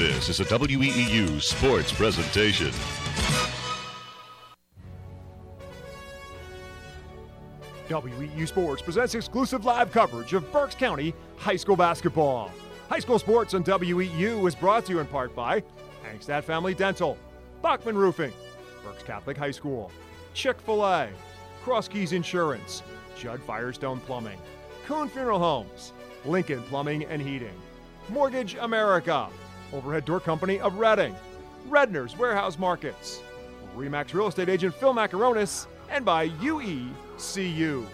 This is a WEEU sports presentation. WEEU Sports presents exclusive live coverage of Berks County High School basketball. High school sports on WEEU is brought to you in part by Angstadt Family Dental, Bachman Roofing, Berks Catholic High School, Chick fil A, Cross Keys Insurance, Judd Firestone Plumbing, Kuhn Funeral Homes, Lincoln Plumbing and Heating, Mortgage America, Overhead Door Company of Reading, Redner's Warehouse Markets, Remax Real Estate Agent Phil Macaronis, and by UECU.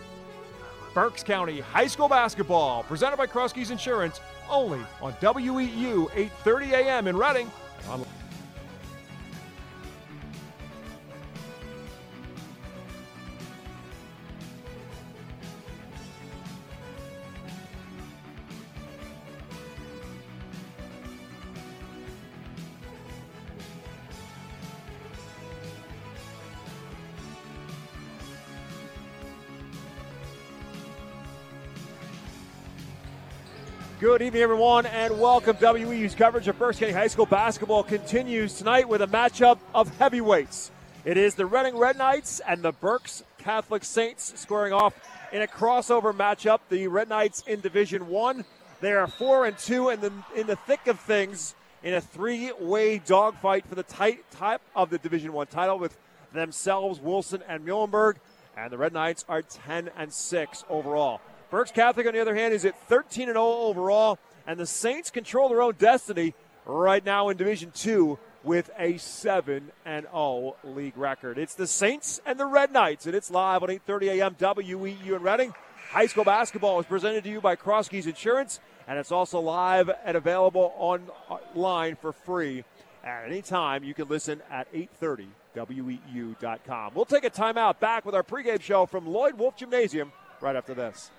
Berks County High School Basketball, presented by Crosskeys Insurance, only on WEEU 8:30 a.m. in Reading. Good evening, everyone, and welcome. WEEU's coverage of County High School basketball continues tonight with a matchup of heavyweights. It is the Reading Red Knights and the Berks Catholic Saints squaring off in a crossover matchup. The Red Knights in Division One, they are four and two in the in the thick of things in a three-way dogfight for the tight top of the Division One title with themselves, Wilson and Muhlenberg, and the Red Knights are ten and six overall. Berks Catholic, on the other hand, is at 13 and 0 overall, and the Saints control their own destiny right now in Division Two with a 7 and 0 league record. It's the Saints and the Red Knights, and it's live on 8:30 a.m. WEEU in Reading. High school basketball is presented to you by Cross Keys Insurance, and it's also live and available online for free at any time. You can listen at 8:30 WEEU.com. We'll take a timeout. Back with our pregame show from Lloyd Wolf Gymnasium right after this.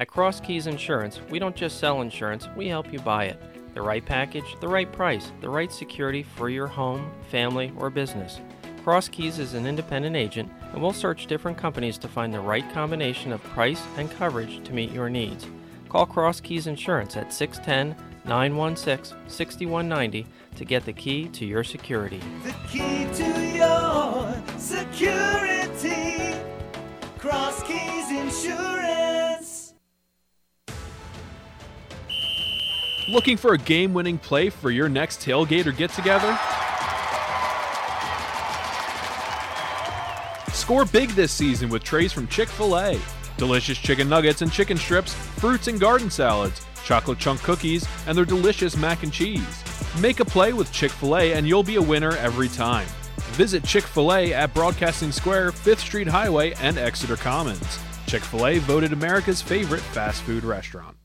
At Cross Keys Insurance, we don't just sell insurance, we help you buy it. The right package, the right price, the right security for your home, family, or business. Cross Keys is an independent agent, and we'll search different companies to find the right combination of price and coverage to meet your needs. Call Cross Keys Insurance at 610 916 6190 to get the key to your security. The key to your security. Cross Keys Insurance. Looking for a game winning play for your next tailgate or get together? Score big this season with trays from Chick fil A. Delicious chicken nuggets and chicken strips, fruits and garden salads, chocolate chunk cookies, and their delicious mac and cheese. Make a play with Chick fil A and you'll be a winner every time. Visit Chick fil A at Broadcasting Square, 5th Street Highway, and Exeter Commons. Chick fil A voted America's favorite fast food restaurant.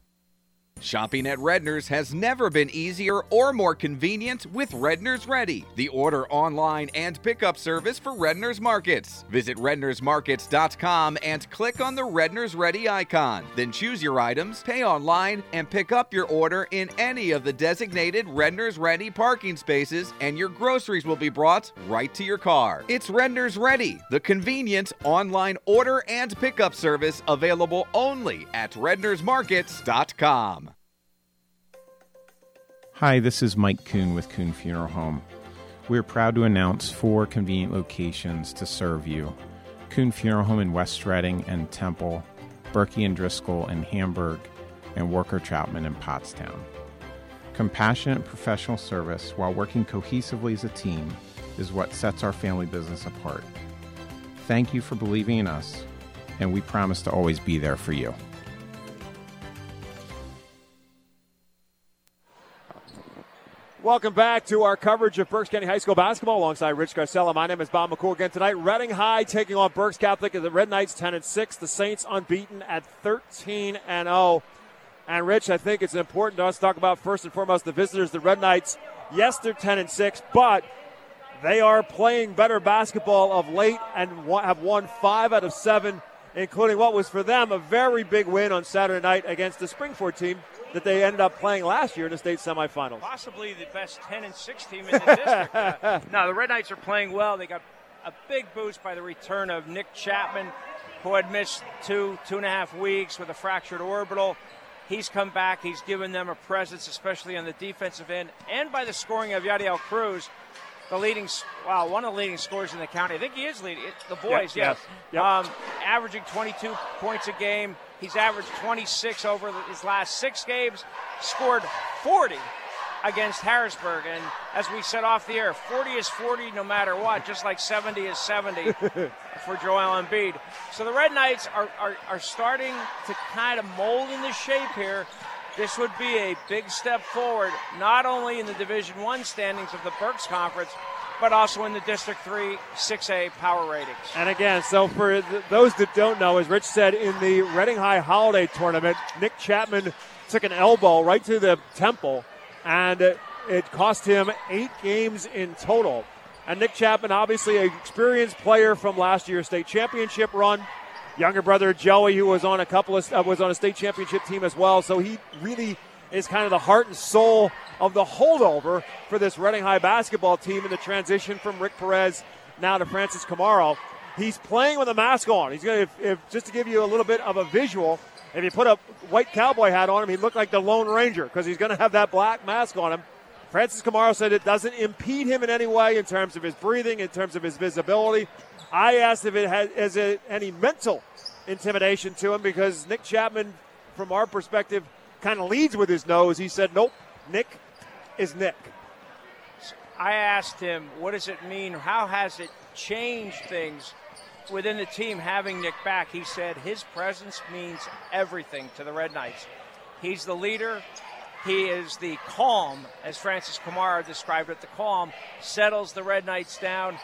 Shopping at Redner's has never been easier or more convenient with Redner's Ready, the order online and pickup service for Redner's Markets. Visit rednersmarkets.com and click on the Redner's Ready icon. Then choose your items, pay online, and pick up your order in any of the designated Redner's Ready parking spaces, and your groceries will be brought right to your car. It's Redner's Ready, the convenient online order and pickup service available only at rednersmarkets.com. Hi, this is Mike Kuhn with Kuhn Funeral Home. We are proud to announce four convenient locations to serve you Kuhn Funeral Home in West Reading and Temple, Berkey and Driscoll in Hamburg, and Worker Troutman in Pottstown. Compassionate professional service while working cohesively as a team is what sets our family business apart. Thank you for believing in us, and we promise to always be there for you. Welcome back to our coverage of Berks County High School basketball alongside Rich Scarcella. My name is Bob McCool again tonight. Reading High taking on Berks Catholic at the Red Knights 10 and 6. The Saints unbeaten at 13 and 0. And Rich, I think it's important to us to talk about first and foremost the visitors, the Red Knights. Yes, they're 10 and 6, but they are playing better basketball of late and have won five out of seven, including what was for them a very big win on Saturday night against the Springford team that they ended up playing last year in the state semifinals. Possibly the best 10 and 6 team in the district. Uh, no, the Red Knights are playing well. They got a big boost by the return of Nick Chapman, who had missed two, two and a half weeks with a fractured orbital. He's come back. He's given them a presence, especially on the defensive end, and by the scoring of Yadiel Cruz, the leading, wow, one of the leading scorers in the county. I think he is leading. It, the boys, Yep, yes. yep. Um, averaging 22 points a game. He's averaged 26 over his last six games. Scored 40 against Harrisburg. And as we said off the air, 40 is 40 no matter what, just like 70 is 70 for Joel Embiid. So the Red Knights are, are, are starting to kind of mold in the shape here. This would be a big step forward, not only in the Division One standings of the Berks Conference, but also in the District 3 6A power ratings. And again, so for th- those that don't know, as Rich said, in the Reading High Holiday Tournament, Nick Chapman took an elbow right to the temple, and it, it cost him eight games in total. And Nick Chapman, obviously an experienced player from last year's state championship run. Younger brother Joey, who was on a couple of uh, was on a state championship team as well, so he really is kind of the heart and soul of the holdover for this Reading High basketball team in the transition from Rick Perez now to Francis Kamara. He's playing with a mask on. He's going to, just to give you a little bit of a visual, if you put a white cowboy hat on him, he'd look like the Lone Ranger because he's going to have that black mask on him. Francis Kamara said it doesn't impede him in any way in terms of his breathing, in terms of his visibility. I asked if it has is it any mental intimidation to him because Nick Chapman, from our perspective, kind of leads with his nose. He said, "Nope, Nick is Nick." I asked him, what does it mean? How has it changed things within the team having Nick back? He said his presence means everything to the Red Knights. He's the leader. He is the calm, as Francis Kamara described it. The calm settles the Red Knights down.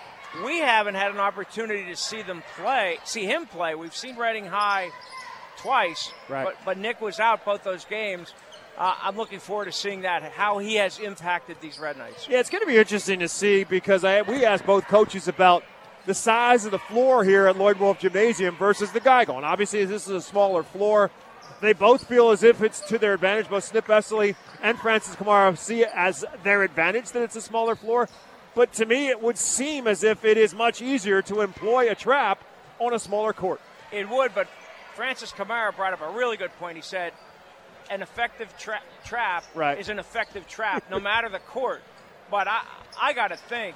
We haven't had an opportunity to see them play, see him play. We've seen Reading High twice, Right. but, but Nick was out both those games. Uh, I'm looking forward to seeing that, how he has impacted these Red Knights. Yeah, it's going to be interesting to see because I, we asked both coaches about the size of the floor here at Lloyd Wolf Gymnasium versus the Geigle. And obviously, this is a smaller floor. They both feel as if it's to their advantage. Both Snip Esterly and Francis Kamara see it as their advantage that it's a smaller floor. But to me, it would seem as if it is much easier to employ a trap on a smaller court. It would, but Francis Kamara brought up a really good point. He said, an effective tra- trap Right. is an effective trap, no matter the court. But I, I got to think,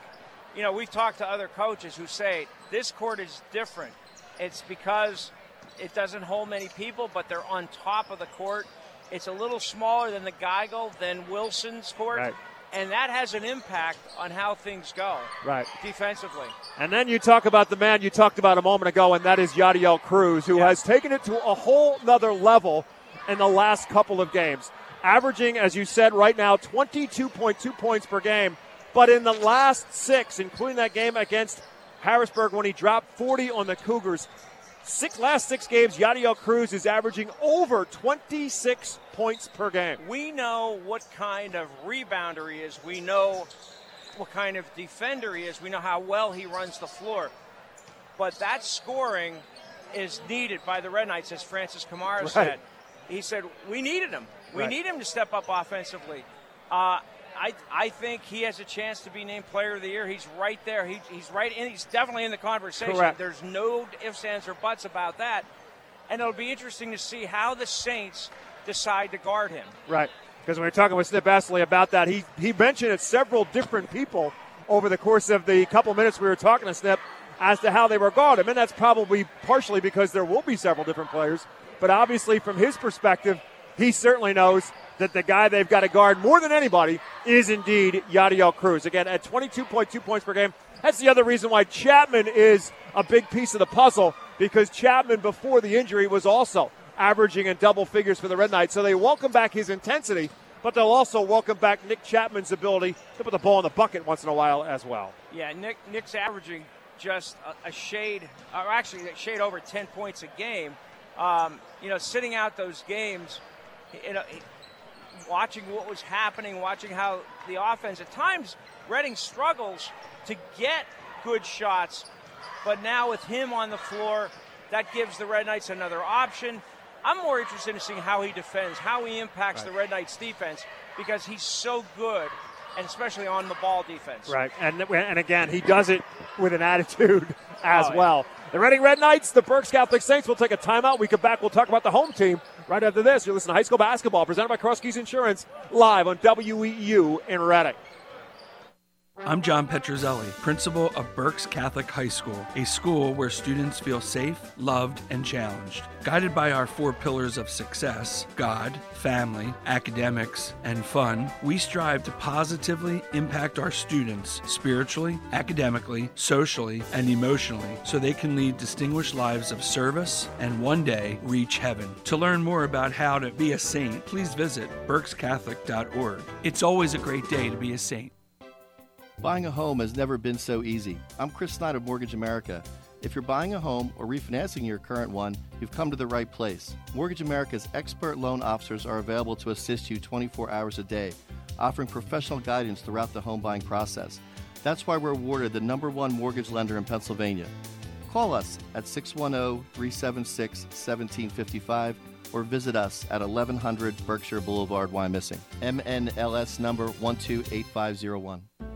you know, we've talked to other coaches who say this court is different. It's because it doesn't hold many people, but they're on top of the court. It's a little smaller than the Geigle, than Wilson's court. Right. And that has an impact on how things go Right. defensively. And then you talk about the man you talked about a moment ago, and that is Yadiel Cruz, who Yeah. has taken it to a whole nother level in the last couple of games. Averaging, as you said right now, 22.2 points per game. But in the last six, including that game against Harrisburg when he dropped 40 on the Cougars, six last six games, Yadiel Cruz is averaging over 26 points per game. We know what kind of rebounder he is. We know what kind of defender he is. We know how well he runs the floor. But that scoring is needed by the Red Knights, as Francis Kamara Right. said. He said, We needed him. We Right. need him to step up offensively. Uh, I, I think he has a chance to be named Player of the Year. He's right there. He, he's right in. He's definitely in the conversation. Correct. There's no ifs, ands, or buts about that. And it'll be interesting to see how the Saints decide to guard him. Right. Because when we were talking with Snip Esterly about that, he, he mentioned it several different people over the course of the couple minutes we were talking to Snip as to how they regard him. And that's probably partially because there will be several different players. But obviously, from his perspective, he certainly knows that the guy they've got to guard more than anybody is indeed Yadiel Cruz. Again, at 22.2 points per game. That's the other reason why Chapman is a big piece of the puzzle because Chapman, before the injury, was also averaging in double figures for the Red Knights. So they welcome back his intensity, but they'll also welcome back Nick Chapman's ability to put the ball in the bucket once in a while as well. Yeah, Nick Nick's averaging just a, a shade, or actually a shade over 10 points a game. Um, you know, sitting out those games, you know, watching what was happening, watching how the offense at times Reading struggles to get good shots, but now with him on the floor, that gives the Red Knights another option. I'm more interested in seeing how he defends, how he impacts Right. the Red Knights defense because he's so good, and especially on the ball defense. Right, and and again, he does it with an attitude as Oh, yeah. well. The Reading Red Knights, the Berks Catholic Saints. We'll take a timeout. We come back. We'll talk about the home team right after this. You're listening to High School Basketball, presented by Cross Keys Insurance, live on WEEU in Reading. I'm John Petrozelli, principal of Berks Catholic High School, a school where students feel safe, loved, and challenged. Guided by our four pillars of success God, family, academics, and fun, we strive to positively impact our students spiritually, academically, socially, and emotionally so they can lead distinguished lives of service and one day reach heaven. To learn more about how to be a saint, please visit berkscatholic.org. It's always a great day to be a saint. Buying a home has never been so easy. I'm Chris Snyder of Mortgage America. If you're buying a home or refinancing your current one, you've come to the right place. Mortgage America's expert loan officers are available to assist you 24 hours a day, offering professional guidance throughout the home buying process. That's why we're awarded the number one mortgage lender in Pennsylvania. Call us at 610 376 1755 or visit us at 1100 Berkshire Boulevard, Wyomissing. MNLS number 128501.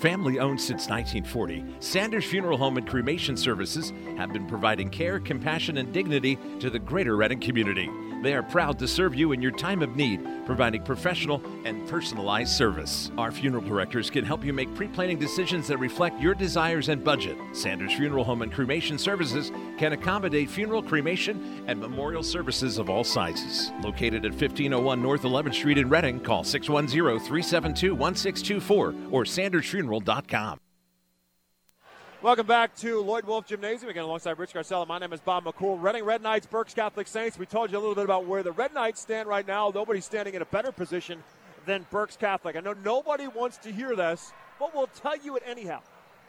Family owned since 1940, Sanders Funeral Home and Cremation Services have been providing care, compassion, and dignity to the greater Reading community. They are proud to serve you in your time of need, providing professional and personalized service. Our funeral directors can help you make pre planning decisions that reflect your desires and budget. Sanders Funeral Home and Cremation Services can accommodate funeral, cremation, and memorial services of all sizes. Located at 1501 North 11th Street in Reading, call 610 372 1624 or sandersfuneral.com. Welcome back to Lloyd Wolf Gymnasium. Again, alongside Rich Scarcella. My name is Bob McCool. Reading Red Knights, Berks Catholic Saints. We told you a little bit about where the Red Knights stand right now. Nobody's standing in a better position than Berks Catholic. I know nobody wants to hear this, but we'll tell you it anyhow.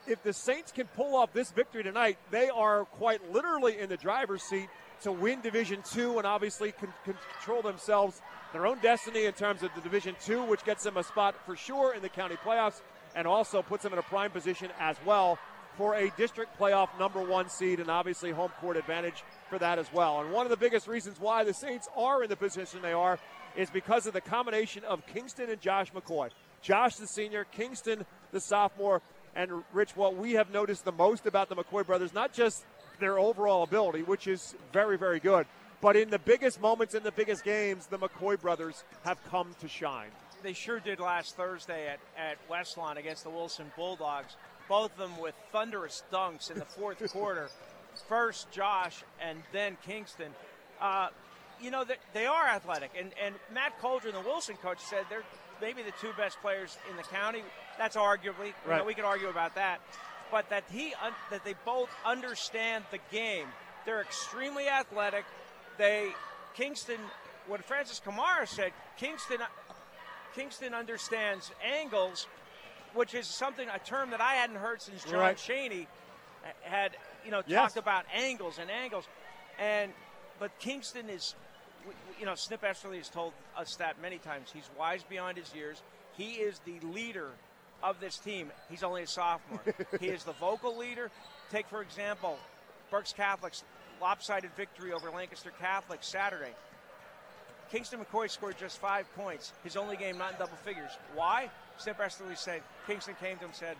If the Saints can pull off this victory tonight, they are quite literally in the driver's seat to win Division Two and obviously con- control themselves their own destiny in terms of the Division Two, which gets them a spot for sure in the county playoffs, and also puts them in a prime position as well for a district playoff number one seed and obviously home court advantage for that as well. And one of the biggest reasons why the Saints are in the position they are is because of the combination of Kingston and Josh McCoy. Josh, the senior, Kingston, the sophomore, and Rich, what we have noticed the most about the McCoy brothers, not just their overall ability, which is very, very good, but in the biggest moments, in the biggest games, the McCoy brothers have come to shine. They sure did last Thursday at, at Westlawn against the Wilson Bulldogs. Both of them with thunderous dunks in the fourth quarter. First Josh and then Kingston. Uh, you know, they, they are athletic. And, and Matt Coldren, the Wilson coach, said they're maybe the two best players in the county. That's arguably, you know, Right. we could argue about that. But that he un- that they both understand the game. They're extremely athletic. They Kingston, what Francis Kamara said, Kingston Kingston understands angles, which is something a term that I hadn't heard since John Right. Cheney had you know Yes. talked about angles and angles, and but Kingston is, you know, Snip Esterly has told us that many times. He's wise beyond his years. He is the leader of this team. He's only a sophomore. he is the vocal leader. Take for example, Berks Catholic's lopsided victory over Lancaster Catholic Saturday. Kingston McCoy scored just five points. His only game not in double figures. Why? Snip Esterly said Kingston came to him and said,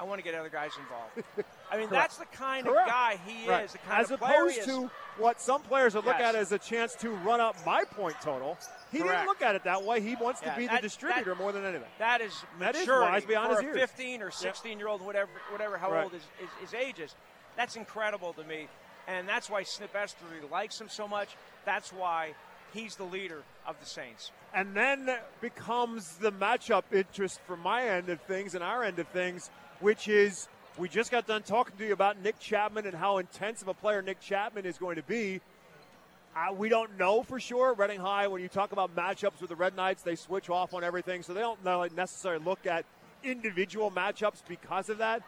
I want to get other guys involved. I mean, that's the kind Correct. of guy he Right. is. The kind As of player he opposed to what some players would look Yes. at as a chance to run up my point total. He didn't look at it that way. He wants Yeah, to be that- the distributor more than anything. That is That is maturity wise beyond for his a 15 or 16 year old, whatever, whatever, how Right. old his, his, his age is. That's incredible to me, and that's why Snip Esterly likes him so much. That's why he's the leader of the Saints. And then becomes the matchup interest from my end of things and our end of things, which is we just got done talking to you about Nick Chapman and how intense of a player Nick Chapman is going to be. Uh, we don't know for sure. Reading High, when you talk about matchups with the Red Knights, they switch off on everything, so they don't necessarily look at individual matchups because of that.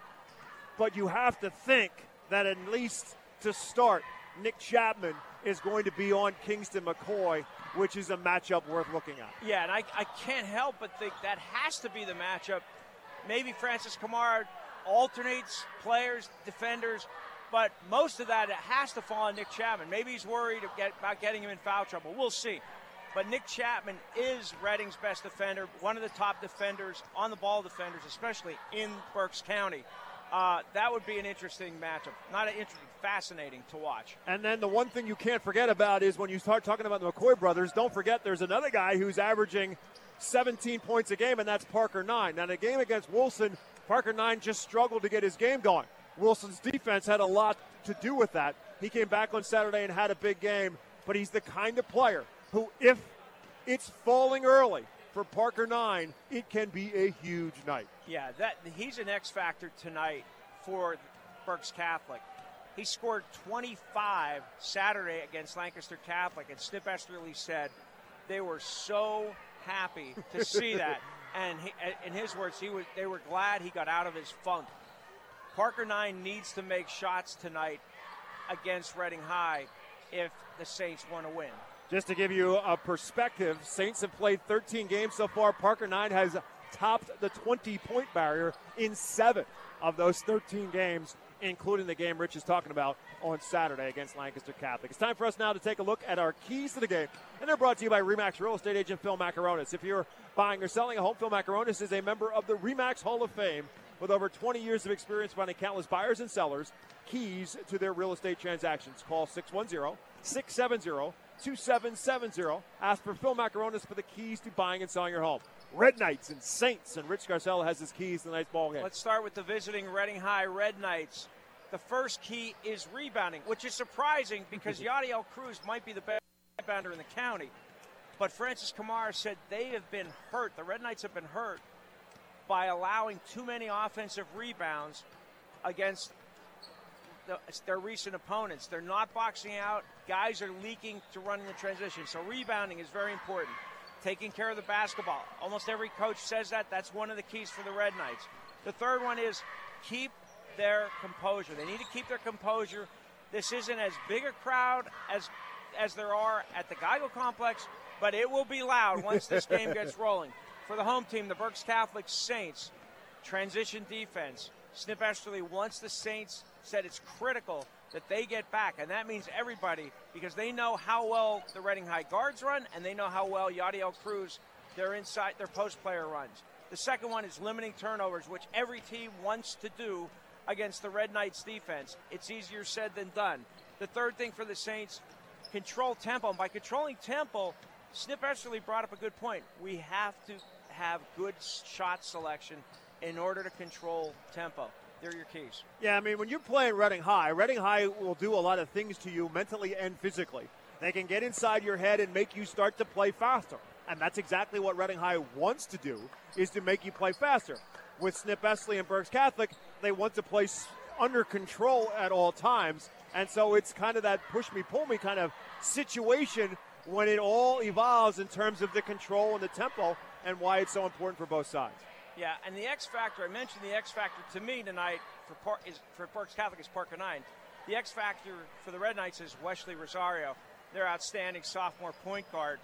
But you have to think that at least to start, Nick Chapman is going to be on Kingston McCoy, which is a matchup worth looking at. Yeah, and I, I can't help but think that has to be the matchup. Maybe Francis Kamara alternates players, defenders, But most of that has to fall on Nick Chapman. Maybe he's worried about getting him in foul trouble. We'll see. But Nick Chapman is Reading's best defender, one of the top defenders on the ball defenders, especially in Berks County. Uh, that would be an interesting matchup. Not an interesting, fascinating to watch. And then the one thing you can't forget about is when you start talking about the McCoy brothers, don't forget there's another guy who's averaging 17 points a game, and that's Parker Nine. Now, in a game against Wilson, Parker Nine just struggled to get his game going. Wilson's defense had a lot to do with that. He came back on Saturday and had a big game, but he's the kind of player who, if it's falling early for Parker Nine, it can be a huge night. Yeah, that he's an X factor tonight for Berks Catholic. He scored 25 Saturday against Lancaster Catholic, and Snip Esterly said they were so happy to see that. And he, in his words, he was, they were glad he got out of his funk. Parker Nine needs to make shots tonight against Reading High if the Saints want to win. Just to give you a perspective, Saints have played 13 games so far. Parker Nine has topped the 20 point barrier in seven of those 13 games, including the game Rich is talking about on Saturday against Lancaster Catholic. It's time for us now to take a look at our keys to the game, and they're brought to you by Remax Real Estate Agent Phil Macaronis. If you're buying or selling a home, Phil Macaronis is a member of the Remax Hall of Fame with over 20 years of experience finding countless buyers and sellers keys to their real estate transactions. Call 610 670 2770. Ask for Phil Macaronis for the keys to buying and selling your home. Red Knights and Saints, and Rich Scarcella has his keys to the night's ball game. Let's start with the visiting Reading High Red Knights. The first key is rebounding, which is surprising because Yadiel Cruz might be the best rebounder in the county. But Francis Kamara said they have been hurt. The Red Knights have been hurt by allowing too many offensive rebounds against the, their recent opponents. They're not boxing out. Guys are leaking to run in the transition. So rebounding is very important. Taking care of the basketball. Almost every coach says that. That's one of the keys for the Red Knights. The third one is keep their composure. They need to keep their composure. This isn't as big a crowd as as there are at the Geigle complex, but it will be loud once this game gets rolling. For the home team, the Berks Catholic Saints, transition defense. Snip Esterly wants the Saints said it's critical that they get back, and that means everybody because they know how well the Reading High guards run, and they know how well Yadiel Cruz, their inside, their post player runs. The second one is limiting turnovers, which every team wants to do against the Red Knights defense. It's easier said than done. The third thing for the Saints, control tempo. And by controlling tempo, Snip Esterly brought up a good point. We have to have good shot selection in order to control tempo. They're your keys. Yeah, I mean, when you're playing Reading High, Reading High will do a lot of things to you mentally and physically. They can get inside your head and make you start to play faster. And that's exactly what Reading High wants to do, is to make you play faster. With Snip Esterly and Berks Catholic, they want to play under control at all times. And so it's kind of that push me, pull me kind of situation when it all evolves in terms of the control and the tempo and why it's so important for both sides. Yeah, and the X factor, I mentioned the X factor to me tonight for, Par- is, for Berks Catholic is Parker 9. The X factor for the Red Knights is Wesley Rosario, their outstanding sophomore point guard.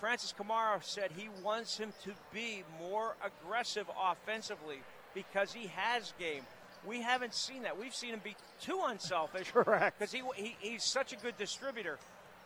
Francis Kamara said he wants him to be more aggressive offensively because he has game. We haven't seen that. We've seen him be too unselfish. Correct. Because he, he, he's such a good distributor.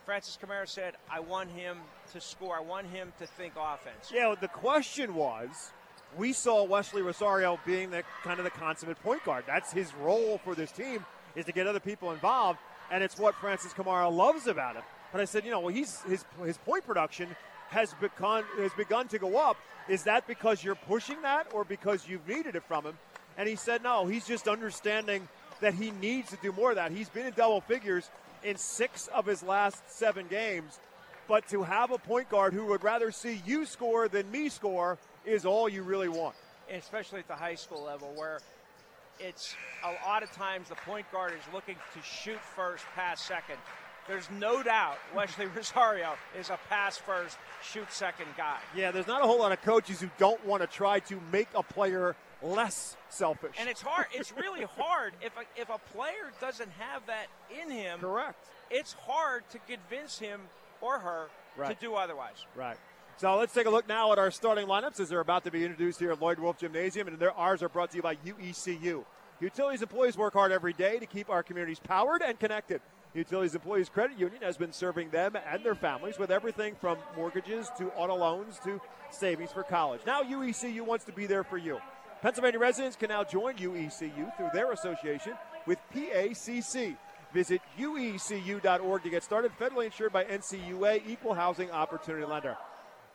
Francis Kamara said, I want him to score. I want him to think offense. Yeah, the question was we saw Wesley Rosario being the kind of the consummate point guard. That's his role for this team is to get other people involved, and it's what Francis Kamara loves about him. But I said, you know, well, he's his his point production has begun has begun to go up. Is that because you're pushing that, or because you've needed it from him? And he said, no, he's just understanding that he needs to do more of that. He's been in double figures in six of his last seven games. But to have a point guard who would rather see you score than me score is all you really want. Especially at the high school level, where it's a lot of times the point guard is looking to shoot first, pass second. There's no doubt Wesley Rosario is a pass first, shoot second guy. Yeah, there's not a whole lot of coaches who don't want to try to make a player less selfish. And it's hard. It's really hard if a, if a player doesn't have that in him. Correct. It's hard to convince him or her right. to do otherwise. Right. So let's take a look now at our starting lineups as they're about to be introduced here at Lloyd Wolf Gymnasium, and their ours are brought to you by UECU. Utilities employees work hard every day to keep our communities powered and connected. Utilities Employees Credit Union has been serving them and their families with everything from mortgages to auto loans to savings for college. Now UECU wants to be there for you. Pennsylvania residents can now join UECU through their association with PACC. Visit uecu.org to get started. Federally insured by NCUA, Equal Housing Opportunity Lender.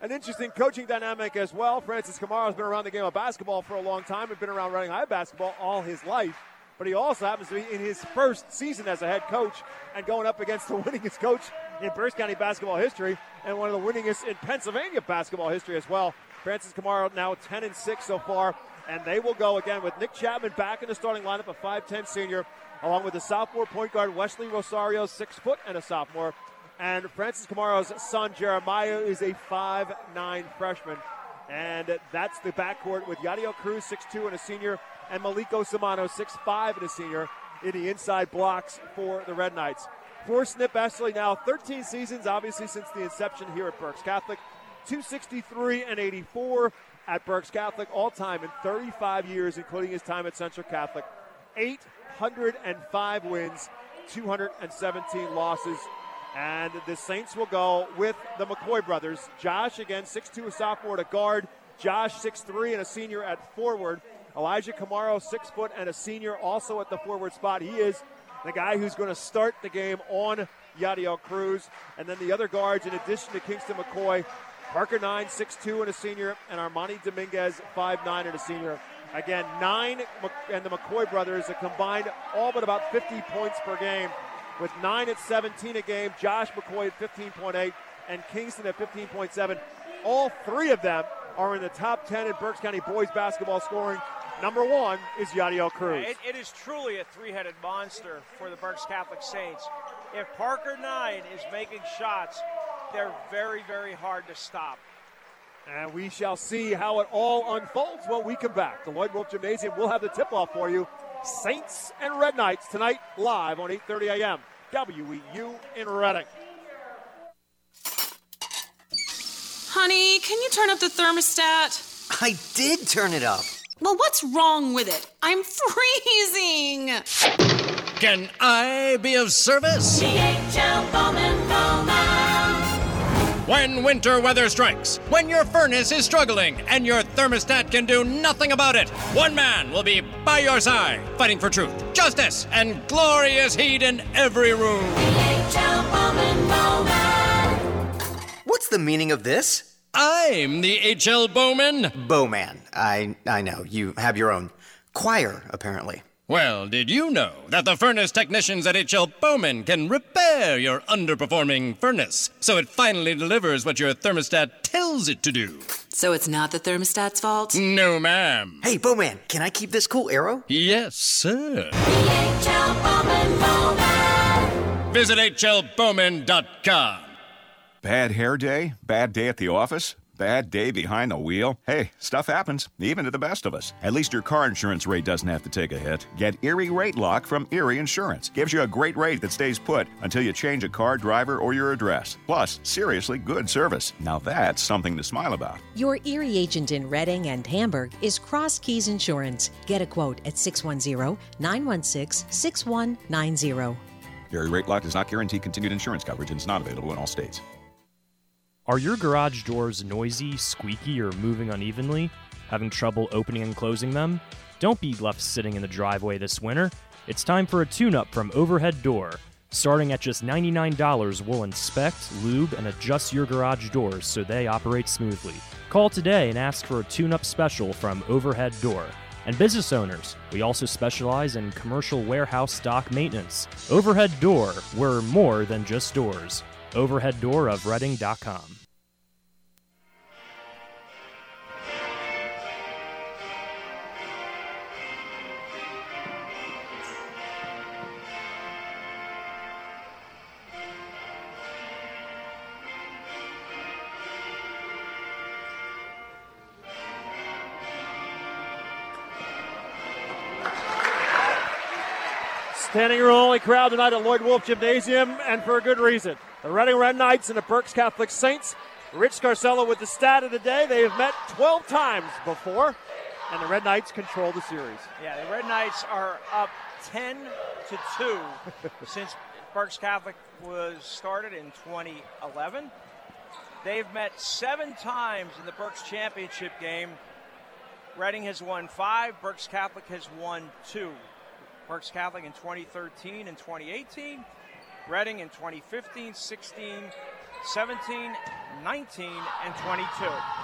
An interesting coaching dynamic as well. Francis Kamara has been around the game of basketball for a long time and been around running high basketball all his life. But he also happens to be in his first season as a head coach and going up against the winningest coach in Berks County basketball history and one of the winningest in Pennsylvania basketball history as well. Francis Kamara now 10 and 6 so far, and they will go again with Nick Chapman back in the starting lineup, a 5'10 senior, along with the sophomore point guard Wesley Rosario, six foot and a sophomore. And Francis Kamara's son Jeremiah is a 5'9 freshman. And that's the backcourt with Yadiel Cruz, 6'2 and a senior, and Maliko Samano, 6'5 and a senior, in the inside blocks for the Red Knights. For Snip Esterly now 13 seasons, obviously since the inception here at Berks Catholic. 263 and 84 at Berks Catholic, all time in 35 years, including his time at Central Catholic. 805 wins, 217 losses. And the Saints will go with the McCoy brothers. Josh, again, 6'2, a sophomore to guard. Josh, 6'3, and a senior at forward. Elijah Kamara, 6 foot and a senior, also at the forward spot. He is the guy who's going to start the game on Yadiel Cruz. And then the other guards, in addition to Kingston McCoy, Parker 9, 6'2 and a senior, and Armani Dominguez, 5'9 and a senior. Again, nine and the McCoy brothers have combined all but about 50 points per game, with nine at 17 a game. Josh McCoy at 15.8 and Kingston at 15.7. All three of them are in the top 10 in Berks County boys basketball scoring. Number one is Yadiel Cruz. It, it is truly a three-headed monster for the Berks Catholic Saints. If Parker Nine is making shots, they're very, very hard to stop. And we shall see how it all unfolds when we come back. The Lloyd Wolf Gymnasium will have the tip-off for you. Saints and Red Knights tonight live on 8:30 a.m. WEEU in Reading. Honey, can you turn up the thermostat? I did turn it up. Well, what's wrong with it? I'm freezing. Can I be of service? DHL Bowman Bowman. When winter weather strikes, when your furnace is struggling, and your thermostat can do nothing about it, one man will be by your side, fighting for truth, justice, and glorious heat in every room. DHL Bowman Bowman. What's the meaning of this? I'm the H.L. Bowman. Bowman. I I know. You have your own choir, apparently. Well, did you know that the furnace technicians at H.L. Bowman can repair your underperforming furnace so it finally delivers what your thermostat tells it to do? So it's not the thermostat's fault? No, ma'am. Hey, Bowman, can I keep this cool arrow? Yes, sir. DHL Bowman Bowman. Visit hlbowman.com. Bad hair day? Bad day at the office? Bad day behind the wheel? Hey, stuff happens, even to the best of us. At least your car insurance rate doesn't have to take a hit. Get Erie Rate Lock from Erie Insurance. Gives you a great rate that stays put until you change a car, driver, or your address. Plus, seriously good service. Now that's something to smile about. Your Erie agent in Reading and Hamburg is Cross Keys Insurance. Get a quote at 610 916 6190. Erie Rate Lock does not guarantee continued insurance coverage and is not available in all states. Are your garage doors noisy, squeaky, or moving unevenly? Having trouble opening and closing them? Don't be left sitting in the driveway this winter. It's time for a tune up from Overhead Door. Starting at just $99, we'll inspect, lube, and adjust your garage doors so they operate smoothly. Call today and ask for a tune up special from Overhead Door. And business owners, we also specialize in commercial warehouse stock maintenance. Overhead Door, we're more than just doors. OverheadDoorofReading.com. Standing room only crowd tonight at Lloyd Wolf Gymnasium, and for a good reason. The Reading Red Knights and the Berks Catholic Saints. Rich Scarcella with the stat of the day. They have met 12 times before. and the Red Knights control the series. Yeah, the Red Knights are up 10 to 2 since Berks Catholic was started in 2011. They've met seven times in the Berks Championship game. Reading has won five, Berks Catholic has won two. Berks Catholic in 2013 and 2018, Reading in 2015, 16, 17, 19, and 22.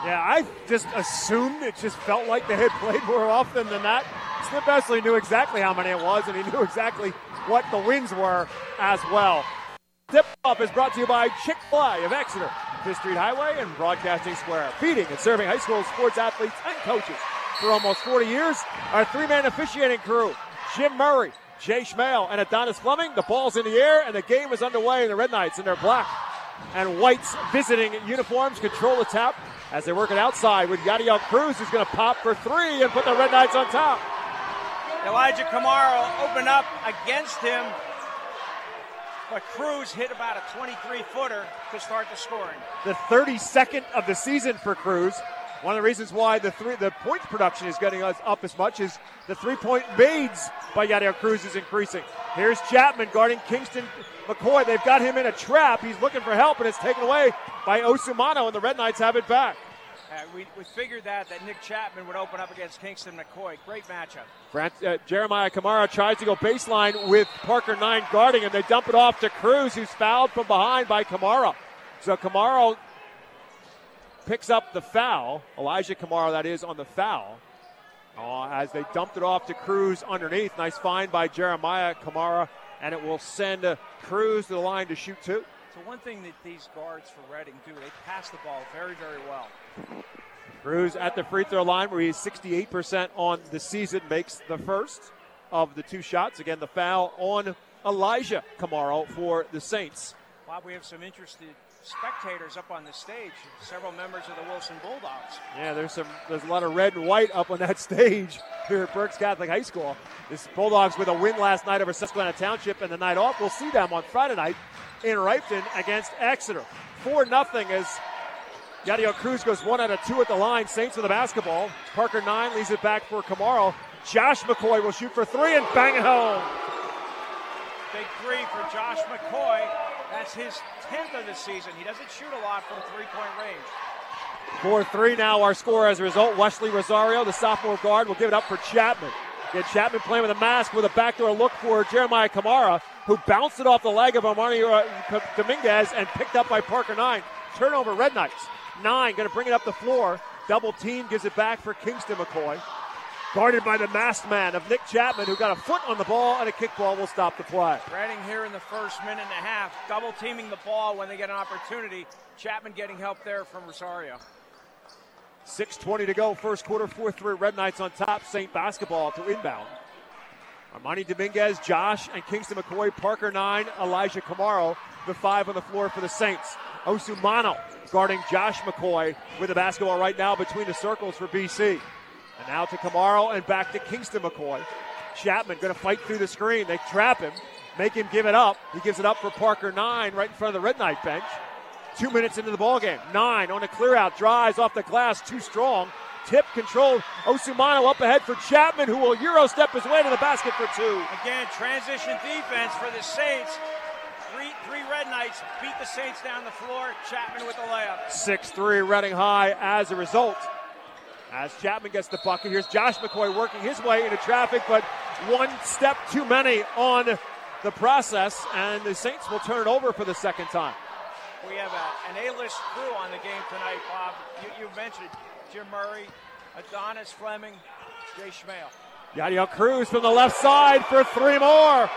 Yeah, I just assumed it just felt like they had played more often than that. Snip Esterly knew exactly how many it was, and he knew exactly what the wins were as well. Tip Off is brought to you by Chick fil A of Exeter, Fifth Street Highway, and Broadcasting Square. Feeding and serving high school sports athletes and coaches for almost 40 years. Our three man officiating crew Jim Murray, Jay Schmale, and Adonis Fleming. The ball's in the air, and the game is underway. And the Red Knights in their black and whites visiting uniforms control the tap as they work it outside with Yadiel Cruz, who's going to pop for three and put the Red Knights on top. Elijah Kamara opened up against him, but Cruz hit about a 23 footer to start the scoring. The 32nd of the season for Cruz. One of the reasons why the three the points production is getting us up as much is the three point mades by Yadiel Cruz is increasing. Here's Chapman guarding Kingston McCoy. They've got him in a trap. He's looking for help, and it's taken away by Osumano, and the Red Knights have it back. Uh, we, we figured that that Nick Chapman would open up against Kingston McCoy. Great matchup. Brant, uh, Jeremiah Kamara tries to go baseline with Parker Nine guarding him. They dump it off to Cruz, who's fouled from behind by Kamara. So Kamara picks up the foul. Elijah Kamara, that is, on the foul. Uh, as they dumped it off to Cruz underneath. Nice find by Jeremiah Kamara, and it will send uh, Cruz to the line to shoot two. So one thing that these guards for Reading do, they pass the ball very, very well. Cruz at the free throw line where he's 68% on the season, makes the first of the two shots. Again, the foul on Elijah Kamara for the Saints. Bob, we have some interested spectators up on the stage. Several members of the Wilson Bulldogs. Yeah, there's some there's a lot of red and white up on that stage here at Berks Catholic High School. This Bulldogs with a win last night over Susquehanna Township and the night off. We'll see them on Friday night in Reiffton against Exeter. 4 nothing as Yadiel Cruz goes one out of two at the line. Saints with the basketball. Parker Nine leaves it back for Kamara. Josh McCoy will shoot for three and bang it home. Big three for Josh McCoy. That's his 10th of the season. He doesn't shoot a lot from three point range. 4 3 now, our score as a result. Wesley Rosario, the sophomore guard, will give it up for Chapman. Get Chapman playing with a mask with a backdoor look for Jeremiah Kamara, who bounced it off the leg of Armani uh, Dominguez and picked up by Parker Nine. Turnover, Red Knights. Nine going to bring it up the floor. Double team gives it back for Kingston McCoy. Guarded by the masked man of Nick Chapman, who got a foot on the ball, and a kickball will stop the play. Reading here in the first minute and a half, double teaming the ball when they get an opportunity. Chapman getting help there from Rosario. 6.20 to go, first quarter, 4 3. Red Knights on top. St. Basketball to inbound. Armani Dominguez, Josh, and Kingston McCoy, Parker 9, Elijah Kamara, the five on the floor for the Saints. Osumano guarding Josh McCoy with the basketball right now between the circles for BC. And now to Kamara and back to Kingston McCoy. Chapman going to fight through the screen. They trap him, make him give it up. He gives it up for Parker 9 right in front of the Red Knight bench. Two minutes into the ball game. Nine on a clear out, drives off the glass, too strong. Tip controlled. Osumano up ahead for Chapman, who will Euro step his way to the basket for two. Again, transition defense for the Saints. Three, three Red Knights beat the Saints down the floor. Chapman with the layup. 6 3 Reading High as a result. As Chapman gets the bucket, here's Josh McCoy working his way into traffic, but one step too many on the process, and the Saints will turn it over for the second time. We have a, an A-list crew on the game tonight, Bob. You, you mentioned Jim Murray, Adonis Fleming, Jay Schmale. Yadiel Cruz from the left side for three more.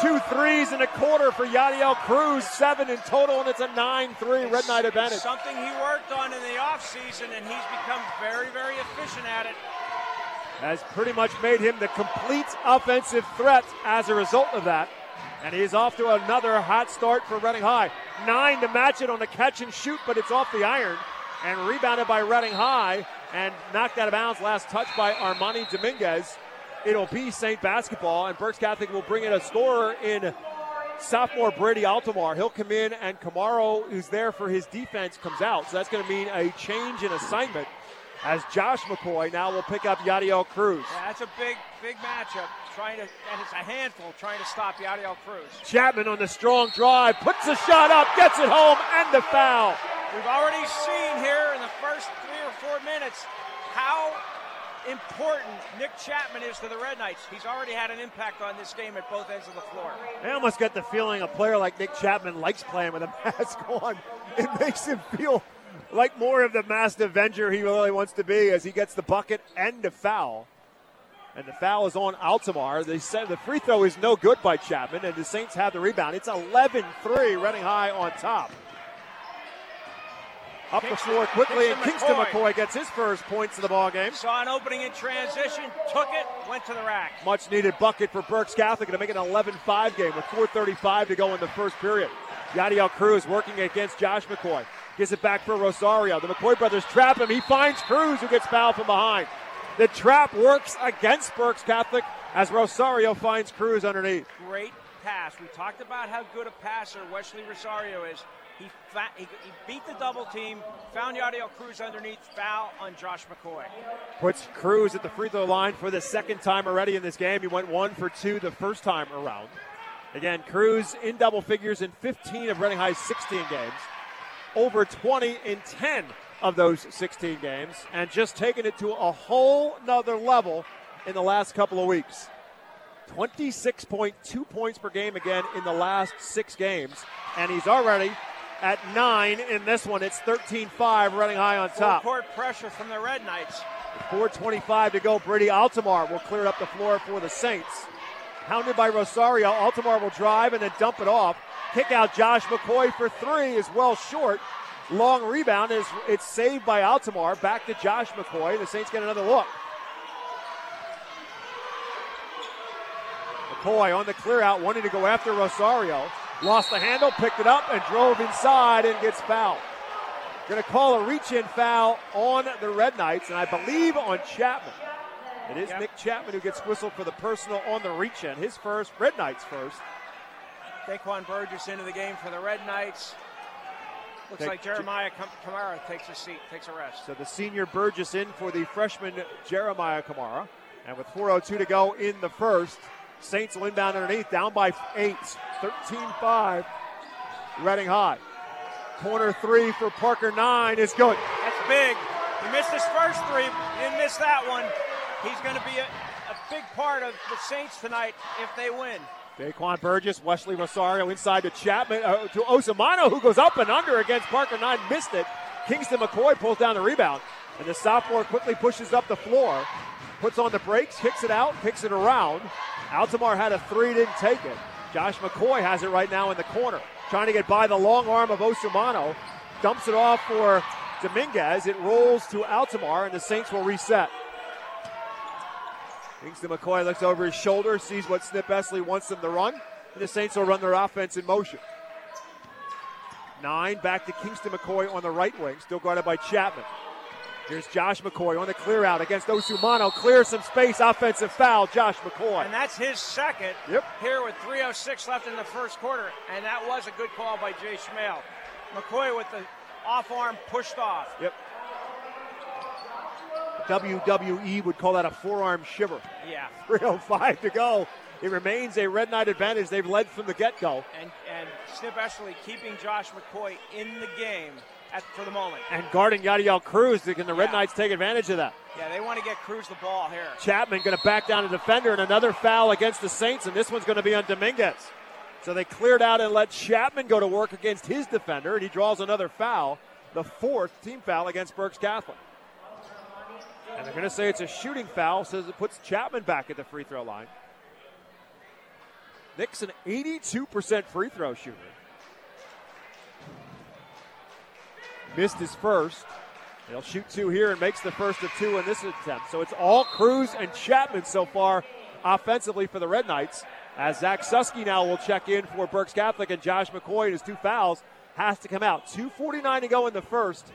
Two threes and a quarter for Yadiel Cruz, seven in total, and it's a 9 3 Red Knight advantage. Something he worked on in the offseason, and he's become very, very efficient at it. Has pretty much made him the complete offensive threat as a result of that. And he's off to another hot start for Reading High. Nine to match it on the catch and shoot, but it's off the iron and rebounded by Reading High and knocked out of bounds. Last touch by Armani Dominguez. It'll be St. Basketball, and Berks Catholic will bring in a scorer in sophomore Brady Altamar. He'll come in, and Kamara, who's there for his defense, comes out. So that's going to mean a change in assignment as Josh McCoy now will pick up Yadiel Cruz. Yeah, that's a big, big matchup. Trying to, and it's a handful trying to stop Yadiel Cruz. Chapman on the strong drive, puts the shot up, gets it home, and the foul. We've already seen here in the first three or four minutes how important Nick Chapman is to the Red Knights. He's already had an impact on this game at both ends of the floor. I almost get the feeling a player like Nick Chapman likes playing with a mask on. It makes him feel like more of the masked Avenger he really wants to be as he gets the bucket and the foul. And the foul is on Altamar. They said the free throw is no good by Chapman, and the Saints have the rebound. It's 11 3, Reading High on top. Up the floor quickly, and Kingston McCoy gets his first points of the ball game. Saw an opening in transition, took it, went to the rack. Much needed bucket for Berks Catholic to make it an 11 5 game with 4.35 to go in the first period. Yadiel Cruz working against Josh McCoy. Gives it back for Rosario. The McCoy brothers trap him. He finds Cruz, who gets fouled from behind. The trap works against Berks Catholic as Rosario finds Cruz underneath. Great pass. We talked about how good a passer Wesley Rosario is. He, fa- he, he beat the double team, found Yadiel Cruz underneath, foul on Josh McCoy. Puts Cruz at the free throw line for the second time already in this game. He went one for two the first time around. Again, Cruz in double figures in 15 of Reading High's 16 games, over 20 in 10 of those 16 games, and just taking it to a whole nother level in the last couple of weeks. 26.2 points per game again in the last six games, and he's already at nine in this one. It's 13 5, Reading high on Full top. court pressure from the Red Knights. 4.25 to go. Brady Altamar will clear up the floor for the Saints. Hounded by Rosario, Altamar will drive and then dump it off. Kick out Josh McCoy for three is well short. Long rebound is it's saved by Altamar. Back to Josh McCoy. The Saints get another look. McCoy on the clear out, wanting to go after Rosario. Lost the handle, picked it up, and drove inside and gets fouled. Going to call a reach in foul on the Red Knights, and I believe on Chapman. It is Nick Chapman who gets whistled for the personal on the reach in. His first, Red Knights first. Daquan Burgess into the game for the Red Knights. Looks Take- like Jeremiah Kam- Kamara takes a seat, takes a rest. So the senior Burgess in for the freshman Jeremiah Kamara. And with 4.02 to go in the first, Saints will inbound underneath, down by eight, 13 5. Reading High. Corner three for Parker, nine is good. That's big. He missed his first three. He didn't miss that one. He's going to be a, a big part of the Saints tonight if they win. Daquan Burgess, Wesley Rosario inside to Chapman, uh, to Osamano, who goes up and under against Parker Nine, missed it. Kingston McCoy pulls down the rebound, and the sophomore quickly pushes up the floor, puts on the brakes, kicks it out, kicks it around. Altamar had a three, didn't take it. Josh McCoy has it right now in the corner, trying to get by the long arm of Osumano, dumps it off for Dominguez. It rolls to Altamar, and the Saints will reset. Kingston McCoy looks over his shoulder, sees what Snip Esterly wants them to run, and the Saints will run their offense in motion. Nine back to Kingston McCoy on the right wing, still guarded by Chapman. Here's Josh McCoy on the clear out against Osumano. Clears some space, offensive foul, Josh McCoy. And that's his second Yep. here with 3.06 left in the first quarter. And that was a good call by Jay Schmale. McCoy with the off arm pushed off. Yep. WWE would call that a forearm shiver. Yeah. 3.05 to go. It remains a Red Knight advantage. They've led from the get go. And, and Snip Esterly keeping Josh McCoy in the game at, for the moment. And guarding Yadiel Cruz. Can the Red Yeah. Knights take advantage of that? Yeah, they want to get Cruz the ball here. Chapman going to back down a defender and another foul against the Saints, and this one's going to be on Dominguez. So they cleared out and let Chapman go to work against his defender, and he draws another foul, the fourth team foul against Berks Catholic. And they're going to say it's a shooting foul, says it puts Chapman back at the free throw line. Nick's an 82% free throw shooter. Missed his first. He'll shoot two here and makes the first of two in this attempt. So it's all Cruz and Chapman so far offensively for the Red Knights. As Zach Susky now will check in for Berks Catholic and Josh McCoy and his two fouls has to come out. 2.49 to go in the first.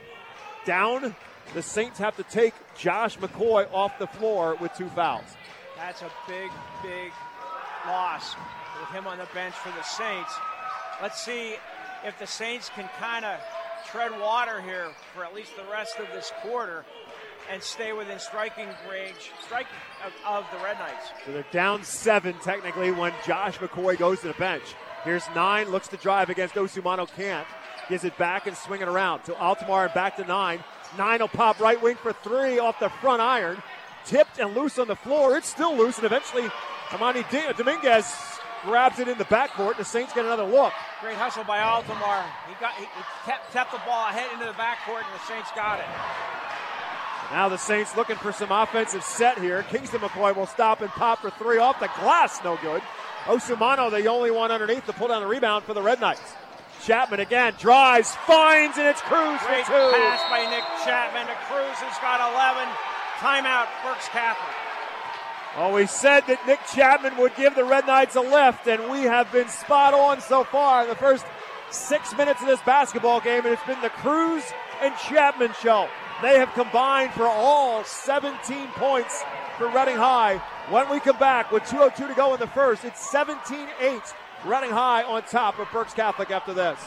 Down, the Saints have to take Josh McCoy off the floor with two fouls. That's a big, big loss with him on the bench for the Saints. Let's see if the Saints can kind of tread water here for at least the rest of this quarter. and stay within striking range, strike of, of the Red Knights. So they're down seven technically when Josh McCoy goes to the bench. Here's nine, looks to drive against Osumano, can't. Gives it back and swing it around to Altamar and back to nine. Nine will pop right wing for three off the front iron. Tipped and loose on the floor. It's still loose, and eventually Amani Dominguez grabs it in the backcourt. The Saints get another look. Great hustle by Altamar. He got he, he kept, kept the ball ahead into the backcourt, and the Saints got it. Now the Saints looking for some offensive set here. Kingston McCoy will stop and pop for three off the glass. No good. Osumano, the only one underneath to pull down the rebound for the Red Knights. Chapman again drives, finds, and it's Cruz Great for two. pass by Nick Chapman to Cruz, who's got 11. Timeout, Berks Catholic. Oh, well, we said that Nick Chapman would give the Red Knights a lift, and we have been spot on so far in the first six minutes of this basketball game, and it's been the Cruz and Chapman show. They have combined for all 17 points for Reading High. When we come back with 2.02 to go in the first, it's 17 8. Reading High on top of Berks Catholic after this.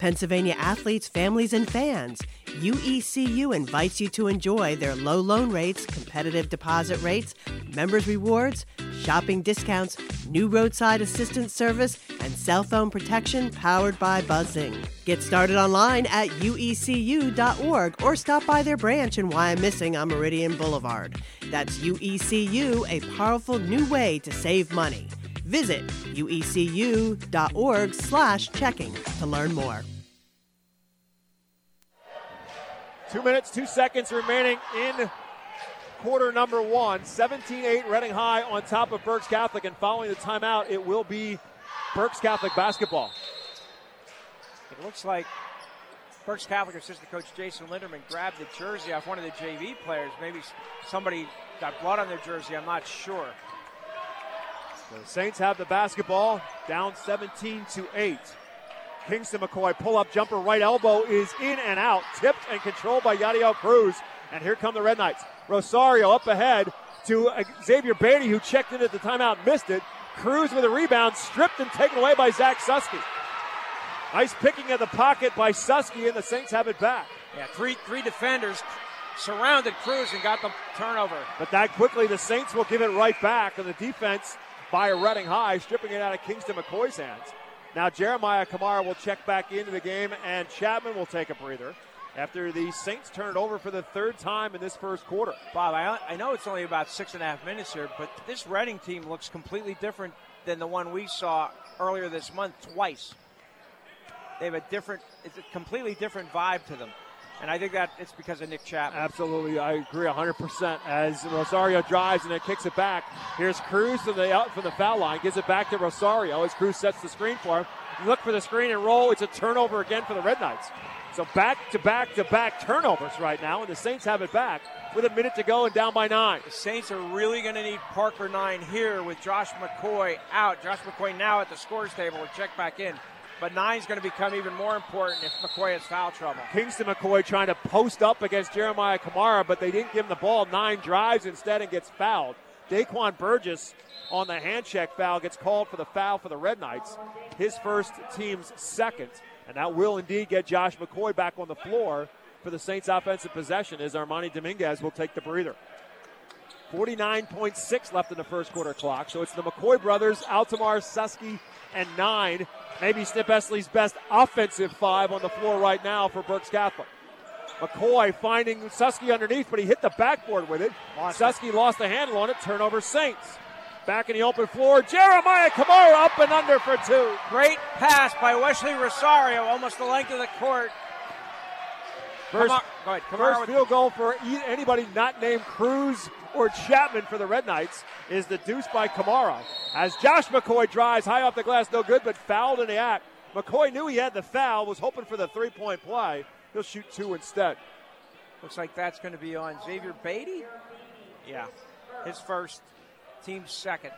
Pennsylvania athletes, families, and fans. UECU invites you to enjoy their low loan rates, competitive deposit rates, members' rewards, shopping discounts, new roadside assistance service, and cell phone protection powered by Buzzing. Get started online at uecu.org or stop by their branch in Wyomissing on Meridian Boulevard. That's UECU, a powerful new way to save money. Visit uecu.org slash checking to learn more. Two minutes, two seconds remaining in quarter number one. 17 8 Reading High on top of Berks Catholic. And following the timeout, it will be Berks Catholic basketball. It looks like Berks Catholic assistant coach Jason Linderman grabbed the jersey off one of the JV players. Maybe somebody got blood on their jersey. I'm not sure. The Saints have the basketball down 17 to 8. Kingston McCoy pull up jumper right elbow is in and out, tipped and controlled by Yadiel Cruz. And here come the Red Knights. Rosario up ahead to uh, Xavier Beatty, who checked in at the timeout and missed it. Cruz with a rebound, stripped and taken away by Zach Susky. Nice picking of the pocket by Susky, and the Saints have it back. Yeah, three three defenders surrounded Cruz and got the turnover. But that quickly, the Saints will give it right back on the defense by Reading High, stripping it out of Kingston McCoy's hands. Now Jeremiah Kamara will check back into the game, and Chapman will take a breather after the Saints turn it over for the third time in this first quarter. Bob, I, I know it's only about six and a half minutes here, but this Reading team looks completely different than the one we saw earlier this month twice. They have a different, it's a completely different vibe to them. And I think that it's because of Nick Chapman. Absolutely, I agree 100%. As Rosario drives and then kicks it back, here's Cruz from the uh, out from the foul line, gives it back to Rosario as Cruz sets the screen for him. Look for the screen and roll. It's a turnover again for the Red Knights. So back to back to back turnovers right now, and the Saints have it back with a minute to go and down by nine. The Saints are really going to need Parker Nine here with Josh McCoy out. Josh McCoy now at the scores table will check back in. But nine's going to become even more important if McCoy has foul trouble. Kingston McCoy trying to post up against Jeremiah Kamara, but they didn't give him the ball. Nine drives instead and gets fouled. Daquan Burgess on the hand check foul gets called for the foul for the Red Knights. His first team's second. And that will indeed get Josh McCoy back on the floor for the Saints offensive possession as Armani Dominguez will take the breather. 49.6 left in the first quarter clock. So it's the McCoy brothers, Altamar, Susky, and nine. Maybe Snip Esterly's best offensive five on the floor right now for Berks Catholic. McCoy finding Susky underneath, but he hit the backboard with it. Susky lost the handle on it. Turnover Saints. Back in the open floor, Jeremiah Kamara up and under for two. Great pass by Wesley Rosario, almost the length of the court. First, Kamara- go ahead. Kamara first field goal for anybody not named Cruz or Chapman for the Red Knights is the deuce by Kamara. As Josh McCoy drives high off the glass, no good, but fouled in the act. McCoy knew he had the foul, was hoping for the three point play. He'll shoot two instead. Looks like that's going to be on Xavier Beatty. Yeah, his first, team second.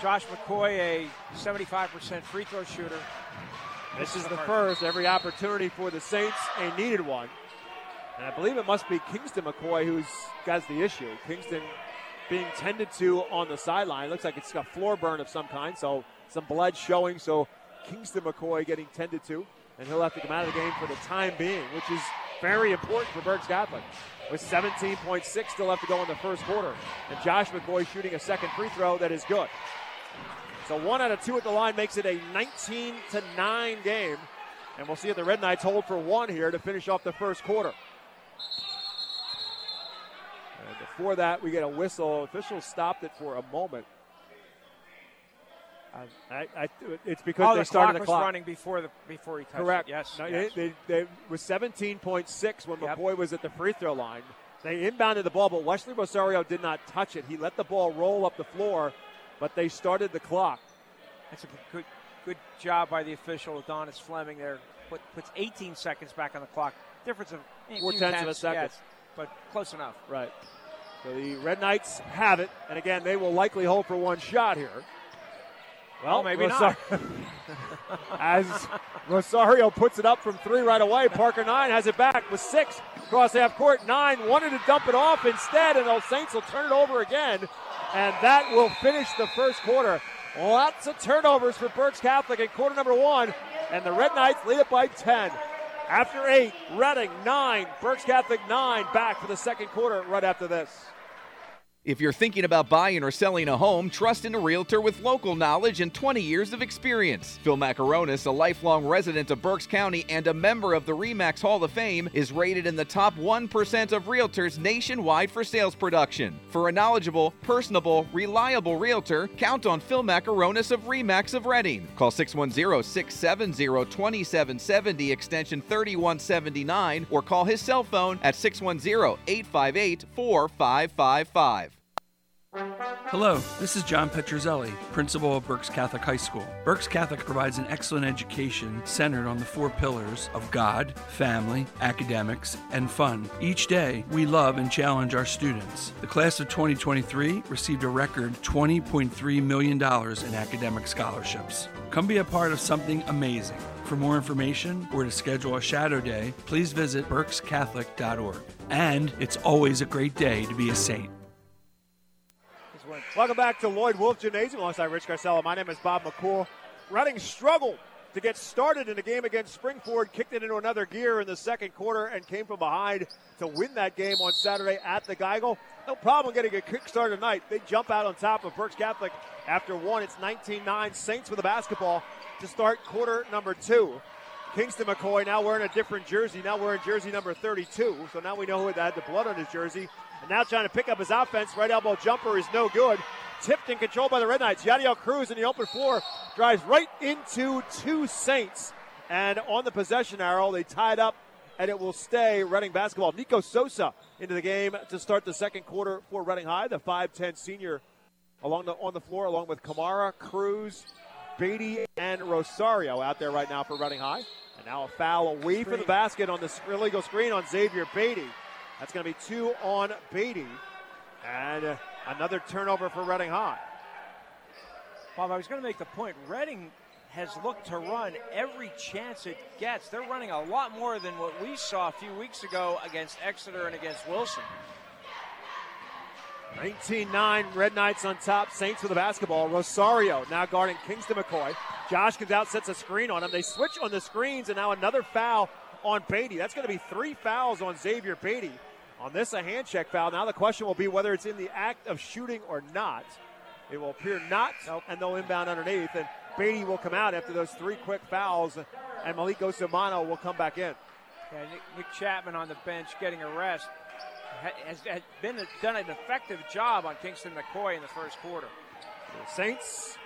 Josh McCoy, a 75% free throw shooter. This is the first. Every opportunity for the Saints, a needed one. And I believe it must be Kingston McCoy who's got the issue. Kingston being tended to on the sideline. Looks like it's a floor burn of some kind, so some blood showing. So Kingston McCoy getting tended to and he'll have to come out of the game for the time being, which is very important for Berks Catholic. With 17.6 still left to go in the first quarter, and Josh McCoy shooting a second free throw that is good. So one out of two at the line makes it a 19 to 9 game. And we'll see if the Red Knights hold for one here to finish off the first quarter. And before that, we get a whistle. Officials stopped it for a moment. I, I, it's because oh, they the started clock the clock. was running before the before he touched Correct. it. Yes. No, yes. They, they, they was 17.6 when Yep. McCoy was at the free throw line. They inbounded the ball, but Wesley Rosario did not touch it. He let the ball roll up the floor, but they started the clock. That's a good good job by the official Adonis Fleming there. Put, puts 18 seconds back on the clock. Difference of a Four few tenths of a second. yes, but close enough. Right. So the Red Knights have it, and again, they will likely hold for one shot here. Well, Oh, maybe Rosar- not. As Rosario puts it up from three right away, Parker Nine has it back with six across half court. Nine wanted to dump it off instead, and the Saints will turn it over again, and that will finish the first quarter. Lots of turnovers for Berks Catholic in quarter number one, and the Red Knights lead it by 10. After eight, Reading nine, Berks Catholic nine. Back for the second quarter right after this. If you're thinking about buying or selling a home, trust in a realtor with local knowledge and 20 years of experience. Phil Macaronis, a lifelong resident of Berks County and a member of the REMAX Hall of Fame, is rated in the top 1% of realtors nationwide for sales production. For a knowledgeable, personable, reliable realtor, count on Phil Macaronis of REMAX of Reading. Call 610-670-2770 extension 3179 or call his cell phone at 610-858-4555. Hello, this is John Petruzzelli, principal of Berks Catholic High School. Berks Catholic provides an excellent education centered on the four pillars of God, family, academics, and fun. Each day, we love and challenge our students. The class of 2023 received a record $20.3 million in academic scholarships. Come be a part of something amazing. For more information or to schedule a shadow day, please visit berkscatholic.org. And it's always a great day to be a saint. Welcome back to Lloyd Wolf Gymnasium alongside Rich Scarcella. My name is Bob McCool. Reading struggled to get started in the game against Springford, kicked it into another gear in the second quarter, and came from behind to win that game on Saturday at the Geigle. No problem getting a kick start tonight. They jump out on top of Berks Catholic after one. It's 19 9. Saints with the basketball to start quarter number two. Kingston McCoy now wearing a different jersey, now wearing jersey number 32. So now we know who had the blood on his jersey. And now trying to pick up his offense. Right elbow jumper is no good. Tipped and controlled by the Red Knights. Yadiel Cruz in the open floor drives right into two Saints. And on the possession arrow, they tied up, and it will stay Reading basketball. Nico Sosa into the game to start the second quarter for Reading High, the 5'10 senior along the on the floor, along with Kamara, Cruz, Beatty, and Rosario out there right now for Reading High. And now a foul away from the basket on the illegal screen on Xavier Beatty. That's going to be two on Beatty. And uh, another turnover for Reading High. Bob, I was going to make the point. Reading has looked to run every chance it gets. They're running a lot more than what we saw a few weeks ago against Exeter and against Wilson. 19-9, Red Knights on top. Saints with the basketball. Rosario now guarding Kingston McCoy. Josh comes out, sets a screen on him. They switch on the screens, and now another foul on Beatty. That's going to be three fouls on Xavier Beatty. On this, a hand check foul. Now the question will be whether it's in the act of shooting or not. It will appear not, and they'll inbound underneath. And Beatty will come out after those three quick fouls, and Malik Osamano will come back in. Yeah, Nick, Nick Chapman on the bench getting a rest has, has been done an effective job on Kingston McCoy in the first quarter. The Saints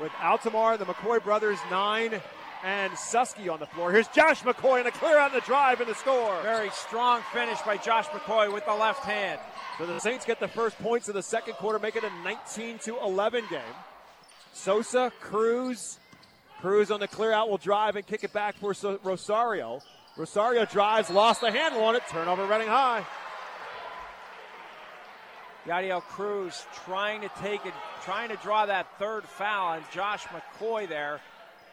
with Altamar, the McCoy brothers, nine, and Susky on the floor. Here's Josh McCoy and a clear out the drive and the score. Very strong finish by Josh McCoy with the left hand. So the Saints get the first points of the second quarter, make it a 19 to 11 game. Sosa, Cruz, Cruz on the clear out will drive and kick it back for Rosario. Rosario drives, lost the handle on it, turnover Reading High. Yadiel Cruz trying to take it, trying to draw that third foul and Josh McCoy there.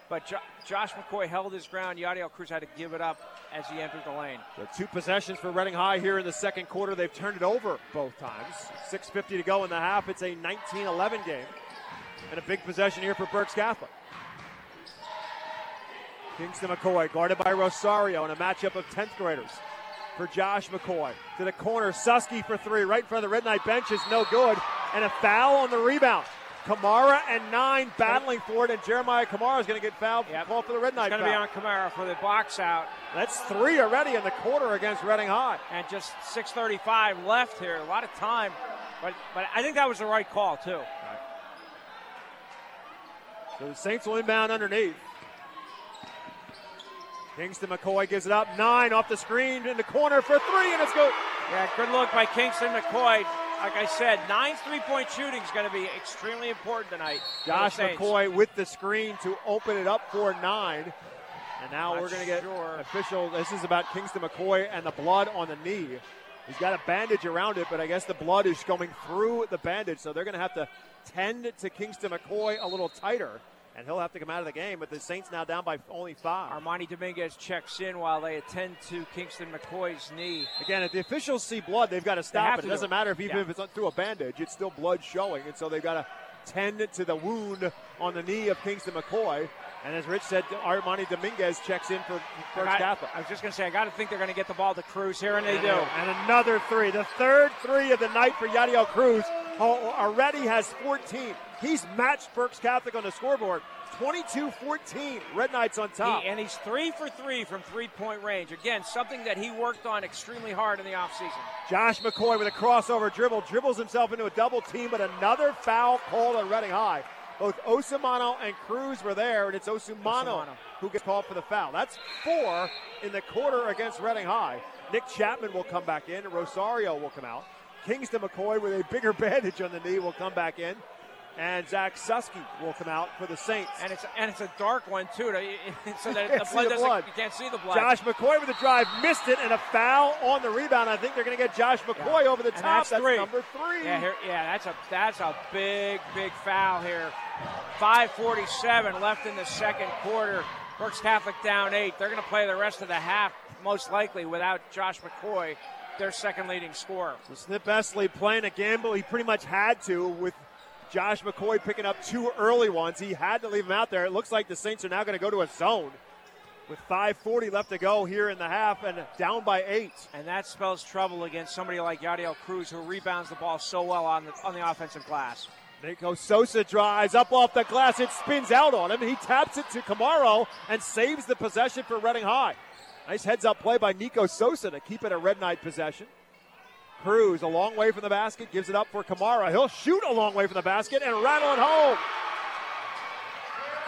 But jo- Josh McCoy held his ground. Yadiel Cruz had to give it up as he entered the lane. The two possessions for Reading High here in the second quarter. They've turned it over both times. 6.50 to go in the half. It's a 19 11 game. And a big possession here for Berks Catholic. Kingston McCoy guarded by Rosario in a matchup of 10th graders. For Josh McCoy to the corner, Susky for three, right in front of the Red Knight bench is no good, and a foul on the rebound. Kamara and nine battling for it, and Jeremiah Kamara is going to get fouled. Call for the Red Knight. It's going to be on Kamara for the box out. That's three already in the quarter against Reading High. And just 6:35 left here. A lot of time, but but I think that was the right call too. So the Saints will inbound underneath. Kingston McCoy gives it up. Nine off the screen in the corner for three, and it's good. Yeah, good look by Kingston McCoy. Like I said, nine three-point shooting is going to be extremely important tonight. Josh. McCoy with the screen to open it up for nine. And now Not we're going to get sure. official. This is about Kingston McCoy and the blood on the knee. He's got a bandage around it, but I guess the blood is going through the bandage, so they're going to have to tend to Kingston McCoy a little tighter, and he'll have to come out of the game. But the Saints now down by only five. Armani Dominguez checks in while they attend to Kingston McCoy's knee. Again, if the officials see blood, they've got to stop it. It doesn't matter if even Yeah. if it's through a bandage, it's still blood showing, and so they've got to tend to the wound on the knee of Kingston McCoy. And as Rich said, Armani Dominguez checks in for First Catholic. I was just going to say, I got to think they're going to get the ball to Cruz here, and they do. And another three. The third three of the night for Yadiel Cruz. Al- Already has 14. He's matched Berks Catholic on the scoreboard. 22-14. Red Knights on top. He- and he's three for three from three-point range. Again, something that he worked on extremely hard in the offseason. Josh McCoy with a crossover dribble, dribbles himself into a double team, but another foul called on Reading High. Both Osamano and Cruz were there, and it's Osumano, Osumano. who gets called for the foul. That's four in the quarter against Reading High. Nick Chapman will come back in. Rosario will come out. Kingston McCoy with a bigger bandage on the knee will come back in. And Zach Susky will come out for the Saints. And it's and it's a dark one too, to- so that the blood the doesn't. blood. You can't see the blood. Josh McCoy with a drive, missed it, and a foul on the rebound. I think they're going to get Josh McCoy over the And top. that's three. number three. Yeah, here, yeah, that's a that's a big big foul here. 5:47 left in the second quarter. Berks Catholic down eight. They're going to play the rest of the half most likely without Josh McCoy, their second leading scorer. So Snip Esterly playing a gamble he pretty much had to with Josh McCoy picking up two early ones. He had to leave him out there. It looks like the Saints are now going to go to a zone with 5.40 left to go here in the half and down by eight. And that spells trouble against somebody like Yadiel Cruz, who rebounds the ball so well on the on the offensive glass. Nico Sosa drives up off the glass. It spins out on him. He taps it to Kamara and saves the possession for Reading High. Nice heads up play by Nico Sosa to keep it a Red Knight possession. Cruz a long way from the basket, gives it up for Kamara. He'll shoot a long way from the basket and rattle it home.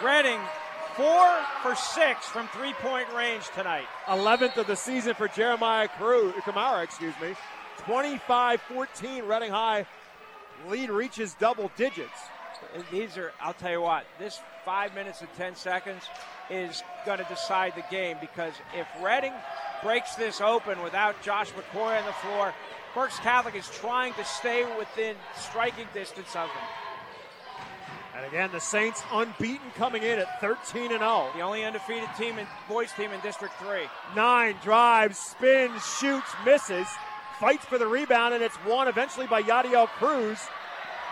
Reading four for six from three point range tonight. 11th of the season for Jeremiah Cruz, Kamara, excuse me. 25-14, Reading High lead reaches double digits. And these are, I'll tell you what, this five minutes and 10 seconds is going to decide the game because if Reading breaks this open without Josh McCoy on the floor, Berks Catholic is trying to stay within striking distance of them. And again, the Saints unbeaten coming in at 13 and 0. The only undefeated team in boys team in District 3. Nine drives, spins, shoots, misses, fights for the rebound, and it's won eventually by Yadiel Cruz.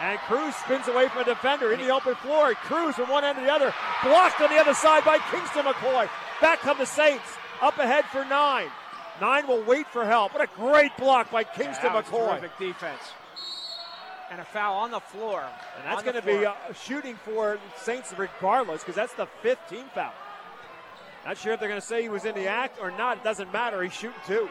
And Cruz spins away from a defender in the open floor. Cruz from one end to the other, blocked on the other side by Kingston McCoy. Back come the Saints, up ahead for nine. Nine will wait for help. What a great block by Kingston was McCoy. Terrific defense. And a foul on the floor. And that's going to be uh, shooting for Saints regardless because that's the fifth team foul. Not sure if they're going to say he was in the act or not. It doesn't matter. He's shooting two.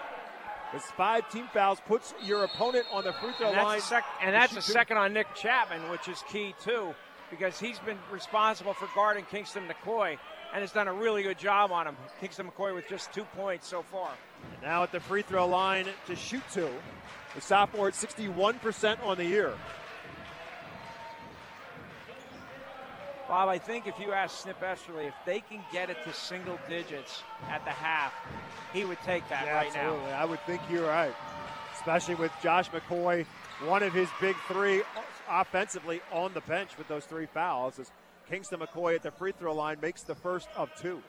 Because five team fouls puts your opponent on the free throw and line. sec- and that's a second on Nick Chapman, which is key too, because he's been responsible for guarding Kingston McCoy and has done a really good job on him. Kingston McCoy with just two points so far. And now at the free throw line to shoot two. The sophomore at 61% on the year. Bob, I think if you ask Snip Esterly if they can get it to single digits at the half, he would take that Yeah, right absolutely. now. I would think you're right. Especially with Josh McCoy, one of his big three offensively on the bench with those three fouls. As Kingston McCoy at the free throw line makes the first of two.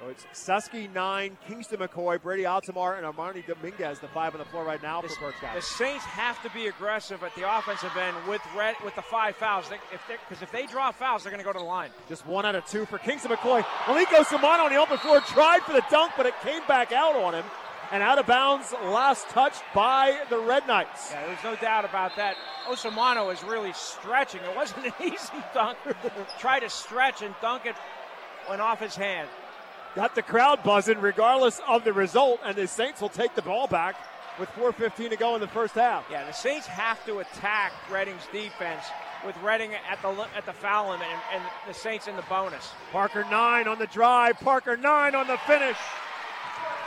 So it's Susky 9, Kingston McCoy, Brady Altamar, and Armani Dominguez, the five on the floor right now for The, for Berks the Saints have to be aggressive at the offensive end with red, with the five fouls. They, if because if they draw fouls, they're going to go to the line. Just one out of two for Kingston McCoy. Malik Osamano on the open floor tried for the dunk, but it came back out on him. And out of bounds, last touch by the Red Knights. Yeah, there's no doubt about that. Osamano is really stretching. It wasn't an easy dunk. Try to stretch and dunk it went off his hand. Got the crowd buzzing regardless of the result, and the Saints will take the ball back with 4.15 to go in the first half. Yeah, the Saints have to attack Reading's defense with Reading at the at the foul limit and, and the Saints in the bonus. Parker 9 on the drive, Parker 9 on the finish.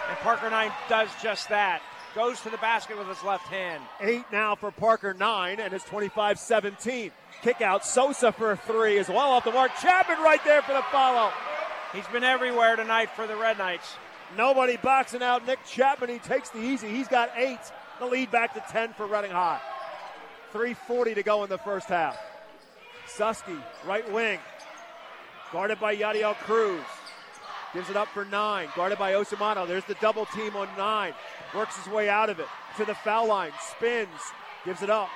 And Parker Nine does just that. Goes to the basket with his left hand. Eight now for Parker 9, and it's 25 17. Kick out Sosa for a three as well off the mark. Chapman right there for the follow. He's been everywhere tonight for the Red Knights. Nobody boxing out Nick Chapman. He takes the easy. He's got eight. The lead back to 10 for Reading High. 3.40 to go in the first half. Susky, right wing. Guarded by Yadiel Cruz. Gives it up for nine. Guarded by Osamano. There's the double team on nine. Works his way out of it. To the foul line. Spins. Gives it up.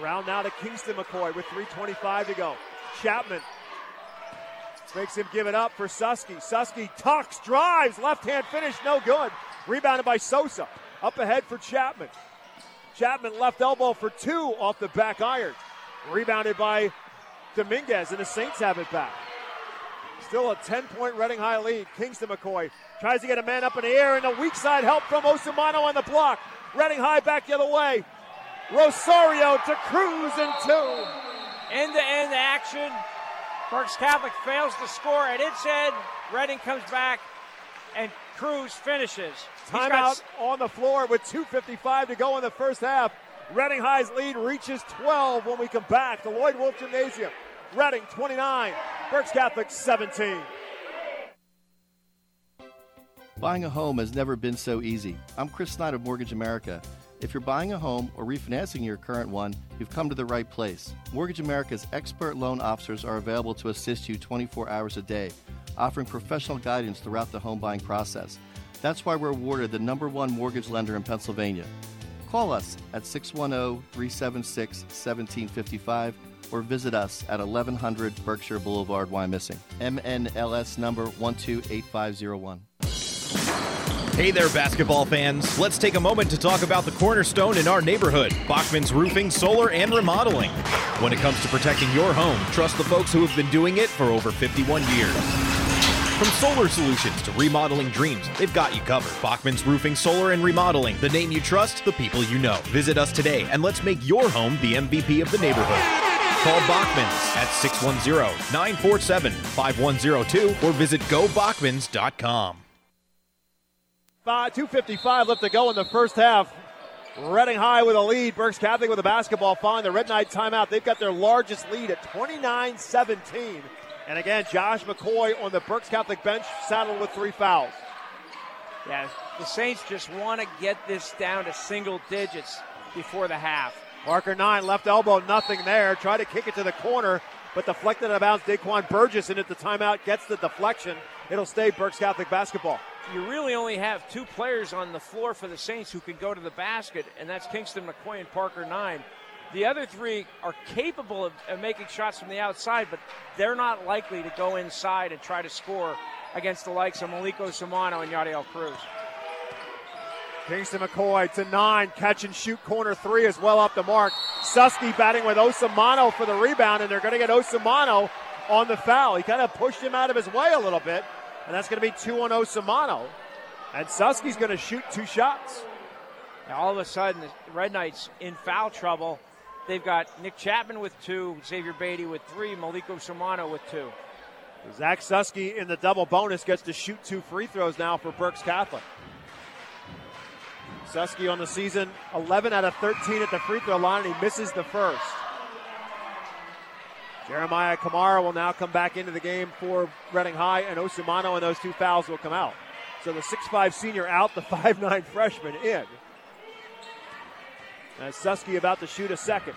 Around now to Kingston McCoy with 3.25 to go. Chapman makes him give it up for Susky. Susky tucks, drives, left hand finish, no good. Rebounded by Sosa. Up ahead for Chapman. Chapman left elbow for two off the back iron. Rebounded by Dominguez, and the Saints have it back. Still a 10 point Reading High lead. Kingston McCoy tries to get a man up in the air, and a weak side help from Osamano on the block. Reading High back the other way. Rosario to Cruz and two. End to end action. Berks Catholic fails to score at its end. Reading comes back, and Cruz finishes. He's Timeout on the floor with 2.55 to go in the first half. Reading High's lead reaches 12 when we come back to Lloyd Wolf Gymnasium. Reading 29, Berks Catholic 17. Buying a home has never been so easy. I'm Chris Snyder of Mortgage America. If you're buying a home or refinancing your current one, you've come to the right place. Mortgage America's expert loan officers are available to assist you 24 hours a day, offering professional guidance throughout the home buying process. That's why we're awarded the number one mortgage lender in Pennsylvania. Call us at 610 376 1755 or visit us at 1100 Berkshire Boulevard, Wyomissing. MNLS number 128501. Hey there, basketball fans. Let's take a moment to talk about the cornerstone in our neighborhood Bachman's Roofing, Solar, and Remodeling. When it comes to protecting your home, trust the folks who have been doing it for over 51 years. From solar solutions to remodeling dreams, they've got you covered. Bachman's Roofing, Solar, and Remodeling. The name you trust, the people you know. Visit us today and let's make your home the MVP of the neighborhood. Call Bachman's at 610-947-5102 or visit gobachmans.com. Five, 2.55 left to go in the first half. Reading High with a lead. Berks Catholic with a basketball following the Red Knight timeout. They've got their largest lead at 29 17. And again, Josh McCoy on the Berks Catholic bench, saddled with three fouls. Yeah, the Saints just want to get this down to single digits before the half. Parker 9, left elbow, nothing there. Try to kick it to the corner, but deflected out of bounds. Daquan Burgess in at the timeout gets the deflection. It'll stay Berks Catholic basketball. You really only have two players on the floor for the Saints who can go to the basket, and that's Kingston McCoy and Parker Nine. The other three are capable of, of making shots from the outside, but they're not likely to go inside and try to score against the likes of Malik Osamano and Yadiel Cruz. Kingston McCoy to nine, catch and shoot corner three as well up the mark. Susky batting with Osamano for the rebound, and they're going to get Osamano on the foul. He kind of pushed him out of his way a little bit, and that's going to be two on Osamano. Oh and Susky's going to shoot two shots. Now, all of a sudden, the Red Knights in foul trouble. They've got Nick Chapman with two, Xavier Beatty with three, Malik Osamano with two. Zach Susky in the double bonus gets to shoot two free throws now for Berks Catholic. Susky on the season, 11 out of 13 at the free throw line, and he misses the first. Jeremiah Kamara will now come back into the game for Reading High, and Osamano and those two fouls will come out. So the 6'5 senior out, the 5'9 freshman in. As Susky about to shoot a second.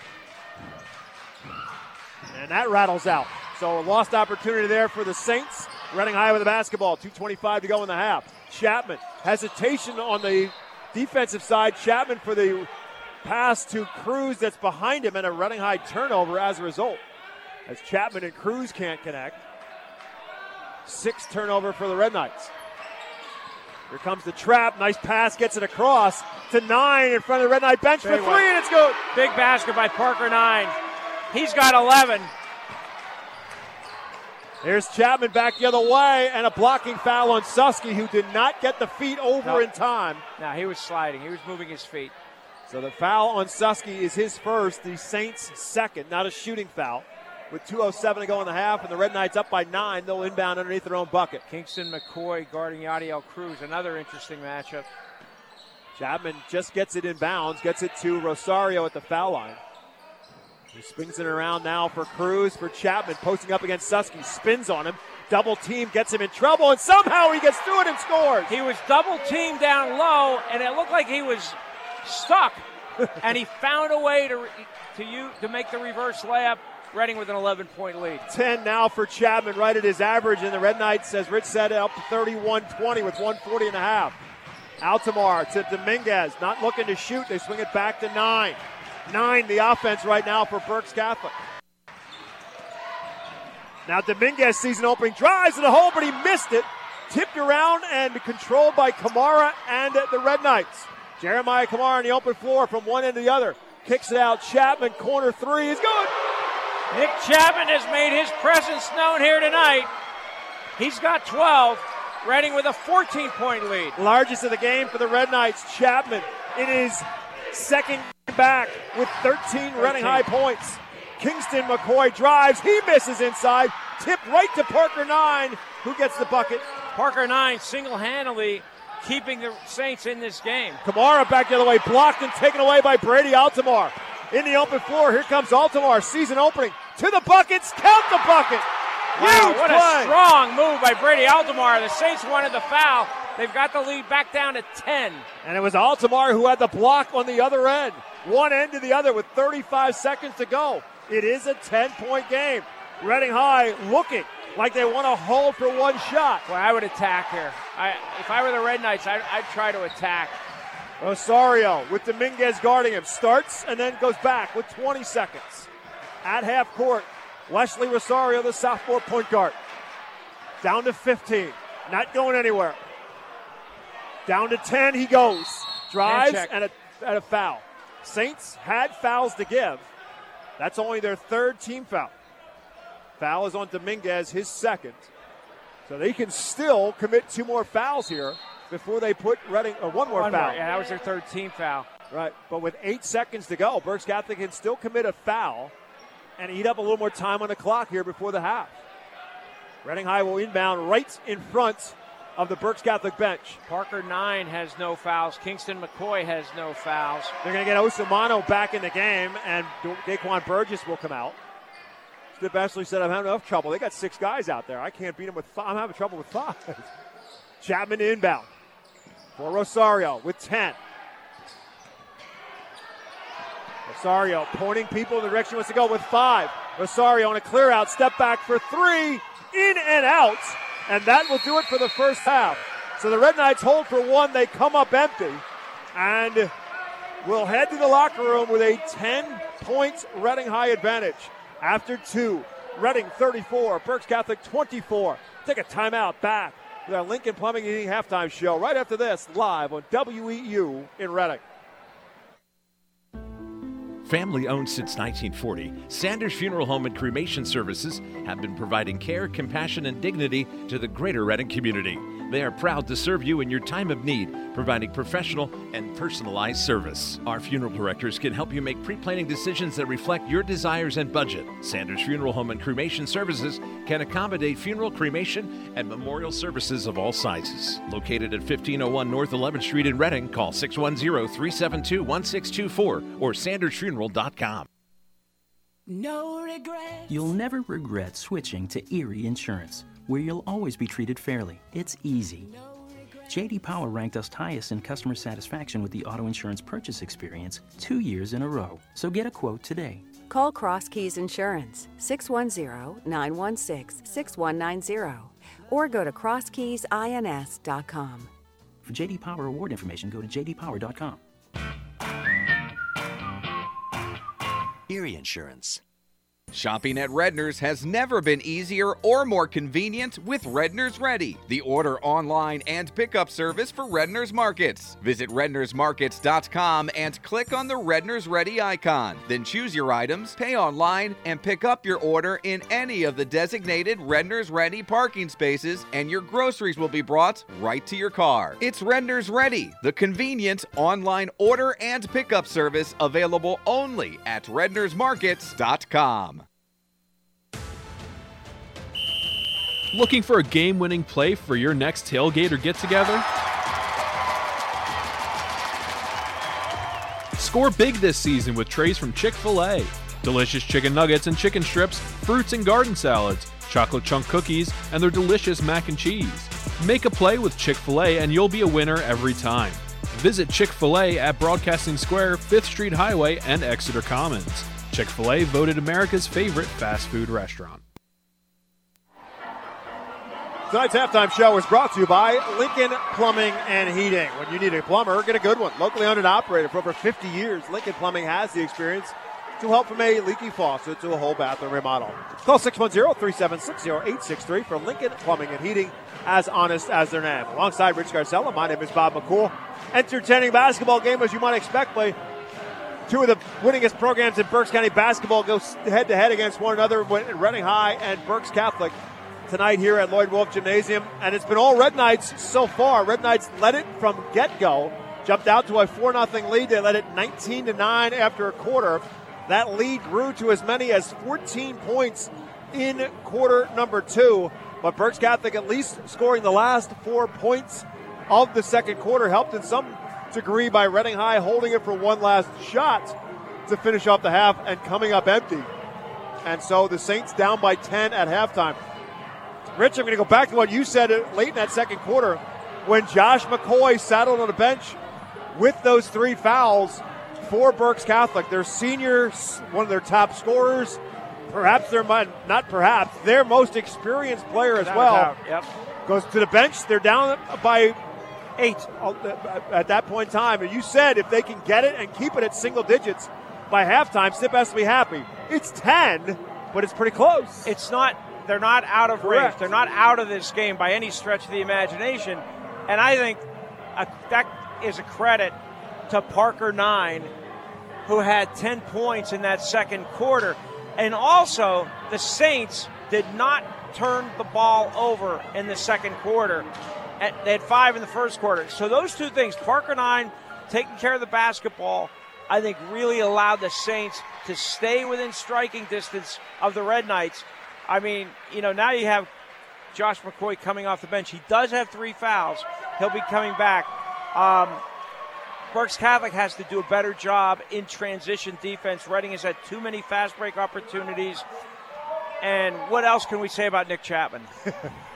And that rattles out. So a lost opportunity there for the Saints. Reading High with the basketball. 2.25 to go in the half. Chapman. Hesitation on the defensive side. Chapman for the pass to Cruz that's behind him and a Reading High turnover as a result. As Chapman and Cruz can't connect. Six turnover for the Red Knights. Here comes the trap. Nice pass, gets it across to nine in front of the Red Knight bench for three, and it's good. Big basket by Parker Nine. He's got 11. Here's Chapman back the other way, and a blocking foul on Susky, who did not get the feet over No. in time. Now he was sliding. He was moving his feet. So the foul on Susky is his first, the Saints' second, not a shooting foul. With 2.07 to go in the half, and the Red Knights up by nine, they'll inbound underneath their own bucket. Kingston McCoy guarding Yadiel Cruz. Another interesting matchup. Chapman just gets it in bounds, gets it to Rosario at the foul line. He spins it around now for Cruz, for Chapman, posting up against Susky, spins on him, double team, gets him in trouble, and somehow he gets through it and scores. He was double teamed down low, and it looked like he was stuck. and he found a way to to you to make the reverse layup. Reading with an 11 point lead. 10 now for Chapman, right at his average, and the Red Knights, as Rich said, up to 31 20 with 140 and a half. Altamar to Dominguez, not looking to shoot. They swing it back to nine. Nine, the offense right now for Berks Catholic. Now Dominguez sees an opening, drives to the hole, but he missed it. Tipped around and controlled by Kamara and the Red Knights. Jeremiah Kamara on the open floor from one end to the other. Kicks it out. Chapman, corner three is good. Nick Chapman has made his presence known here tonight. He's got 12. Reading with a 14 point lead. Largest of the game for the Red Knights. Chapman in his second back with 13 Reading High points. Kingston McCoy drives. He misses inside. Tipped right to Parker Nine, who gets the bucket. Parker Nine single handedly keeping the Saints in this game. Kamara back the other way, blocked and taken away by Brady Altamar. In the open floor, here comes Altamar, season opening to the buckets, count the bucket. Wow, Huge what play. a strong move by Brady Altamar. The Saints wanted the foul. They've got the lead back down to 10. And it was Altamar who had the block on the other end. One end to the other with 35 seconds to go. It is a 10 point game. Reading High looking like they want to hold for one shot. Boy, I would attack here. I, if I were the Red Knights, I'd, I'd try to attack. Rosario with Dominguez guarding him. Starts and then goes back with 20 seconds. At half court, Wesley Rosario, the sophomore point guard. Down to 15. Not going anywhere. Down to 10, he goes. Drives and a, and a foul. Saints had fouls to give. That's only their third team foul. Foul is on Dominguez, his second. So they can still commit two more fouls here before they put Reading, or uh, one more One foul. more. Yeah, that was their third team foul. Right, but with eight seconds to go, Berks Catholic can still commit a foul and eat up a little more time on the clock here before the half. Reading High will inbound right in front of the Berks Catholic bench. Parker Nine has no fouls. Kingston McCoy has no fouls. They're going to get Osamano back in the game, and Daquan Burgess will come out. Steve Ashley said, I'm having enough trouble. They got six guys out there. I can't beat them with five. I'm having trouble with five. Chapman inbound for Rosario with 10. Rosario pointing people in the direction he wants to go with five. Rosario on a clear out, step back for three, in and out, and that will do it for the first half. So the Red Knights hold for one, they come up empty, and will head to the locker room with a 10 points Reading High advantage. After two, Reading 34, Berks Catholic 24. Take a timeout back with our Lincoln Plumbing Heating halftime show right after this, live on WEEU in Reading. Family owned since 1940, Sanders Funeral Home and Cremation Services have been providing care, compassion, and dignity to the greater Reading community. They are proud to serve you in your time of need, providing professional and personalized service. Our funeral directors can help you make pre planning decisions that reflect your desires and budget. Sanders Funeral Home and Cremation Services can accommodate funeral, cremation, and memorial services of all sizes. Located at 1501 North 11th Street in Reading, call 610 372 1624 or sandersfuneral.com. No regret. You'll never regret switching to Erie Insurance, where you'll always be treated fairly. It's easy. JD Power ranked us highest in customer satisfaction with the auto insurance purchase experience two years in a row. So get a quote today. Call Cross Keys Insurance 610 916 6190. or go to crosskeysins.com. For JD Power award information, go to jdpower.com. Erie Insurance. Shopping at Redner's has never been easier or more convenient with Redner's Ready, the order online and pickup service for Redner's Markets. Visit rednersmarkets.com and click on the Redner's Ready icon. Then choose your items, pay online, and pick up your order in any of the designated Redner's Ready parking spaces, and your groceries will be brought right to your car. It's Redner's Ready, the convenient online order and pickup service available only at rednersmarkets.com. Looking for a game winning play for your next tailgate or get together? Score big this season with trays from Chick fil A. Delicious chicken nuggets and chicken strips, fruits and garden salads, chocolate chunk cookies, and their delicious mac and cheese. Make a play with Chick fil A and you'll be a winner every time. Visit Chick fil A at Broadcasting Square, 5th Street Highway, and Exeter Commons. Chick fil A voted America's favorite fast food restaurant. Tonight's halftime show is brought to you by Lincoln Plumbing and Heating. When you need a plumber, get a good one. Locally owned and operated for over 50 years, Lincoln Plumbing has the experience to help from a leaky faucet to a whole bathroom remodel. Call 610-376-0863 for Lincoln Plumbing and Heating, as honest as their name. Alongside Rich Scarcella, my name is Bob McCool. Entertaining basketball game as you might expect by two of the winningest programs in Berks County basketball go head to head against one another, Reading High and Berks Catholic tonight here at Lloyd Wolf Gymnasium. And it's been all Red Knights so far. Red Knights led it from get go, jumped out to a 4 0 lead. They led it 19 to 9 after a quarter. That lead grew to as many as 14 points in quarter number two. But Berks Catholic at least scoring the last four points of the second quarter, helped in some degree by Reading High holding it for one last shot to finish off the half and coming up empty. And so the Saints down by 10 at halftime. Rich, I'm going to go back to what you said uh, late in that second quarter when Josh McCoy saddled on the bench with those three fouls for Berks Catholic. Their senior, one of their top scorers, perhaps their not perhaps their most experienced player as Without well. Yep. Goes to the bench. They're down by eight uh, uh, at that point in time. And you said if they can get it and keep it at single digits by halftime, Snip has to be happy. It's 10, but it's pretty close. It's not. They're not out of Correct. range. They're not out of this game by any stretch of the imagination. And I think uh, that is a credit to Parker Nine, who had 10 points in that second quarter. And also, the Saints did not turn the ball over in the second quarter. At- They had five in the first quarter. So those two things, Parker Nine taking care of the basketball, I think really allowed the Saints to stay within striking distance of the Red Knights. I mean, you know, now you have Josh McCoy coming off the bench. He does have three fouls. He'll be coming back. Um, Berks Catholic has to do a better job in transition defense. Reading has had too many fast break opportunities. And what else can we say about Nick Chapman?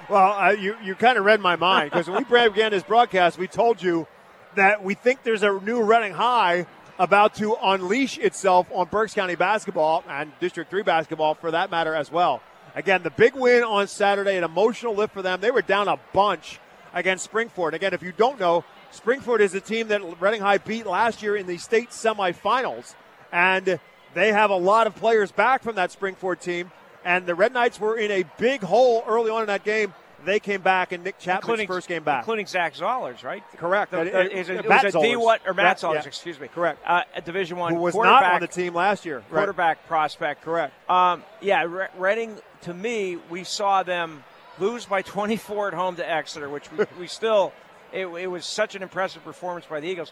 Well, uh, you, you kind of read my mind because when we began this broadcast, we told you that we think there's a new Reading High about to unleash itself on Berks County basketball and District 3 basketball for that matter as well. Again, the big win on Saturday, an emotional lift for them. They were down a bunch against Springford. Again, if you don't know, Springford is a team that Reading High beat last year in the state semifinals. And they have a lot of players back from that Springford team. And the Red Knights were in a big hole early on in that game. They came back, and Nick Chapman's including, first game back. Including Zach Zollers, right? Correct. The- the- uh, is it, it Matt was a D what or Matt Zollers? yeah. Excuse me. Correct. Uh, a Division One Who was not quarterback, on the team last year. Right. quarterback prospect. Correct. Um, yeah, Re- Reading. To me, we saw them lose by 24 at home to Exeter, which we, we still. It, it was such an impressive performance by the Eagles,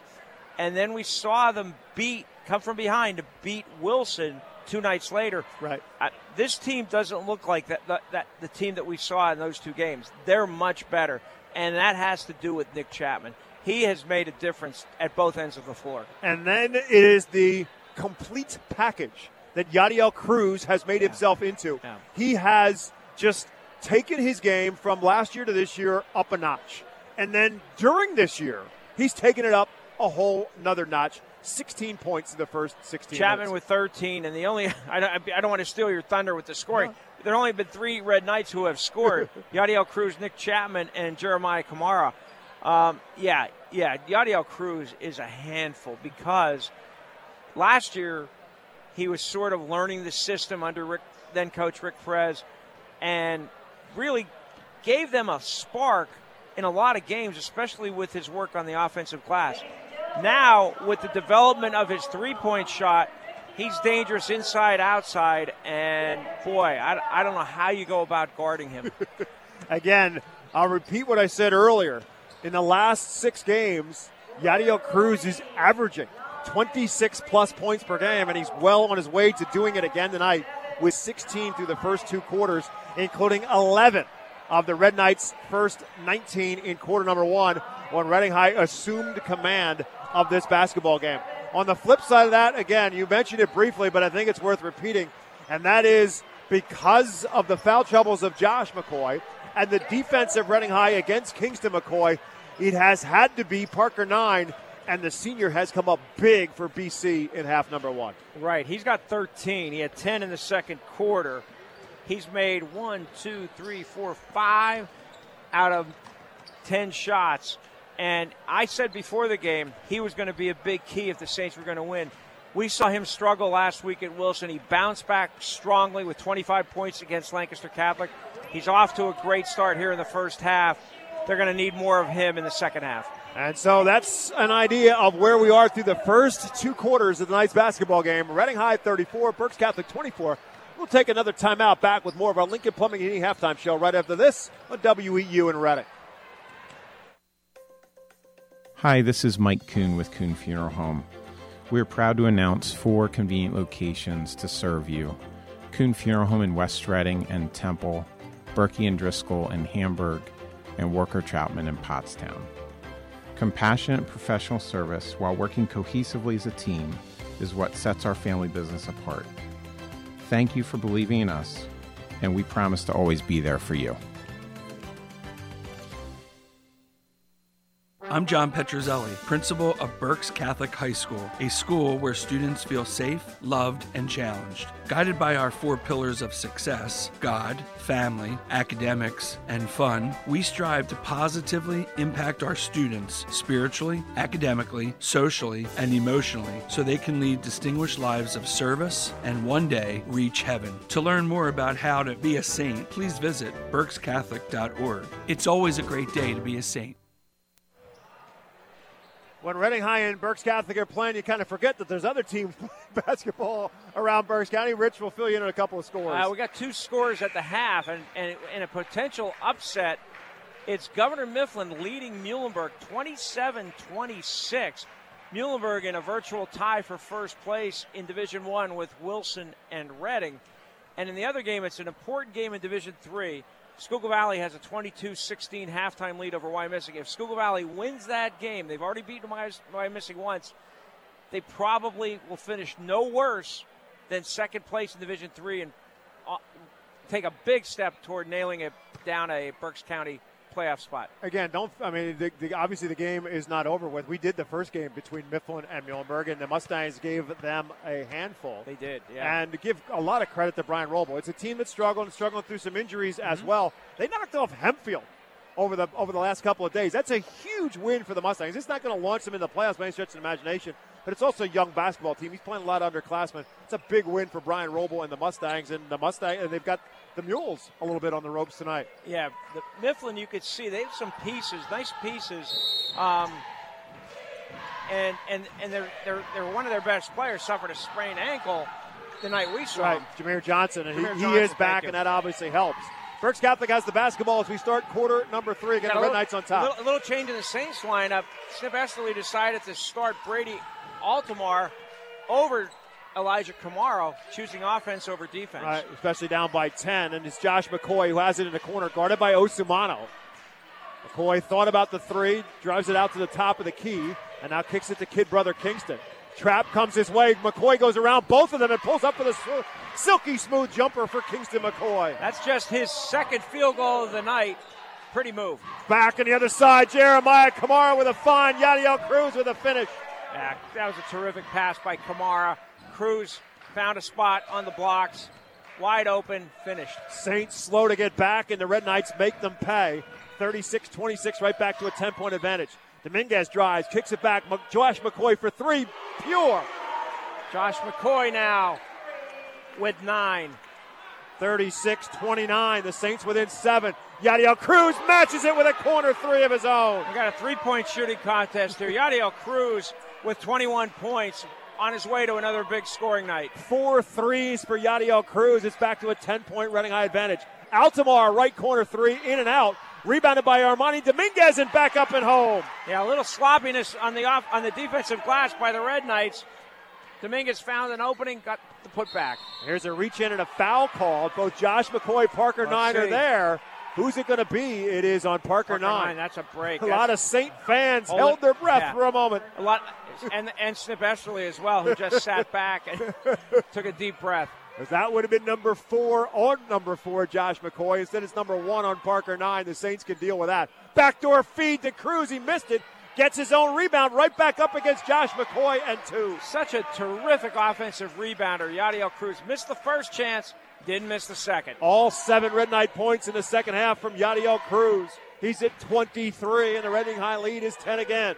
and then we saw them beat, come from behind to beat Wilson two nights later. Right. Uh, this team doesn't look like that, that, that the team that we saw in those two games. They're much better, and that has to do with Nick Chapman. He has made a difference at both ends of the floor. And then it is the complete package that Yadiel Cruz has made himself into. Yeah. He has just taken his game from last year to this year up a notch. And then during this year, he's taken it up a whole another notch. 16 points in the first 16 Chapman minutes. with 13, and the only I don't, I don't want to steal your thunder with the scoring. there have only been three Red Knights who have scored: Yadiel Cruz, Nick Chapman, and Jeremiah Kamara. Um, yeah, yeah, Yadiel Cruz is a handful because last year he was sort of learning the system under Rick, then coach Rick Perez, and really gave them a spark in a lot of games, especially with his work on the offensive glass. Now, with the development of his three point shot, he's dangerous inside, outside, and boy, I, I don't know how you go about guarding him. Again, I'll repeat what I said earlier. In the last six games, Yadiel Cruz is averaging 26 plus points per game, and he's well on his way to doing it again tonight with 16 through the first two quarters, including 11 of the Red Knights' first 19 in quarter number one when Reading High assumed command of this basketball game. On the flip side of that, again, you mentioned it briefly, but I think it's worth repeating, and that is because of the foul troubles of Josh McCoy and the defense of Reading High against Kingston McCoy, it has had to be Parker Nine, and the senior has come up big for BC in half number one. Right. He's got 13. He had 10 in the second quarter. He's made one, two, three, four, five out of 10 shots. And I said before the game he was going to be a big key if the Saints were going to win. We saw him struggle last week at Wilson. He bounced back strongly with 25 points against Lancaster Catholic. He's off to a great start here in the first half. They're going to need more of him in the second half. And so that's an idea of where we are through the first two quarters of tonight's basketball game. Reading High 34, Berks Catholic 24. We'll take another timeout back with more of our Lincoln Plumbing and Heating halftime show right after this on WEEU in Reading. Hi, this is Mike Kuhn with Kuhn Funeral Home. We're proud to announce four convenient locations to serve you Kuhn Funeral Home in West Reading and Temple, Berkey and Driscoll in Hamburg, and Worker Troutman in Pottstown. Compassionate professional service while working cohesively as a team is what sets our family business apart. Thank you for believing in us, and we promise to always be there for you. I'm John Petrozelli, principal of Berks Catholic High School, a school where students feel safe, loved, and challenged. Guided by our four pillars of success God, family, academics, and fun, we strive to positively impact our students spiritually, academically, socially, and emotionally so they can lead distinguished lives of service and one day reach heaven. To learn more about how to be a saint, please visit berkscatholic.org. It's always a great day to be a saint. When Reading High and Berks Catholic are playing, you kind of forget that there's other teams playing basketball around Berks County. Rich will fill you in on a couple of scores. Uh, we got two scores at the half, and, and in a potential upset, it's Governor Mifflin leading Muhlenberg 27 26. Muhlenberg in a virtual tie for first place in Division One with Wilson and Reading. And in the other game, it's an important game in Division Three. Schuylkill Valley has a 22-16 halftime lead over Wyomissing. If Schuylkill Valley wins that game, they've already beaten Wyomissing once. They probably will finish no worse than second place in Division Three and uh, take a big step toward nailing it down a Berks County playoff spot. Again, don't. I mean, the, the, obviously the game is not over with. We did the first game between Mifflin and Muhlenberg, and the Mustangs gave them a handful. They did, yeah. And give a lot of credit to Brian Roble. It's a team that's struggling, struggling through some injuries as Mm-hmm. well. They knocked off Hempfield over the over the last couple of days. That's a huge win for the Mustangs. It's not going to launch them in the playoffs by any stretch of the imagination, but it's also a young basketball team. He's playing a lot of underclassmen. It's a big win for Brian Roble and the Mustangs, and the Mustang, and they've got the Mules a little bit on the ropes tonight. Yeah, the Mifflin, you could see they have some pieces, nice pieces. Um, and and and they're, they're, they're one of their best players suffered a sprained ankle the night we saw Right, him. Jameer Johnson, and Jameer he, Johnson, he is back, and that obviously helps. Berks Catholic has the basketball as we start quarter number three. Again, Got a Red little- Knights on A top. little, a little change in the Saints lineup. Snip Esterly decided to start Brady Altamar over Elijah Kamara choosing offense over defense. Right, especially down by 10. And it's Josh McCoy who has it in the corner, guarded by Osamano. McCoy thought about the three, drives it out to the top of the key, and now kicks it to kid brother Kingston. Trap comes his way. McCoy goes around both of them and pulls up for the silky smooth jumper for Kingston McCoy. That's just his second field goal of the night. Pretty move. Back on the other side, Jeremiah Kamara with a fine. Yadiel Cruz with a finish. Yeah, that was a terrific pass by Kamara. Cruz found a spot on the blocks wide open, finished. Saints slow to get back, and the Red Knights make them pay. 36 26, right back to a 10 point advantage. Dominguez drives, kicks it back. Josh McCoy for three, pure. Josh McCoy now with nine. 36 29. The Saints within seven. Yadiel Cruz matches it with a corner three of his own. We got a three point shooting contest here. Yadiel Cruz with 21 points on his way to another big scoring night. Four threes for Yadiel Cruz. It's back to a 10 point Reading High advantage. Altamar, right corner three, in and out. Rebounded by Armani Dominguez and back up and home. Yeah, a little sloppiness on the off on the defensive glass by the Red Knights. Dominguez found an opening, got the putback. Here's a reach in and a foul call. Both Josh McCoy, Parker Let's Nine are there. Who's it going to be? It is on Parker, Parker Nine. Nine, that's a break. A That's- lot of Saint fans Hold held it. their breath Yeah. for a moment. A lot, and and Snip Esterly as well, who just sat back and took a deep breath. That would have been number four on number four, Josh McCoy. Instead, it's number one on Parker Nine. The Saints can deal with that. Backdoor feed to Cruz. He missed it. Gets his own rebound right back up against Josh McCoy and two. Such a terrific offensive rebounder. Yadiel Cruz missed the first chance, didn't miss the second. All seven Red Knight points in the second half from Yadiel Cruz. He's at 23, and the Reading High lead is 10 again.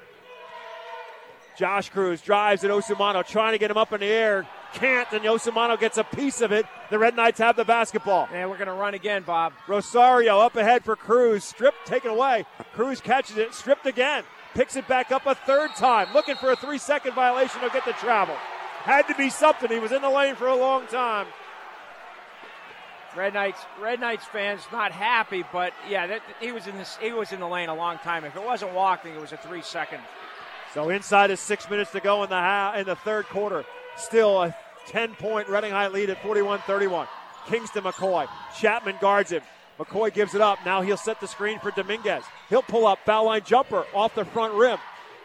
Josh Cruz drives at Osamano, trying to get him up in the air. Can't, and Osamano gets a piece of it. The Red Knights have the basketball. And we're going to run again, Bob. Rosario up ahead for Cruz. Stripped, taken away. Cruz catches it, stripped again. Picks it back up a third time. Looking for a three second violation. He'll get the travel. Had to be something. He was in the lane for a long time. Red Knights, Red Knights fans not happy, but yeah, that, he was in this. He was in the lane a long time. If it wasn't walking, it was a three second. So inside is six minutes to go in the ha- in the third quarter. Still a 10 point Reading High lead at 41 31. Kingston McCoy. Chapman guards him. McCoy gives it up. Now he'll set the screen for Dominguez. He'll pull up foul line jumper off the front rim.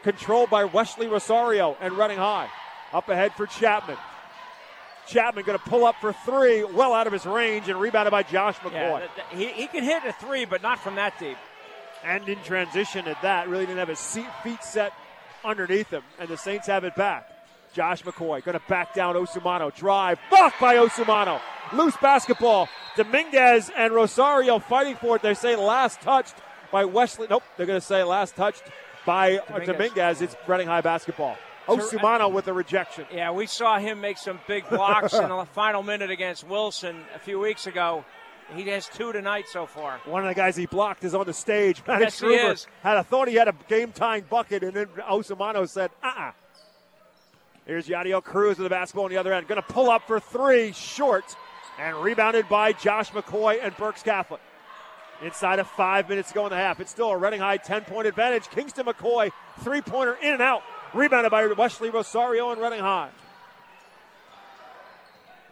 Controlled by Wesley Rosario and Reading High. Up ahead for Chapman. Chapman going to pull up for three, well out of his range, and rebounded by Josh McCoy. Yeah, th- th- he, he can hit a three, but not from that deep. and in transition at that. Really didn't have his seat, feet set underneath him, and the Saints have it back. Josh McCoy going to back down Osamano. Drive, blocked by Osamano. Loose basketball. Dominguez and Rosario fighting for it. They say last touched by Wesley. Nope, they're going to say last touched by Dominguez. Dominguez. It's Reading High basketball. Osamano with a rejection. Yeah, we saw him make some big blocks in the final minute against Wilson a few weeks ago. He has two tonight so far. One of the guys he blocked is on the stage. Matt Yes, he is. Had a thought he had a game tying bucket, and then Osamano said, uh uh Here's Yadiel Cruz with the basketball on the other end. Going to pull up for three, short, and rebounded by Josh McCoy and Berks Catholic. Inside of five minutes to go in the half. It's still a Reading High 10 point advantage. Kingston McCoy, three pointer in and out. Rebounded by Wesley Rosario and Reading High.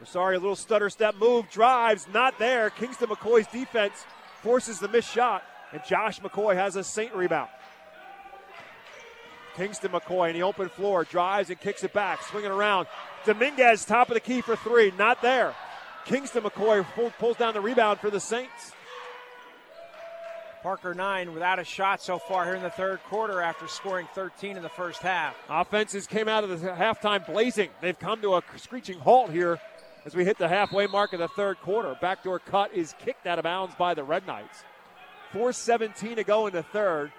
Rosario, a little stutter step move, drives, not there. Kingston McCoy's defense forces the missed shot, and Josh McCoy has a Saint rebound. Kingston McCoy in the open floor drives and kicks it back, swinging around. Dominguez, top of the key for three, not there. Kingston McCoy pull- pulls down the rebound for the Saints. Parker nine without a shot so far here in the third quarter after scoring 13 in the first half. Offenses came out of the halftime blazing. They've come to a screeching halt here as we hit the halfway mark of the third quarter. Backdoor cut is kicked out of bounds by the Red Knights. 4.17 to go in the third.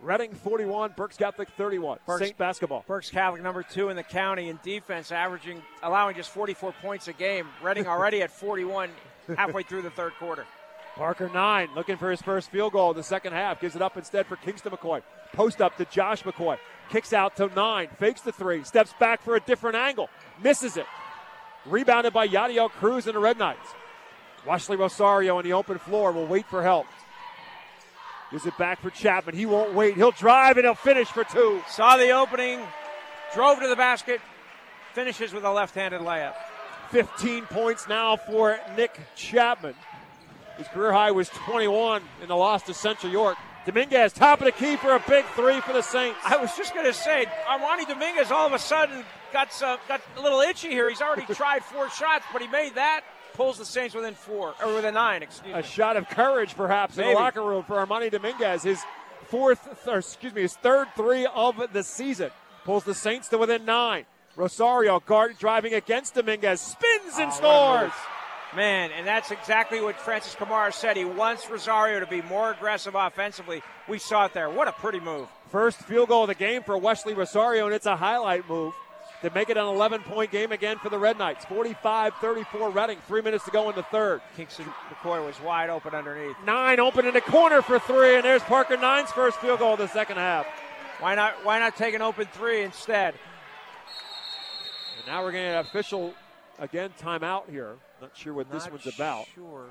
Reading 41, Berks Catholic 31. Berks- Saint basketball. Berks Catholic number two in the county in defense, averaging allowing just 44 points a game. Reading already at 41 halfway through the third quarter. Parker nine, looking for his first field goal in the second half. Gives it up instead for Kingston McCoy. Post up to Josh McCoy. Kicks out to nine. Fakes the three. Steps back for a different angle. Misses it. Rebounded by Yadiel Cruz and the Red Knights. Wesley Rosario on the open floor will wait for help. Gives it back for Chapman. He won't wait. He'll drive and he'll finish for two. Saw the opening, drove to the basket, finishes with a left-handed layup. 15 points now for Nick Chapman. His career high was 21 in the loss to Central York. Dominguez, top of the key for a big three for the Saints. I was just going to say, Armani Dominguez all of a sudden got some, got a little itchy here. He's already tried four shots, but he made that. Pulls the Saints within four, or within nine, excuse A me. A shot of courage, perhaps, in the locker room for Armani Dominguez. His fourth, or excuse me, his third three of the season. Pulls the Saints to within nine. Rosario guard driving against Dominguez, spins and Oh, scores. Man, and that's exactly what Francis Kamara said. He wants Rosario to be more aggressive offensively. We saw it there. What a pretty move. First field goal of the game for Wesley Rosario, and it's a highlight move to make it an 11 point game again for the Red Knights. 45 34 Reading, three minutes to go in the third. Kingston McCoy was wide open underneath. Nine open in the corner for three, and there's Parker Nine's first field goal of the second half. Why not? Why not take an open three instead? And now we're getting an official again timeout here. Not sure what this one's about. Sure.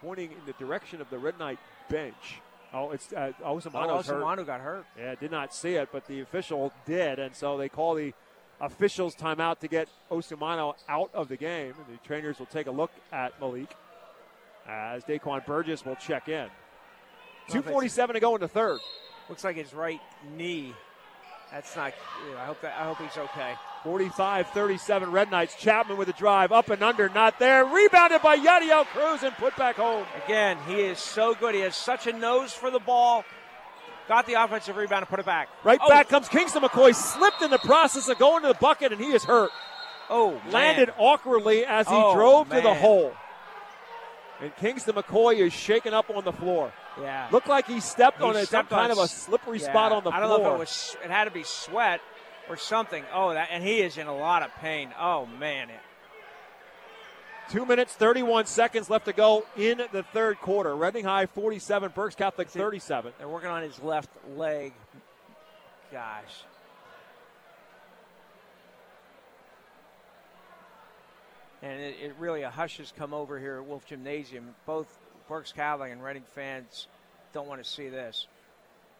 Pointing in the direction of the Red Knight bench. Oh, it's uh, Osamano's Oh, hurt. Got hurt. Yeah, did not see it, but the official did, and so they call the officials timeout to get Osamano out of the game. And the trainers will take a look at Malik as Daquan Burgess will check in. Two forty-seven to go in the third. Looks like his right knee. That's not. yeah, I hope that. I hope he's okay. 45-37 Red Knights. Chapman with a drive, up and under, not there. Rebounded by Yadiel Cruz and put back home. Again, he is so good. He has such a nose for the ball. Got the offensive rebound and put it back. Right Oh, back comes Kingston McCoy, slipped in the process of going to the bucket, and he is hurt. Oh, man. landed awkwardly as he Oh, drove to the hole. And Kingston McCoy is shaken up on the floor. Yeah. Looked like he stepped He on a, some stepped kind on of a slippery yeah, spot on the floor. I don't know if it was. It had to be sweat or something. Oh, that and he is in a lot of pain. Oh man. Two minutes, 31 seconds left to go in the third quarter. Reading High 47, Berks Catholic 37. They're working on his left leg. Gosh. And it, it really a hush has come over here at Wolf Gymnasium. Both Berks Catholic and Reading fans don't want to see this.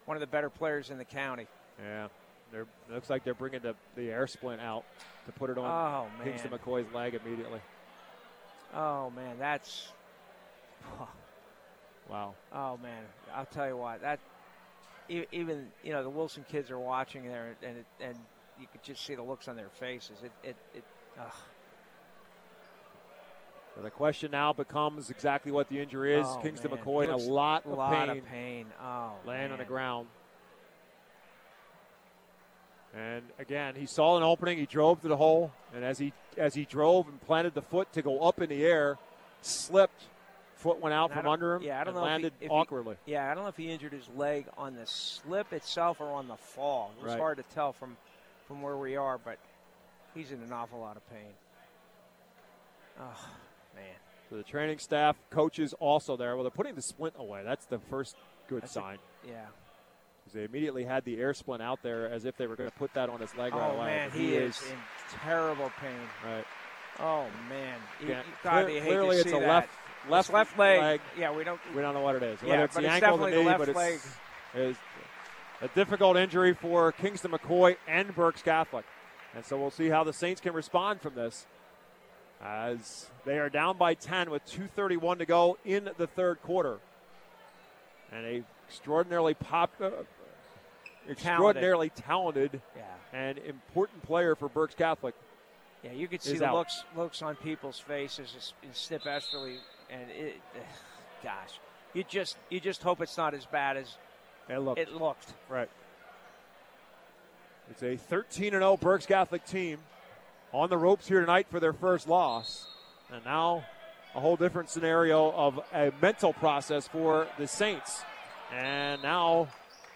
One of the better players in the county. Yeah. They're, looks like they're bringing the, the air splint out to put it on Oh, man. Kingston McCoy's leg immediately. Oh man, that's Wow. Oh man, I'll tell you what. That even you know the Wilson kids are watching there, and it, and you could just see the looks on their faces. It it, it ugh. So the question now becomes exactly what the injury is. Oh, Kingston man. McCoy in a lot of lot pain. of pain. Oh, laying on the ground. And again, he saw an opening. He drove to the hole, and as he as he drove and planted the foot to go up in the air, slipped. Foot went out And from under him. Yeah, I don't and know landed if he, if he- awkwardly. yeah, I don't know if he injured his leg on the slip itself or on the fall. It's Right. hard to tell from from where we are, but he's in an awful lot of pain. Oh man. So the training staff, coaches also there. Well, they're putting the splint away. That's the first good That's a- sign. Yeah. 'Cause they immediately had the air splint out there as if they were going to put that on his leg right Oh away. man, But he is in terrible pain. Right. Oh man, Yeah, God, clear- clearly it's a that. left left It's left leg. leg. Yeah, we don't. We don't know what it is. Yeah, Whether it's but the it's ankle the definitely knee, the left but it's, leg. it's a difficult injury for Kingston McCoy and Berks Catholic. And so we'll see how the Saints can respond from this. As they are down by 10 with 2.31 to go in the third quarter. And a extraordinarily pop, uh, extraordinarily talented Yeah. and important player for Berks Catholic. Yeah, you could see the out. looks looks on people's faces in Snip Esterly, and it, gosh, you just you just hope it's not as bad as it looked. It looked. Right. It's a 13 and 0 Berks Catholic team on the ropes here tonight for their first loss. And now a whole different scenario of a mental process for the Saints. And now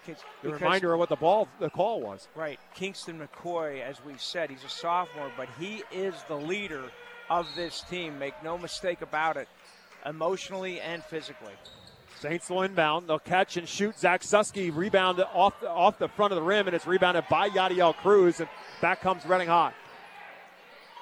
the because- reminder of what the ball the call was. Right, Kingston McCoy, as we said, he's a sophomore, but he is the leader of this team. Make no mistake about it, emotionally and physically. Saints will inbound. They'll catch and shoot. Zach Susky rebound off the, off the front of the rim, and it's rebounded by Yadiel Cruz. And back comes Reading Hot.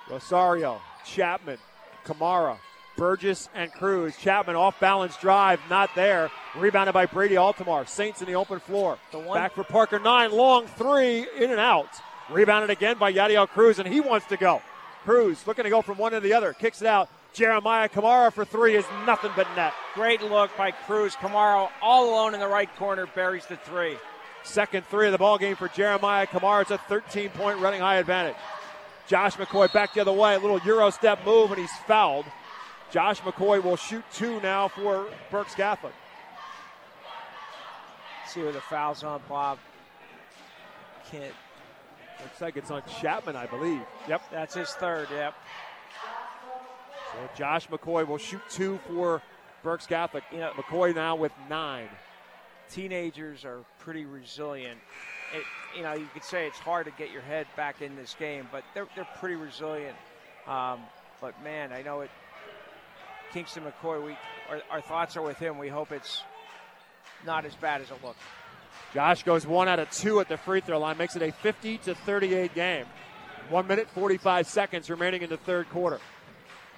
Rosario, Chapman, Kamara, Burgess, and Cruz. Chapman off balance drive, not there. Rebounded by Brady Altamar. Saints in the open floor. one- Back for Parker. Nine, long three, in and out. Rebounded again by Yadiel Cruz, and he wants to go. Cruz looking to go from one to the other. Kicks it out. Jeremiah Kamara for three is nothing but net. Great look by Cruz. Kamara all alone in the right corner buries the three. Second three of the ball game for Jeremiah Kamara. It's a 13 point Reading high advantage. Josh McCoy back the other way. A little Euro step move, and he's fouled. Josh McCoy will shoot two now for Berks Catholic. See where the foul's on, Bob. Can't. Looks like it's on Chapman, I believe. Yep. That's his third, yep. So Josh McCoy will shoot two for Berks Catholic. McCoy now with nine. Teenagers are pretty resilient. It, you know, you could say it's hard to get your head back in this game, but they're, they're pretty resilient. Um, but man, I know it. Kingston McCoy, we our, our thoughts are with him. We hope it's not as bad as it looked. Josh goes one out of two at the free throw line, makes it a 50 to 38 game. One minute, 45 seconds remaining in the third quarter.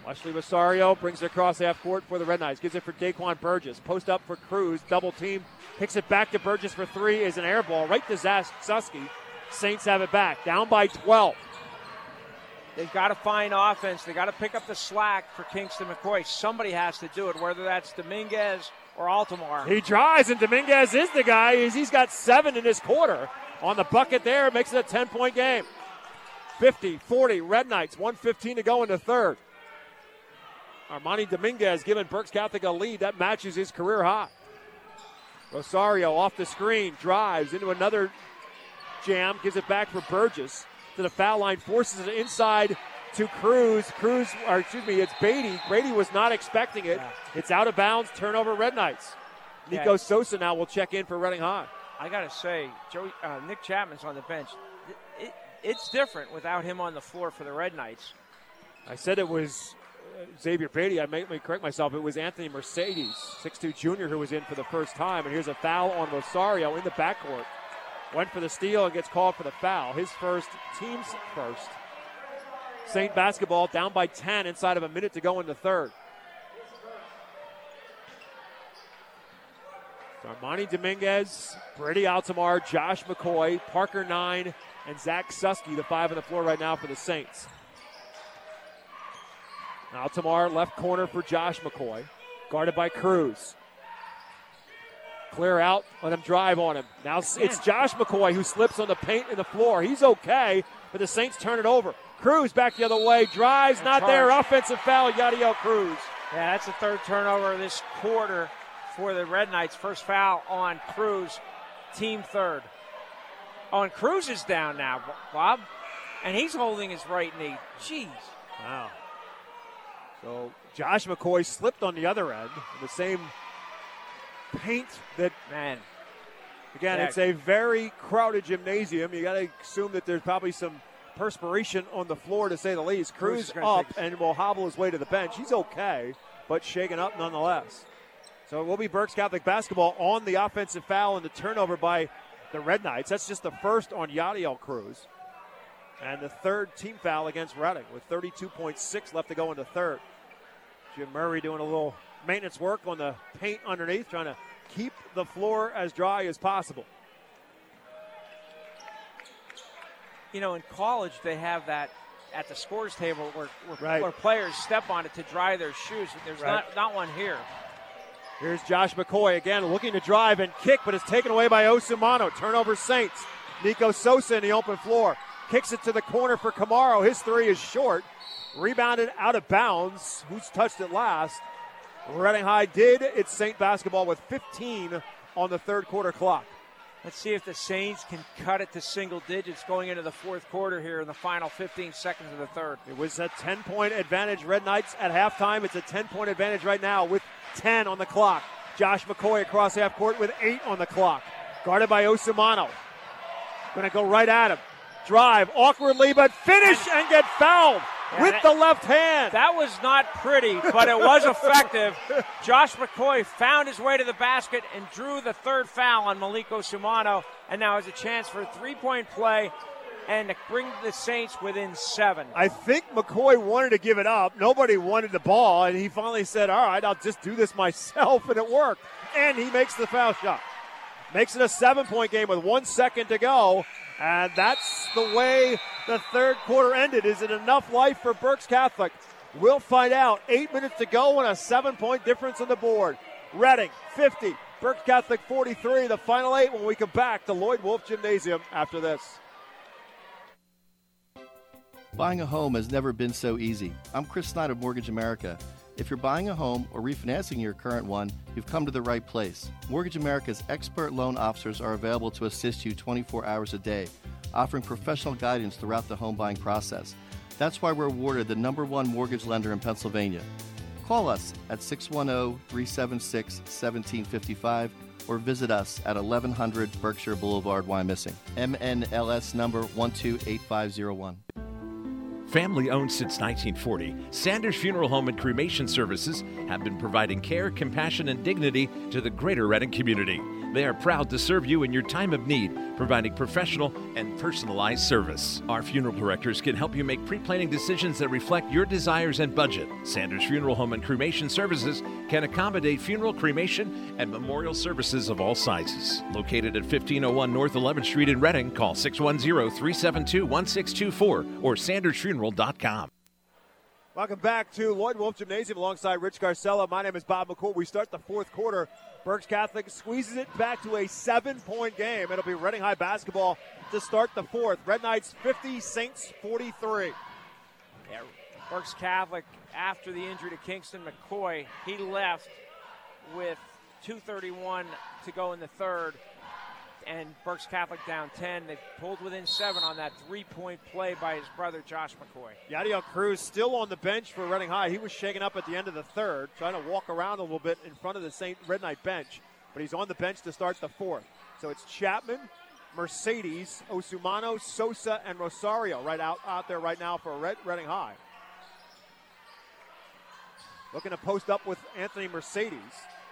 Wesley Rosario brings it across half court for the Red Knights. Gives it for Daquan Burgess. Post up for Cruz. Double team. Picks it back to Burgess for three. Is an air ball right to Zas- Susky. Saints have it back. Down by 12. They've got to find offense. They've got to pick up the slack for Kingston McCoy. Somebody has to do it, whether that's Dominguez or Altamar. He tries, and Dominguez is the guy. He's- got seven in this quarter. On the bucket there, makes it a 10 point game. 50 40, Red Knights, 115 to go in the third. Armani Dominguez giving Berks Catholic a lead. That matches his career high. Rosario off the screen, drives into another jam, gives it back for Burgess to the foul line, forces it inside to Cruz. Cruz, or excuse me, it's Beatty. Brady was not expecting it. It's out of bounds, turnover, Red Knights. Nico Yeah. Sosa now will check in for Reading High. I got to say, Joey, uh, Nick Chapman's on the bench. It, it, it's different without him on the floor for the Red Knights. I said it was Xavier Beatty. I may, may correct myself. It was Anthony Mercedes, 6'2 junior, who was in for the first time. And here's a foul on Rosario in the backcourt. Went for the steal and gets called for the foul. His first, team's first. St. basketball down by 10 inside of a minute to go in the third. Armani Dominguez, Brady Altamar, Josh McCoy, Parker Nine, and Zach Susky, the five on the floor right now for the Saints. Altamar left corner for Josh McCoy, guarded by Cruz. Clear out, let him drive on him. Now it's Josh McCoy who slips on the paint in the floor. He's okay, but the Saints turn it over. Cruz back the other way, drives, not there. Offensive foul, Yadiel Cruz. Yeah, that's the third turnover this quarter for the Red Knights. First foul on Cruz, team third. Oh, and Cruz is down now, Bob, and he's holding his right knee. Jeez. Wow. So Josh McCoy slipped on the other end, the same paint that man. Again, Yeah. it's a very crowded gymnasium. You got to assume that there's probably some perspiration on the floor, to say the least. Cruz up take- and will hobble his way to the bench. He's okay, but shaken up nonetheless. So it will be Berks Catholic basketball on the offensive foul and the turnover by the Red Knights. That's just the first on Yadiel Cruz. And the third team foul against Reading with 32.6 left to go in the third. Jim Murray doing a little maintenance work on the paint underneath, trying to keep the floor as dry as possible. You know, in college they have that at the scores table where, where, Right. where players step on it to dry their shoes. There's Right. not not one here. Here's Josh McCoy again looking to drive and kick, but it's taken away by Osamano. Turnover Saints. Nico Sosa in the open floor. Kicks it to the corner for Kamara. His three is short. Rebounded out of bounds. Who's touched it last? Reading High did. It's Saint basketball with 15 on the third quarter clock. Let's see if the Saints can cut it to single digits going into the fourth quarter here in the final 15 seconds of the third. It was a 10 point advantage, Red Knights at halftime. It's a 10 point advantage right now with 10 on the clock. Josh McCoy across half court with 8 on the clock. Guarded by Osamano. Gonna go right at him. Drive awkwardly, but finish and get fouled with that- the left hand. That was not pretty, but it was effective. Josh McCoy found his way to the basket and drew the third foul on Malik Osamano, and now has a chance for a three-point play and to bring the Saints within seven. I think McCoy wanted to give it up. Nobody wanted the ball, and he finally said, All right, I'll just do this myself, and it worked. And he makes the foul shot. Makes it a seven point game with one second to go. And that's the way the third quarter ended. Is it enough life for Berks Catholic? We'll find out. Eight minutes to go and a seven point difference on the board. Reading 50, Berks Catholic 43. The final eight when we come back to Lloyd Wolf Gymnasium after this. Buying a home has never been so easy. I'm Chris Snyder of Mortgage America. If you're buying a home or refinancing your current one, you've come to the right place. Mortgage America's expert loan officers are available to assist you 24 hours a day, offering professional guidance throughout the home buying process. That's why we're awarded the number one mortgage lender in Pennsylvania. Call us at 610 376 1755 or visit us at 1100 Berkshire Boulevard, Wyomissing. MNLS number 128501. Family owned since 1940, Sanders Funeral Home and Cremation Services have been providing care, compassion, and dignity to the greater Reading community. They are proud to serve you in your time of need, providing professional and personalized service. Our funeral directors can help you make pre planning decisions that reflect your desires and budget. Sanders Funeral Home and Cremation Services can accommodate funeral, cremation, and memorial services of all sizes. Located at 1501 North 11th Street in Reading, call 610 372 1624 or sandersfuneral.com. Welcome back to Lloyd Wolf Gymnasium alongside Rich Scarcella. My name is Bob McCool. We start the fourth quarter. Berks Catholic squeezes it back to a seven point game. It'll be Reading High basketball to start the fourth. Red Knights 50, Saints 43. Yeah, Berks Catholic, after the injury to Kingston McCoy, he left with 2.31 to go in the third. And Berks Catholic down 10. They pulled within seven on that three point play by his brother, Josh McCoy. Yadiel Cruz still on the bench for Reading High. He was shaken up at the end of the third, trying to walk around a little bit in front of the St. Red Knight bench, but he's on the bench to start the fourth. So it's Chapman, Mercedes, Osamano, Sosa, and Rosario right out, out there right now for Red, Reading High. Looking to post up with Anthony Mercedes.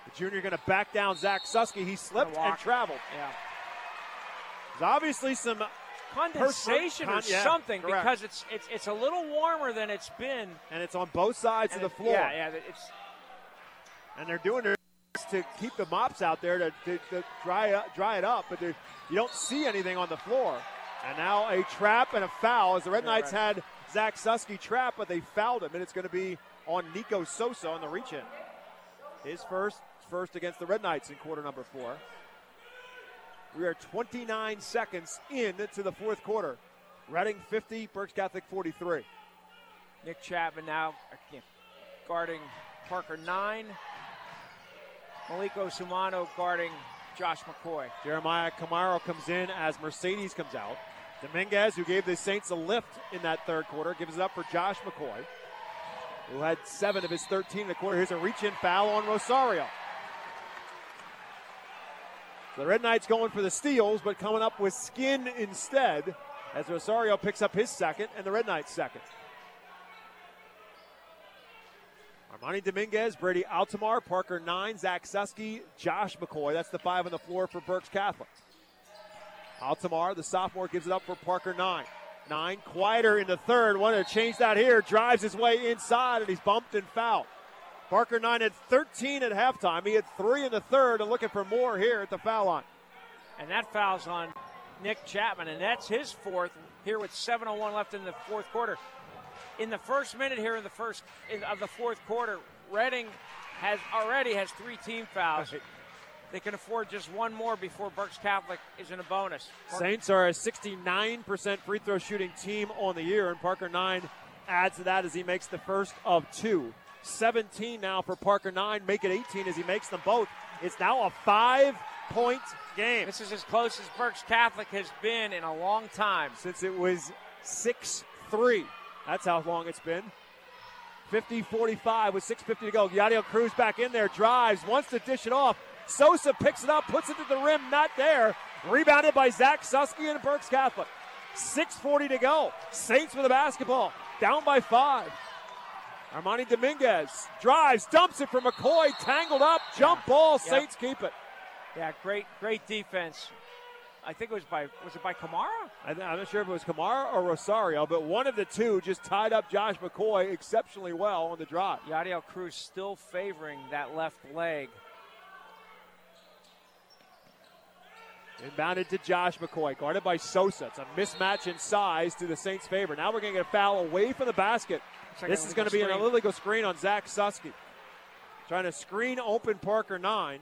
The junior going to back down Zach Susky. He slipped and traveled. Yeah. There's obviously some condensation Con- or yeah, something correct. because it's it's it's a little warmer than it's been. And it's on both sides And of the floor. Yeah, yeah. It's and they're doing their best to keep the mops out there to, to, to dry up, dry it up, but you don't see anything on the floor. And now a trap and a foul as the Red Knights right. had Zach Susky trap, but they fouled him, and it's going to be on Nico Sosa on the reach in. His first, first against the Red Knights in quarter number four. We are 29 seconds into the fourth quarter. Reading 50, Berks Catholic 43. Nick Chapman now guarding Parker nine. Malik Osamano guarding Josh McCoy. Jeremiah Kamara comes in as Mercedes comes out. Dominguez, who gave the Saints a lift in that third quarter, gives it up for Josh McCoy, who had seven of his 13 in the quarter. Here's a reach in foul on Rosario. The Red Knights going for the steals, but coming up with skin instead as Rosario picks up his second and the Red Knights second. Armani Dominguez, Brady Altamar, Parker 9, Zach Susky, Josh McCoy. That's the five on the floor for Berks Catholic. Altamar, the sophomore, gives it up for Parker 9. 9 quieter in the third. Wanted to change that here. Drives his way inside, and he's bumped and fouled. Parker 9 had 13 at halftime. He had three in the third and looking for more here at the foul line. And that foul's on Nick Chapman, and that's his fourth here with 7:01 left in the fourth quarter. In the first minute here in the first in, of the fourth quarter, Reading has already has three team fouls. They can afford just one more before Berks Catholic is in a bonus. Saints are a 69% free throw shooting team on the year, and Parker 9 adds to that as he makes the first of two. 17 now for Parker 9, make it 18 as he makes them both. It's now a five point game. This is as close as Berks Catholic has been in a long time. Since it was 6 3. That's how long it's been. 50 45 with 6.50 to go. Yadiel Cruz back in there, drives, wants to dish it off. Sosa picks it up, puts it to the rim, not there. Rebounded by Zach Susky and Berks Catholic. 6.40 to go. Saints with the basketball, down by five. Armani Dominguez drives, dumps it for McCoy, tangled up, jump ball. Yep. Saints keep it. Yeah, great, great defense. I think it was by was it by Kamara? I- I'm not sure if it was Kamara or Rosario, but one of the two just tied up Josh McCoy exceptionally well on the drive. Yadiel Cruz still favoring that left leg. Inbounded to Josh McCoy, guarded by Sosa. It's a mismatch in size to the Saints' favor. Now we're going to get a foul away from the basket. This is going to be an illegal screen on Zach Susky. Trying to screen open Parker 9.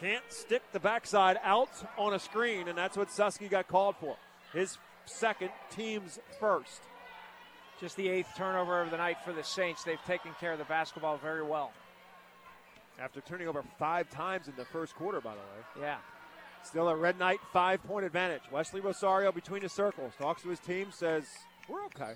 Can't stick the backside out on a screen, and that's what Susky got called for. His second, team's first. Just the eighth turnover of the night for the Saints. They've taken care of the basketball very well. After turning over five times in the first quarter, by the way. Yeah. Still a Red Knight five point advantage. Wesley Rosario between the circles. Talks to his team, says, We're okay.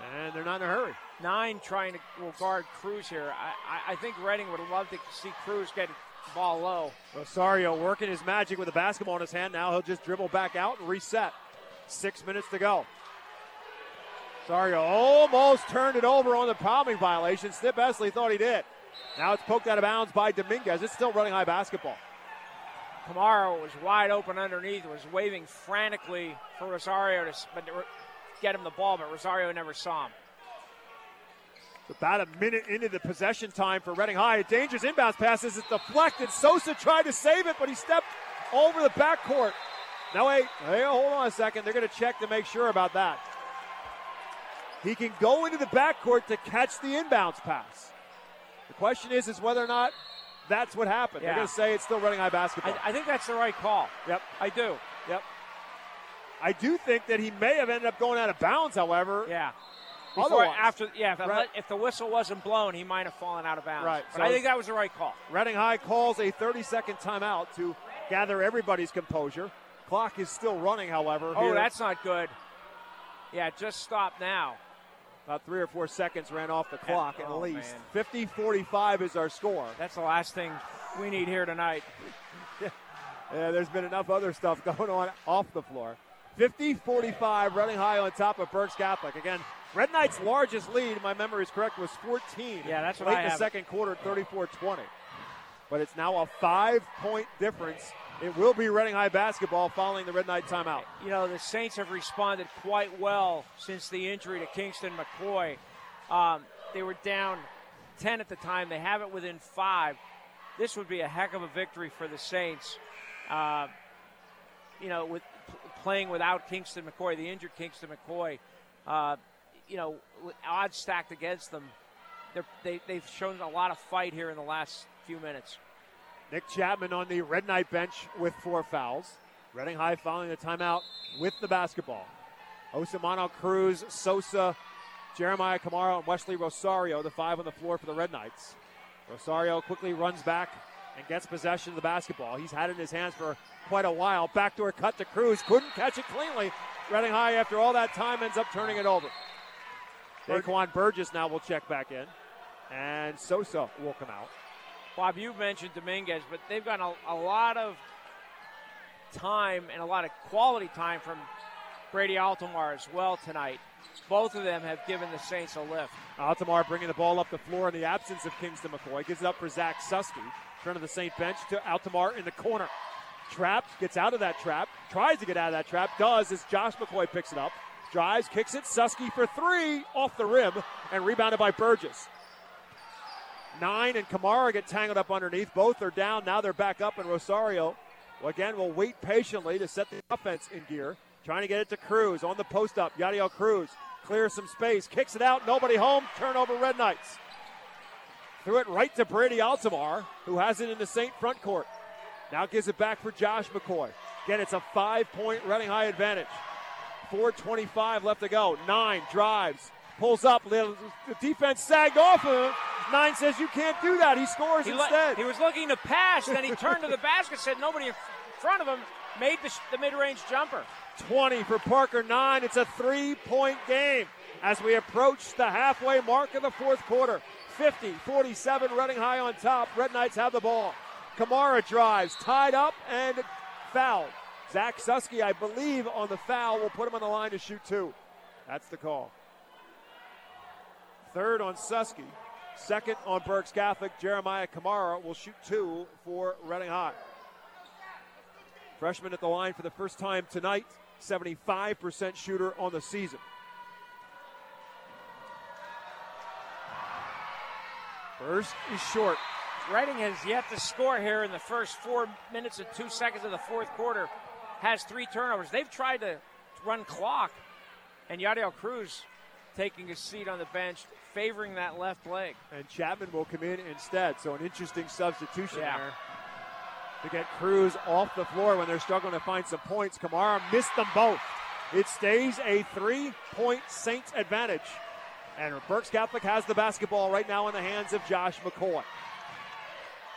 And they're not in a hurry. Nine trying to will guard Cruz here. I, I, I think Reading would love to see Cruz get ball low. Rosario working his magic with the basketball in his hand. Now he'll just dribble back out and reset. Six minutes to go. Rosario almost turned it over on the palming violation. Snip Esterly thought he did. Now it's poked out of bounds by Dominguez. It's still Reading high basketball. Kamara was wide open underneath, was waving frantically for Rosario to but to get him the ball, but Rosario never saw him. About a minute into the possession time for Reading High. A dangerous inbounds pass is deflected. Sosa tried to save it, but he stepped over the backcourt. Now wait, hey, hold on a second. They're going to check to make sure about that. He can go into the backcourt to catch the inbounds pass. The question is, is whether or not that's what happened. They're going to say it's still Reading high basketball. I, I think that's the right call. Yep. I do. Yep. I do think that he may have ended up going out of bounds, however. Yeah. Before, Otherwise, after, yeah, if, the- Right. if the whistle wasn't blown, he might have fallen out of bounds. Right, But so I think that was the right call. Reading High calls a 30 second timeout to gather everybody's composure. Clock is still running, however. Oh, here. that's not good. Yeah, just stop now. About three or four seconds ran off the clock at oh, least. man. 50 45 is our score. That's the last thing we need here tonight. Yeah, there's been enough other stuff going on off the floor. 50 45, Reading High on top of Berks Catholic. Again, Red Knight's largest lead, if my memory is correct, was 14. Yeah, that's what Late I in the have. second quarter, 34 20. But it's now a five point difference. It will be Reading High basketball following the Red Knight timeout. You know, the Saints have responded quite well since the injury to Kingston McCoy. Um, they were down 10 at the time. They have it within five. This would be a heck of a victory for the Saints. Uh, you know, with playing without Kingston McCoy, the injured Kingston McCoy, uh, you know, odds stacked against them. They, they've shown a lot of fight here in the last few minutes. Nick Chapman on the Red Knight bench with four fouls. Reading High following the timeout with the basketball. Osamano Cruz, Sosa, Jeremiah Kamara, and Wesley Rosario, the five on the floor for the Red Knights. Rosario quickly runs back and gets possession of the basketball. He's had it in his hands for quite a while. Backdoor cut to Cruz. Couldn't catch it cleanly. Reading High, after all that time, ends up turning it over. Daquan Burgess now will check back in. And Sosa will come out. Bob, you mentioned Dominguez, but they've gotten a, a lot of time and a lot of quality time from Brady Altomar as well tonight. Both of them have given the Saints a lift. Altamar bringing the ball up the floor in the absence of Kingston McCoy. Gives it up for Zach Susky. Front of the St. bench to Altamar in the corner. Trapped, gets out of that trap, tries to get out of that trap, does as Josh McCoy picks it up. Drives, kicks it, Susky for three off the rim and rebounded by Burgess. Nine and Kamara get tangled up underneath. Both are down. Now they're back up, and Rosario, again, will wait patiently to set the offense in gear. Trying to get it to Cruz on the post up. Yadiel Cruz clears some space, kicks it out. Nobody home. Turnover, Red Knights. Threw it right to Brady Altamar, who has it in the St. front court. Now gives it back for Josh McCoy. Again, it's a five point Reading High advantage. 4.25 left to go. Nine drives, pulls up. The defense sagged off of him. Nine says, You can't do that. He scores He, le- instead. he was looking to pass, then he turned to the basket, said nobody in front of him, made the, sh- the mid range jumper. 20 for Parker, 9. It's a three point game as we approach the halfway mark of the fourth quarter. 50 47, Reading High on top. Red Knights have the ball. Kamara drives, tied up and fouled. Zach Susky, I believe, on the foul will put him on the line to shoot two. That's the call. Third on Susky. Second on Berks Catholic. Jeremiah Kamara will shoot two for Reading High. Freshman at the line for the first time tonight. 75% shooter on the season. First is short. Reading has yet to score here in the first four minutes and two seconds of the fourth quarter. Has three turnovers. They've tried to run clock, and Yadiel Cruz taking his seat on the bench, favoring that left leg. And Chapman will come in instead. So an interesting substitution Yeah. there to get Cruz off the floor when they're struggling to find some points. Kamara missed them both. It stays a three point Saints advantage. And Berks Catholic has the basketball right now in the hands of Josh McCoy.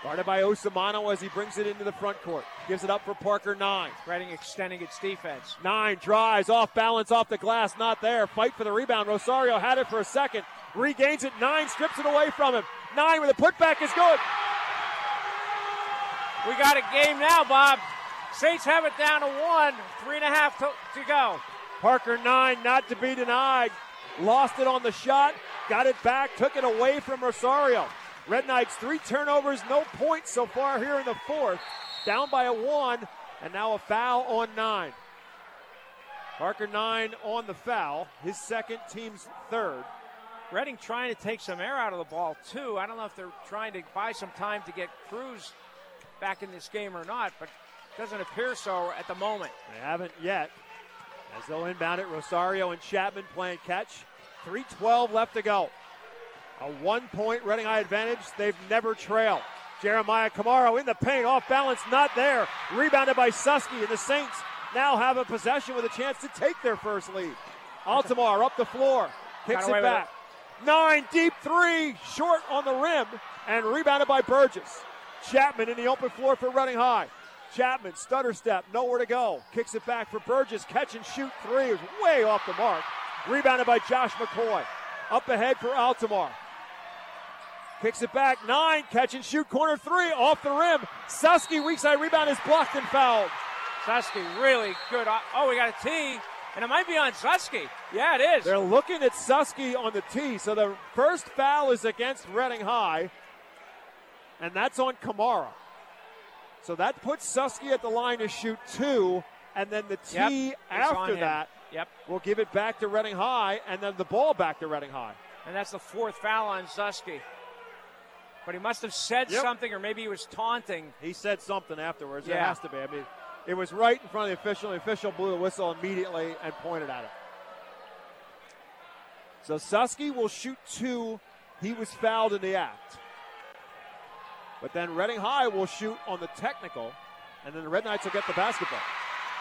Guarded by Osamano as he brings it into the front court. Gives it up for Parker Nine. Reading extending its defense. Nine drives off balance off the glass, not there. Fight for the rebound. Rosario had it for a second. Regains it. Nine strips it away from him. Nine with a putback is good. We got a game now, Bob. Saints have it down to one. Three and a half to, to go. Parker Nine not to be denied. Lost it on the shot. Got it back. Took it away from Rosario. Red Knights three turnovers, no points so far here in the fourth. Down by a one, and now a foul on nine. Parker Nine on the foul, his second, team's third. Reading trying to take some air out of the ball, too. I don't know if they're trying to buy some time to get Cruz back in this game or not, but doesn't appear so at the moment. They haven't yet. As they'll inbound it, Rosario and Chapman playing catch. 3.12 left to go. A one point Reading High advantage. They've never trailed. Jeremiah Kamara in the paint, off balance, not there. Rebounded by Susky, and the Saints now have a possession with a chance to take their first lead. Altamar up the floor, kicks it back. Nine deep three, short on the rim, and rebounded by Burgess. Chapman in the open floor for Reading High. Chapman, stutter step, nowhere to go. Kicks it back for Burgess. Catch and shoot three is way off the mark. Rebounded by Josh McCoy. Up ahead for Altamar. Kicks it back. Nine. Catch and shoot. Corner three. Off the rim. Susky, weak side rebound is blocked and fouled. Susky really good. Oh, oh, we got a tee, and it might be on Susky. Yeah, it is. They're looking at Susky on the tee. So the first foul is against Reading High, and that's on Kamara. So that puts Susky at the line to shoot two, and then the Yep, tee it's after that Yep. will give it back to Reading High, and then the ball back to Reading High. And that's the fourth foul on Susky. But he must have said Yep. something, or maybe he was taunting. He said something afterwards. Yeah. has to be. I mean, it was right in front of the official. The official blew the whistle immediately and pointed at it. So Susky will shoot two. He was fouled in the act. But then Reading High will shoot on the technical, and then the Red Knights will get the basketball.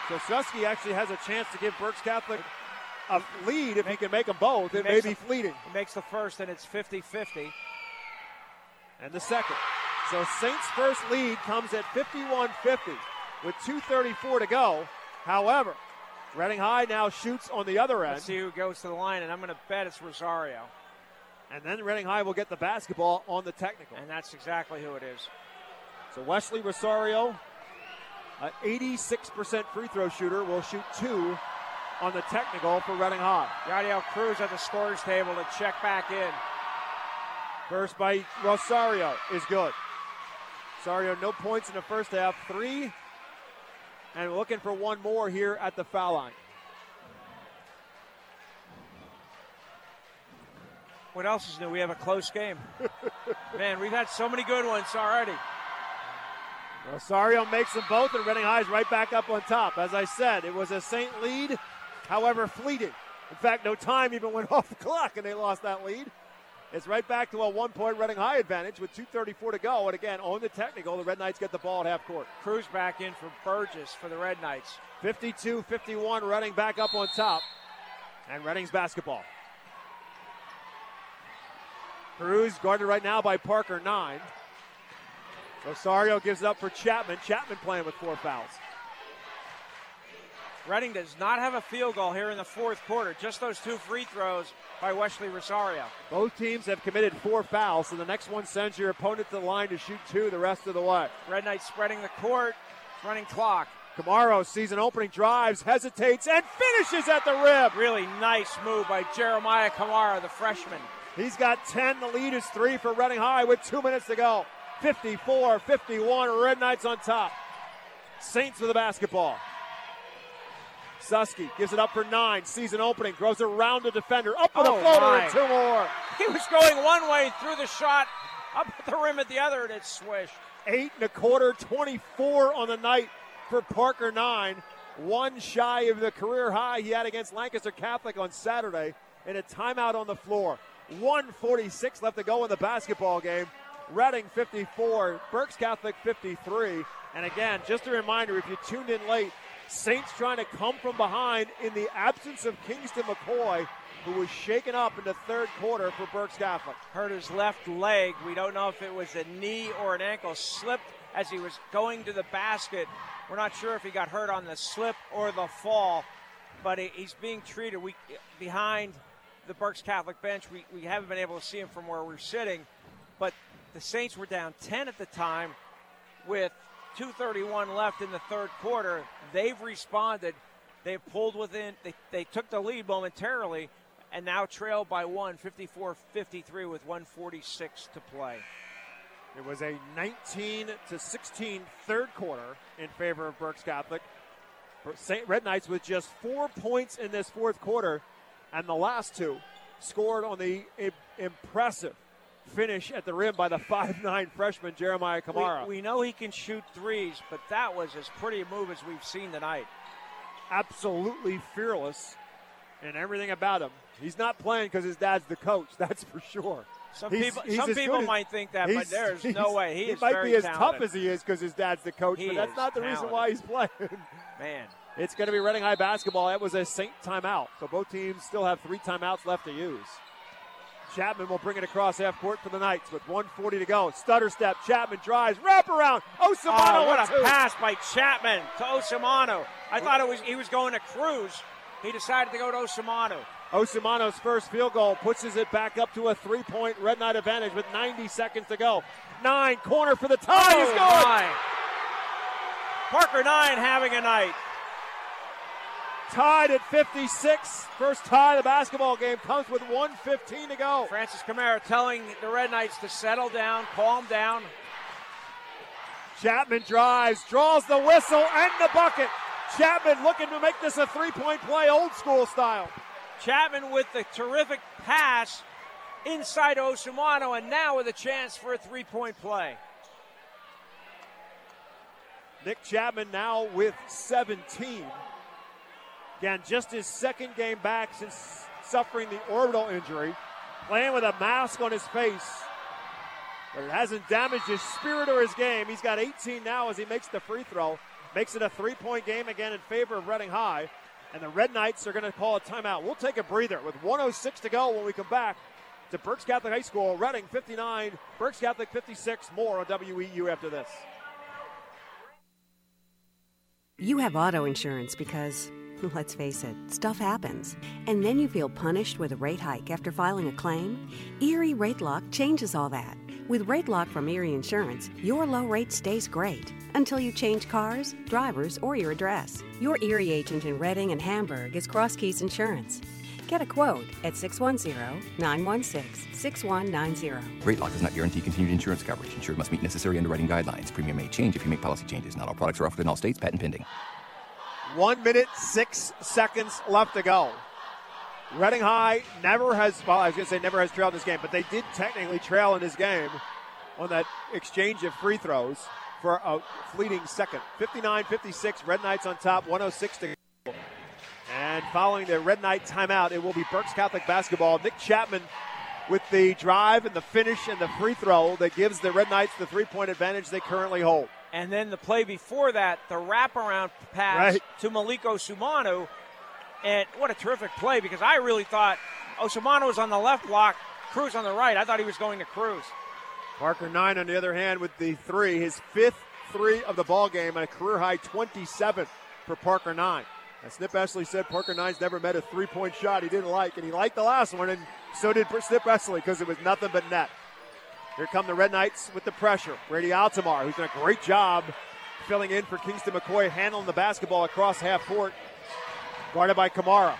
So Susky actually has a chance to give Berks Catholic a lead if he can make them both. It may be fleeting. He makes the first, and it's 50 50. And the second. So Saints' first lead comes at 51-50 with 2:34 to go. However, Reading High now shoots on the other end, Let's see who goes to the line, and I'm going to bet it's Rosario. and then Reading High will get the basketball on the technical. And that's exactly who it is. So Wesley Rosario, an 86% free throw shooter, will shoot two on the technical for Reading High. Yadiel Cruz at the scorer's table to check back in. First by Rosario is good. Rosario, no points in the first half, three, and looking for one more here at the foul line. What else is new? We have a close game. Man, we've had so many good ones already. Rosario makes them both, and Reading High is right back up on top. As I said, it was a Saint lead, however, fleeting. In fact, no time even went off the clock, and they lost that lead. It's right back to a one point Reading High advantage with 2.34 to go. And again, on the technical, the Red Knights get the ball at half court. Cruz back in for Burgess for the Red Knights. 52 51, Reading back up on top. And Reading's basketball. Cruz guarded right now by Parker, nine. Rosario gives it up for Chapman. Chapman playing with four fouls. Reading does not have a field goal here in the fourth quarter. Just those two free throws by Wesley Rosario. Both teams have committed four fouls, so the next one sends your opponent to the line to shoot two the rest of the way. Red Knights spreading the court, running clock. Kamara sees an opening, drives, hesitates, and finishes at the rim. Really nice move by Jeremiah Kamara, the freshman. He's got 10. The lead is three for Reading High with two minutes to go. 54 51. Red Knights on top. Saints with the basketball. Susky gives it up for nine. Season opening. Throws it around the defender. Up with Oh, a floater my. and two more. He was going one way, through the shot up at the rim at the other, and it swished. Eight and a quarter, 24 on the night for Parker Nine. One shy of the career high he had against Lancaster Catholic on Saturday in a timeout on the floor. 146 left to go in the basketball game. Reading 54, Berks Catholic 53. And again, just a reminder if you tuned in late, Saints trying to come from behind in the absence of Kingston McCoy. who was shaken up in the third quarter for Berks Catholic. Hurt his left leg. We don't know if it was a knee or an ankle. Slipped as he was going to the basket. We're not sure if he got hurt on the slip or the fall, but he's being treated. We behind the Berks Catholic bench. We, we haven't been able to see him from where we're sitting, but the Saints were down 10 at the time with 2.31 left in the third quarter. They've responded. They've pulled within, they, they took the lead momentarily and now trail by one, 54 53 with 146 to play. It was a 19 to 16 third quarter in favor of Berks Catholic. St. Red Knights with just four points in this fourth quarter, and the last two scored on the impressive finish at the rim by the 5'9 freshman Jeremiah Kamara. We, we know he can shoot threes, but that was as pretty a move as we've seen tonight. Absolutely fearless in everything about him. He's not playing because his dad's the coach, that's for sure. Some He's- people, he's some people might think that, but there's no way. He, he might be as talented. tough as he is because his dad's the coach, He but that's not the reason why he's playing. Man, It's going to be Reading High basketball. That was a Saint timeout, so both teams still have three timeouts left to use. Chapman will bring it across half court for the Knights with 140 to go. Stutter step. Chapman drives. Wrap around. Osamano Oh, what a two. pass by Chapman to Osamano. I thought it was he was going to Cruz. He decided to go to Osamano. Osamano's first field goal pushes it back up to a three-point Red Knight advantage with 90 seconds to go. Nine corner for the tie. Oh, He's good. my. Parker Nine having a night. Tied at 56. First tie of the basketball game comes with 115 to go. Francis Kamara telling the Red Knights to settle down, calm down. Chapman drives, draws the whistle and the bucket. Chapman looking to make this a three-point play, old school style. Chapman with the terrific pass inside Osamano, and now with a chance for a three-point play. Nick Chapman now with 17. Again, just his second game back since suffering the orbital injury, playing with a mask on his face. But it hasn't damaged his spirit or his game. He's got 18 now as he makes the free throw. Makes it a three point game again in favor of Reading High. And the Red Knights are going to call a timeout. We'll take a breather with 106 to go when we come back to Berks Catholic High School. Reading 59, Berks Catholic 56. More on WEEU after this. You have auto insurance because, let's face it, stuff happens. And then you feel punished with a rate hike after filing a claim? Erie Rate Lock changes all that. With Rate Lock from Erie Insurance, your low rate stays great until you change cars, drivers, or your address. Your Erie agent in Reading and Hamburg is Cross Keys Insurance. Get a quote at 610 916 6190. Rate lock does not guarantee continued insurance coverage. Insured must meet necessary underwriting guidelines. Premium may change if you make policy changes. Not all products are offered in all states. Patent pending. One minute, six seconds left to go. Reading High never has, well, I was going to say never has trailed in this game, but they did technically trail in this game on that exchange of free throws for a fleeting second. 59 56, Red Knights on top, 106 to go. And following the Red Knight timeout, it will be Berks Catholic basketball. Nick Chapman with the drive and the finish and the free throw that gives the Red Knights the three point advantage they currently hold. And then the play before that, the wraparound pass Right. to Malik Osamano. And what a terrific play because I really thought oh, Osamano was on the left block, Cruz on the right. I thought he was going to Cruz. Parker Nine, on the other hand, with the three, his fifth three of the ball game, and a career high 27 for Parker Nine. As Snip Esterly said, Parker Nine's never met a three-point shot he didn't like, and he liked the last one, and so did Snip Esterly because it was nothing but net. Here come the Red Knights with the pressure. Brady Altamar, who's done a great job filling in for Kingston McCoy, handling the basketball across half court. Guarded by Kamara.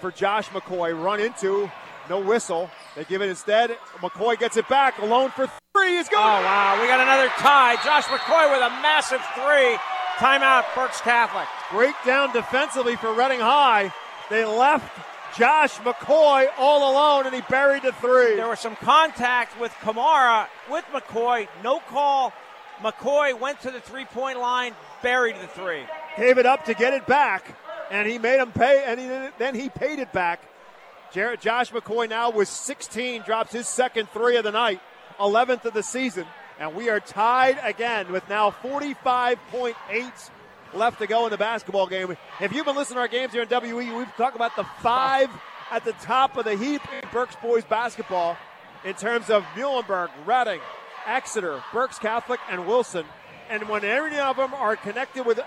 For Josh McCoy, run into, no whistle. They give it instead. McCoy gets it back, alone for three. He's good. Oh, wow. We got another tie. Josh McCoy with a massive three. Timeout, Berks Catholic. Breakdown defensively for Reading High. They left Josh McCoy all alone, and he buried the three. There was some contact with Kamara with McCoy. No call. McCoy went to the three point line, buried the three. Gave it up to get it back, and he made him pay, and he, then he paid it back. Jared, Josh McCoy now with 16 drops his second three of the night, 11th of the season, and we are tied again with now 45.8 left to go in the basketball game. If you've been listening to our games here in WE, we've talked about the five at the top of the heap in Berks boys basketball in terms of Muhlenberg, Reading, Exeter, Berks Catholic, and Wilson. And when any of them are connected with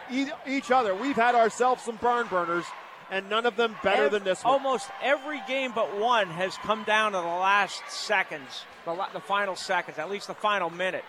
each other, we've had ourselves some barn burners, and none of them better Ev- than this one. Almost every game but one has come down to the last seconds, the, the final seconds, at least the final minute.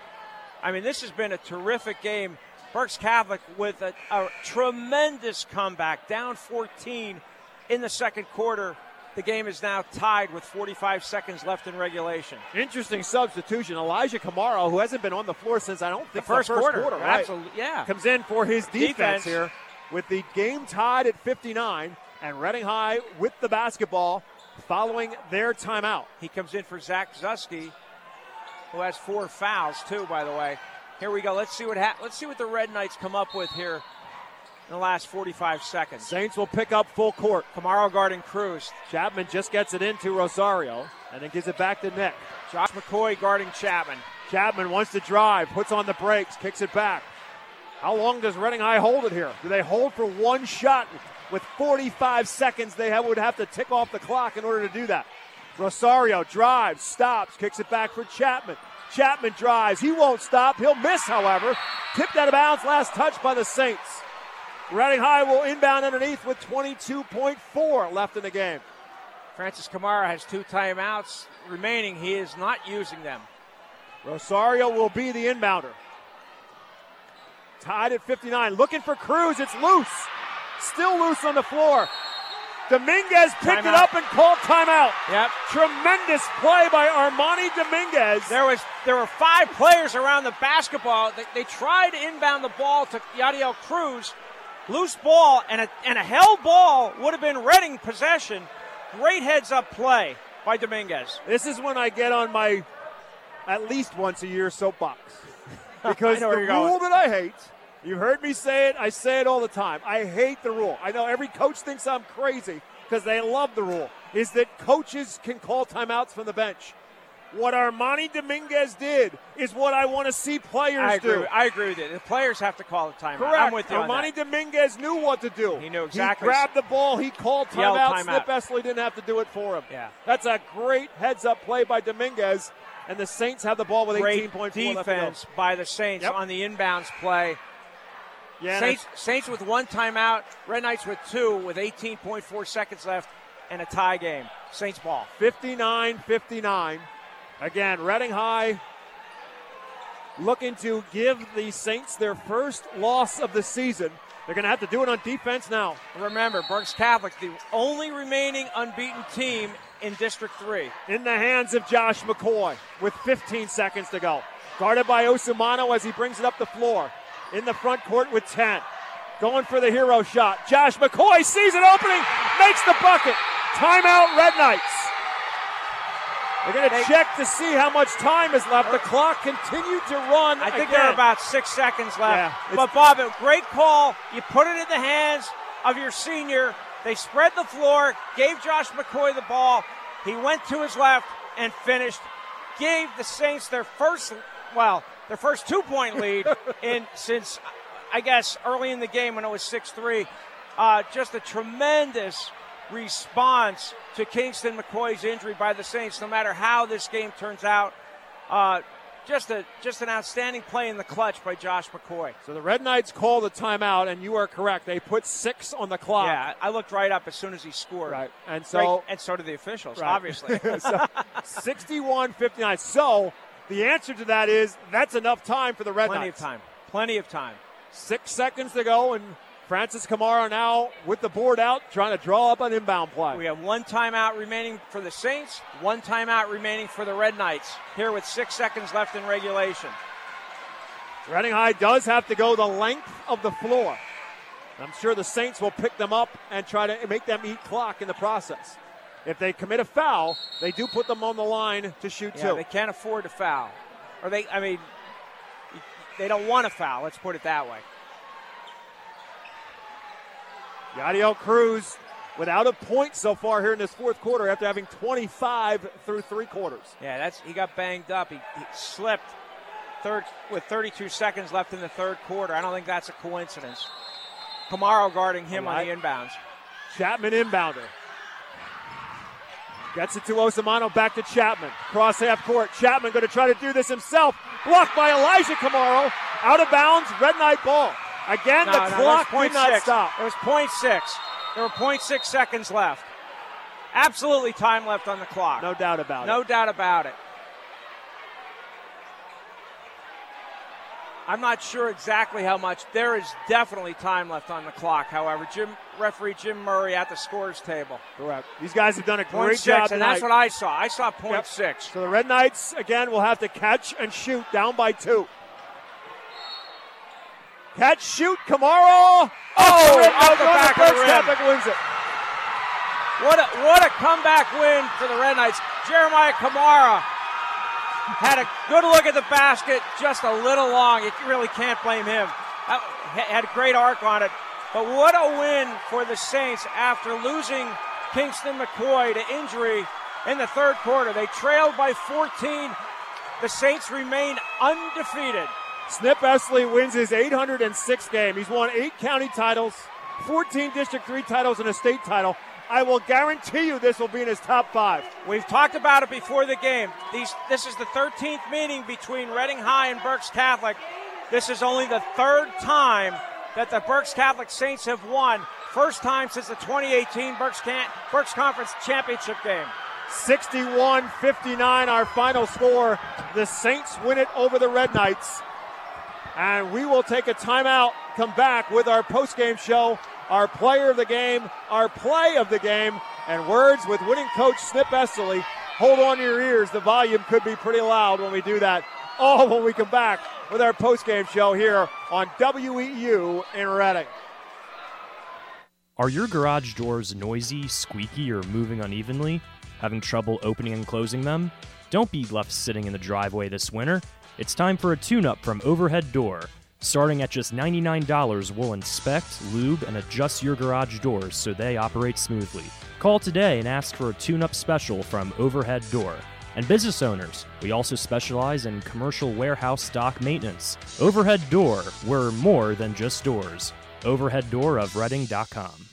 I mean, this has been a terrific game. Berks Catholic with a, a tremendous comeback, down 14 in the second quarter. The game is now tied with 45 seconds left in regulation. Interesting substitution. Elijah Kamara, who hasn't been on the floor since I don't think The first quarter. right? Absolutely, yeah. Comes in for his defense, Defense. here with the game tied at 59 and Reading High with the basketball following their timeout. He comes in for Zach Susky, who has four fouls too. By the way, here we go. Let's see what ha- let's see what the Red Knights come up with here in the last 45 seconds. Saints will pick up full court. Kamara guarding Cruz. Chapman just gets it into Rosario and then gives it back to Nick. Josh McCoy guarding Chapman. Chapman wants to drive, puts on the brakes, kicks it back. How long does Reading High hold it here? Do they hold for one shot? With 45 seconds, they would have to tick off the clock in order to do that. Rosario drives, stops, kicks it back for Chapman. Chapman drives. He won't stop. He'll miss, however. Tipped out of bounds, last touch by the Saints. Reading High will inbound underneath with 22.4 left in the game. Francis Kamara has two timeouts remaining. He is not using them. Rosario will be the inbounder. Tied at 59. Looking for Cruz. It's loose. Still loose on the floor. Dominguez picked it up and called timeout. Yep. Tremendous play by Armani Dominguez. There was there were five players around the basketball. They, they tried to inbound the ball to Yadiel Cruz. Loose ball and a and a held ball would have been Reading possession. Great heads up play by Dominguez. This is when I get on my at least once a year soapbox. Because the you're going. rule that I hate, you've heard me say it, I say it all the time. I hate the rule. I know every coach thinks I'm crazy because they love the rule, is that coaches can call timeouts from the bench. What Armani Dominguez did is what I want to see players I agree. do. I agree with you. The players have to call the timeout. Correct. I'm with you Armani. Dominguez knew what to do. He knew exactly. He grabbed the ball. He called timeout. timeout. Snip Esterly didn't have to do it for him. Yeah. That's a great heads-up play by Dominguez, and the Saints have the ball with Great 18.4 left to go. defense by the Saints Yep. on the inbounds play. Yeah, Saints, Saints with one timeout, Red Knights with two, with 18.4 seconds left, and a tie game. Saints ball. 59-59. Again, Reading High looking to give the Saints their first loss of the season. They're going to have to do it on defense now. Remember, Berks Catholic, the only remaining unbeaten team in District 3. in the hands of Josh McCoy with 15 seconds to go. Guarded by Osamano as he brings it up the floor. In the front court with 10. Going for the hero shot. Josh McCoy sees an opening, makes the bucket. Timeout, Red Knights. They're going to check to see how much time is left. The clock continued to run. I think again. there are about six seconds left. Yeah, but Bob, a great call. You put it in the hands of your senior. They spread the floor, gave Josh McCoy the ball. He went to his left and finished. Gave the Saints their first, well, their first two-point lead in since, I guess, early in the game when it was six-three. Uh, just a tremendous response to Kingston McCoy's injury by the Saints. No matter how this game turns out, uh, just a just an outstanding play in the clutch by Josh McCoy. So the Red Knights call the timeout, and you are correct. They put six on the clock. Yeah, I looked right up as soon as he scored. Right, and so Great- and so did the officials, Right. obviously. so, 61 59. So the answer to that is that's enough time for the Red Plenty Knights. of time. Plenty of time. Six seconds to go, and Francis Kamara now with the board out, trying to draw up an inbound play. We have one timeout remaining for the Saints, one timeout remaining for the Red Knights. Here with six seconds left in regulation. Reading High does have to go the length of the floor. I'm sure the Saints will pick them up and try to make them eat clock in the process. If they commit a foul, they do put them on the line to shoot Yeah, two. they can't afford to foul, or they. I mean, they don't want to foul. Let's put it that way. Yadiel Cruz without a point so far here in this fourth quarter after having 25 through three quarters. Yeah, that's he got banged up. He, he slipped third with 32 seconds left in the third quarter. I don't think that's a coincidence. Kamara guarding him on the inbounds. Chapman inbounder. Gets it to Osamano, back to Chapman. Cross half court. Chapman going to try to do this himself. Blocked by Elijah Kamara. Out of bounds. Red Knight ball. Again, No, the no, clock did not six. stop. It was point six. There were point six seconds left. Absolutely time left on the clock. No doubt about No it. No doubt about it. I'm not sure exactly how much. There is definitely time left on the clock. However, Jim referee Jim Murray at the scores table. Correct. These guys have done a Point great six, job and that's what I saw. I saw point Yep. six. So the Red Knights again will have to catch and shoot down by two. Catch, shoot, Kamara. Oh, Red out Knights the back of the rim. Wins it. What a, what a comeback win for the Red Knights. Jeremiah Kamara had a good look at the basket, just a little long. You really can't blame him. That- Had a great arc on it. But what a win for the Saints after losing Kingston McCoy to injury in the third quarter. They trailed by 14. The Saints remain undefeated. Snip Esterly wins his 806th game. He's won eight county titles, 14 District 3 titles, and a state title. I will guarantee you this will be in his top five. We've talked about it before the game. These, this is the 13th meeting between Reading High and Berks Catholic. This is only the third time that the Berks Catholic Saints have won. First time since the 2018 Berks, Can- Berks Conference Championship game. 61 59, our final score. The Saints win it over the Red Knights. And we will take a timeout, come back with our post-game show, our player of the game, our play of the game, and words with winning coach Snip Esterly. Hold on to your ears. The volume could be pretty loud when we do that. All when we come back with our post-game show here on WEEU in Reading. Are your garage doors noisy, squeaky, or moving unevenly? Having trouble opening and closing them? Don't be left sitting in the driveway this winter. It's time for a tune up from Overhead Door. Starting at just $99, we'll inspect, lube, and adjust your garage doors so they operate smoothly. Call today and ask for a tune up special from Overhead Door. And business owners, we also specialize in commercial warehouse stock maintenance. Overhead Door, we're more than just doors. Overheaddoor of Reading.com.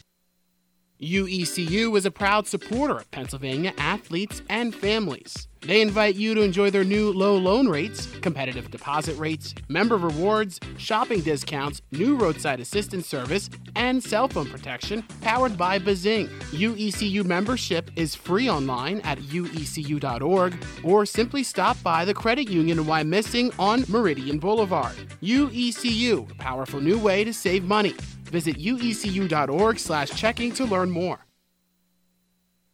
UECU is a proud supporter of Pennsylvania athletes and families. They invite you to enjoy their new low loan rates, competitive deposit rates, member rewards, shopping discounts, new roadside assistance service, and cell phone protection powered by Bazing. UECU membership is free online at uecu.org or simply stop by the credit union in Wyomissing on Meridian Boulevard. UECU, a powerful new way to save money. Visit uecu.org slash checking to learn more.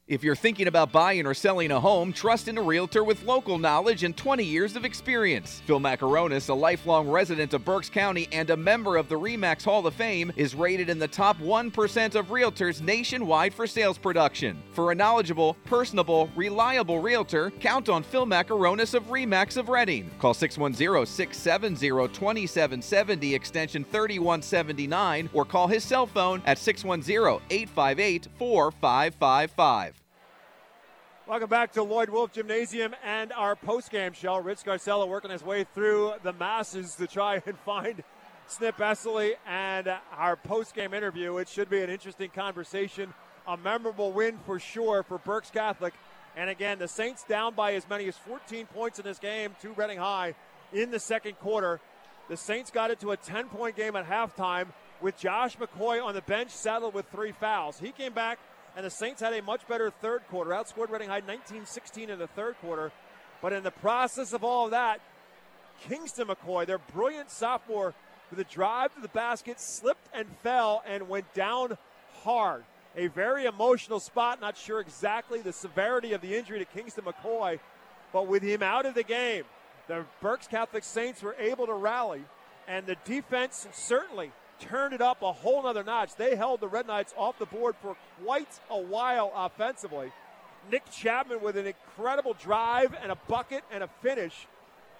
If you're thinking about buying or selling a home, trust in a realtor with local knowledge and 20 years of experience. Phil Macaronis, a lifelong resident of Berks County and a member of the REMAX Hall of Fame, is rated in the top 1% of realtors nationwide for sales production. For a knowledgeable, personable, reliable realtor, count on Phil Macaronis of REMAX of Reading. Call 610-670-2770 extension 3179 or call his cell phone at 610-858-4555. Welcome back to Lloyd Wolf Gymnasium and our post-game show. Rich Scarcella working his way through the masses to try and find Snip Esterly and our post-game interview. It should be an interesting conversation, a memorable win for sure for Berks Catholic. And again, the Saints down by as many as 14 points in this game to Reading High in the second quarter. The Saints got it to a 10-point game at halftime with Josh McCoy on the bench saddled with three fouls. He came back and the Saints had a much better third quarter. Outscored Reading High 19-16 in the third quarter. But in the process of all of that, Kingston McCoy, their brilliant sophomore, with a drive to the basket, slipped and fell and went down hard. A very emotional spot. Not sure exactly the severity of the injury to Kingston McCoy, but with him out of the game, the Berks Catholic Saints were able to rally, and the defense certainly turned it up a whole nother notch. They held the Red Knights off the board for quite a while offensively. Nick Chapman with an incredible drive and a bucket and a finish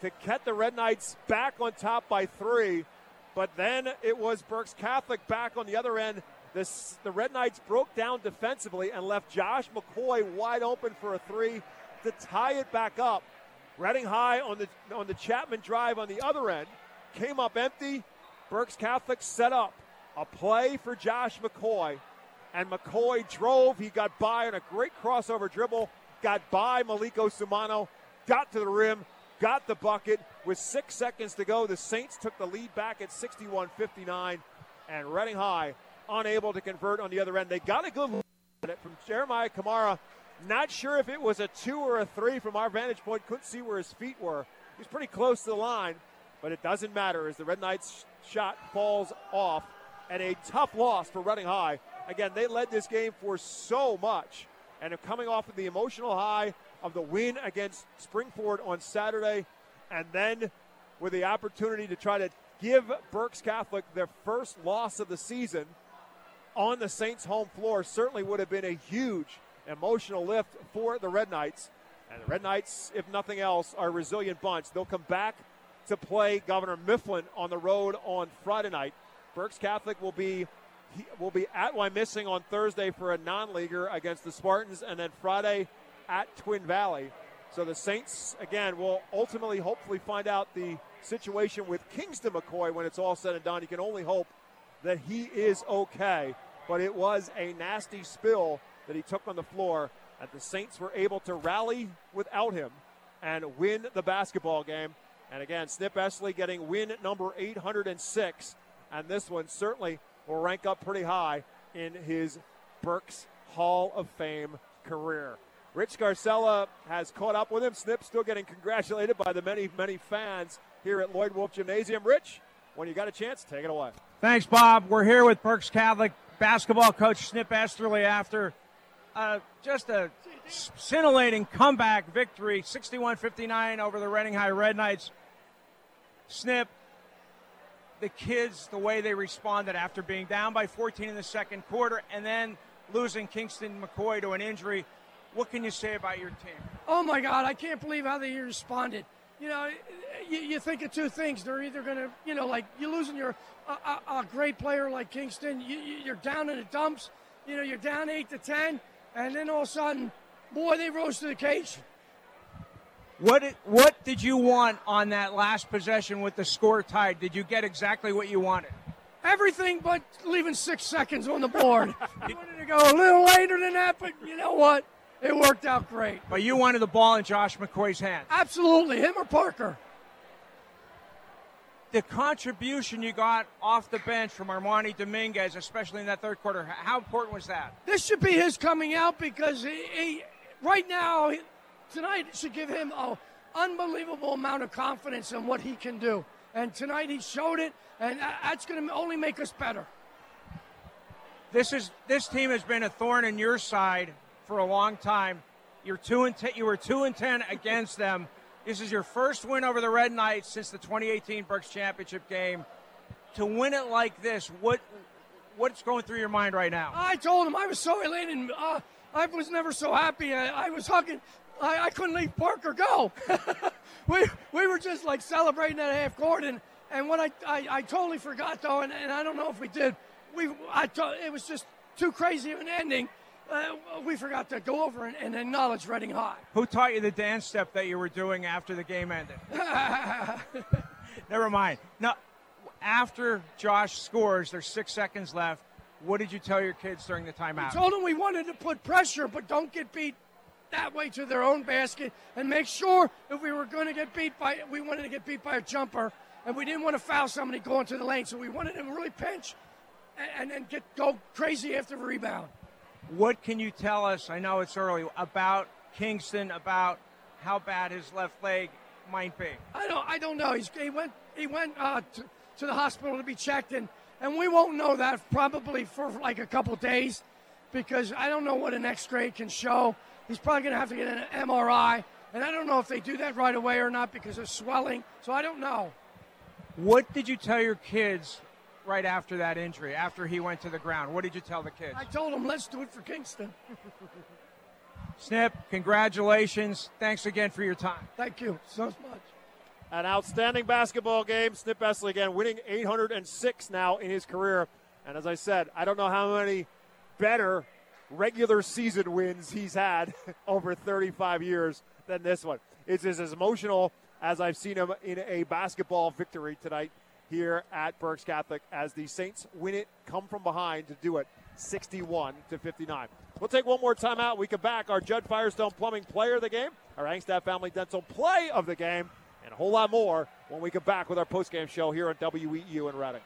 to get the Red Knights back on top by three. But then it was Berks Catholic back on the other end. This, the Red Knights broke down defensively and left Josh McCoy wide open for a three to tie it back up. Reading High on the on the Chapman drive on the other end came up empty. Berks Catholic set up a play for Josh McCoy, and McCoy drove. He got by on a great crossover dribble, got by Malik Osamano, got to the rim, got the bucket. With six seconds to go, the Saints took the lead back at 61 59, and Reading High unable to convert on the other end. They got a good look at it from Jeremiah Kamara. Not sure if it was a two or a three from our vantage point. Couldn't see where his feet were. He was pretty close to the line, but it doesn't matter as the Red Knights shot falls off and a tough loss for Reading High. Again, they led this game for so much and are coming off of the emotional high of the win against Springford on Saturday and then with the opportunity to try to give Berks Catholic their first loss of the season on the Saints' home floor certainly would have been a huge emotional lift for the Red Knights. And the Red Knights, if nothing else, are a resilient bunch. They'll come back to play Governor Mifflin on the road on Friday night. Berks Catholic will be will be at Wyomissing on Thursday for a non-leaguer against the Spartans, and then Friday at Twin Valley. So the Saints again will ultimately, hopefully, find out the situation with Kingston McCoy when it's all said and done. You can only hope that he is okay, but it was a nasty spill that he took on the floor, and the Saints were able to rally without him and win the basketball game. And again, Snip Esterly getting win number 806, and this one certainly will rank up pretty high in his Berks Hall of Fame career. Rich Scarcella has caught up with him. Snip still getting congratulated by the many, many fans here at Lloyd Wolf Gymnasium. Rich, when you got a chance, take it away. Thanks, Bob. We're here with Berks Catholic basketball coach Snip Esterly after uh, just a scintillating comeback victory, 61 59 over the Reading High Red Knights. Snip, the kids, the way they responded after being down by 14 in the second quarter and then losing Kingston McCoy to an injury. What can you say about your team? Oh my God, I can't believe how they responded. You know, you, you think of two things. They're either going to, you know, like you're losing your a, a, a great player like Kingston. You, you're down in the dumps. You know, you're down eight to ten, and then all of a sudden, boy, they rose to the occasion. What did, what did you want on that last possession with the score tied? Did you get exactly what you wanted? Everything but leaving six seconds on the board. I wanted to go a little later than that, but you know what? It worked out great. But you wanted the ball in Josh McCoy's hand. Absolutely, him or Parker. The contribution you got off the bench from Armani Dominguez, especially in that third quarter, how important was that? This should be his coming out because he, he right now he- tonight should give him an unbelievable amount of confidence in what he can do. And tonight he showed it, and that's going to only make us better. This is this team has been a thorn in your side for a long time. You're two and ten, you were two and ten against them. This is your first win over the Red Knights since the 2018 Berks Championship game. To win it like this, what what's going through your mind right now? I told him I was so elated. Uh, I was never so happy. I, I was hugging. I, I couldn't leave Parker go. we, we were just like celebrating at half court, and, and what I, I, I totally forgot though, and, and I don't know if we did. We I to, it was just too crazy of an ending. Uh, we forgot to go over and, and acknowledge Reading High. Who taught you the dance step that you were doing after the game ended? Never mind. No, after Josh scores, there's six seconds left. What did you tell your kids during the We timeout? told them we wanted to put pressure, but don't get beat that way to their own basket, and make sure if we were going to get beat by, we wanted to get beat by a jumper, and we didn't want to foul somebody going to the lane, so we wanted them to really pinch and, and, and get go crazy after the rebound. What can you tell us? I know it's early about Kingston, about how bad his left leg might be. I don't, I don't know. He's, he went, he went uh, to, to the hospital to be checked, and, and we won't know that probably for like a couple days, because I don't know what an X-ray can show. He's probably going to have to get an MRI, and I don't know if they do that right away or not because of swelling. So I don't know. What did you tell your kids right after that injury, after he went to the ground? What did you tell the kids? I told him let's do it for Kingston. Snip, congratulations. Thanks again for your time. Thank you so much. An outstanding basketball game. Snip Esterly again winning 806 now in his career. And as I said, I don't know how many better regular season wins he's had over 35 years than this one. It's as emotional as I've seen him in a basketball victory tonight here at Berks Catholic as the Saints win it, come from behind to do it 61 to 59. We'll take one more time out. We come back. Our Judd Firestone Plumbing Player of the Game, our Angstadt Family Dental Play of the Game, and a whole lot more when we come back with our postgame show here on WEEU in Reading.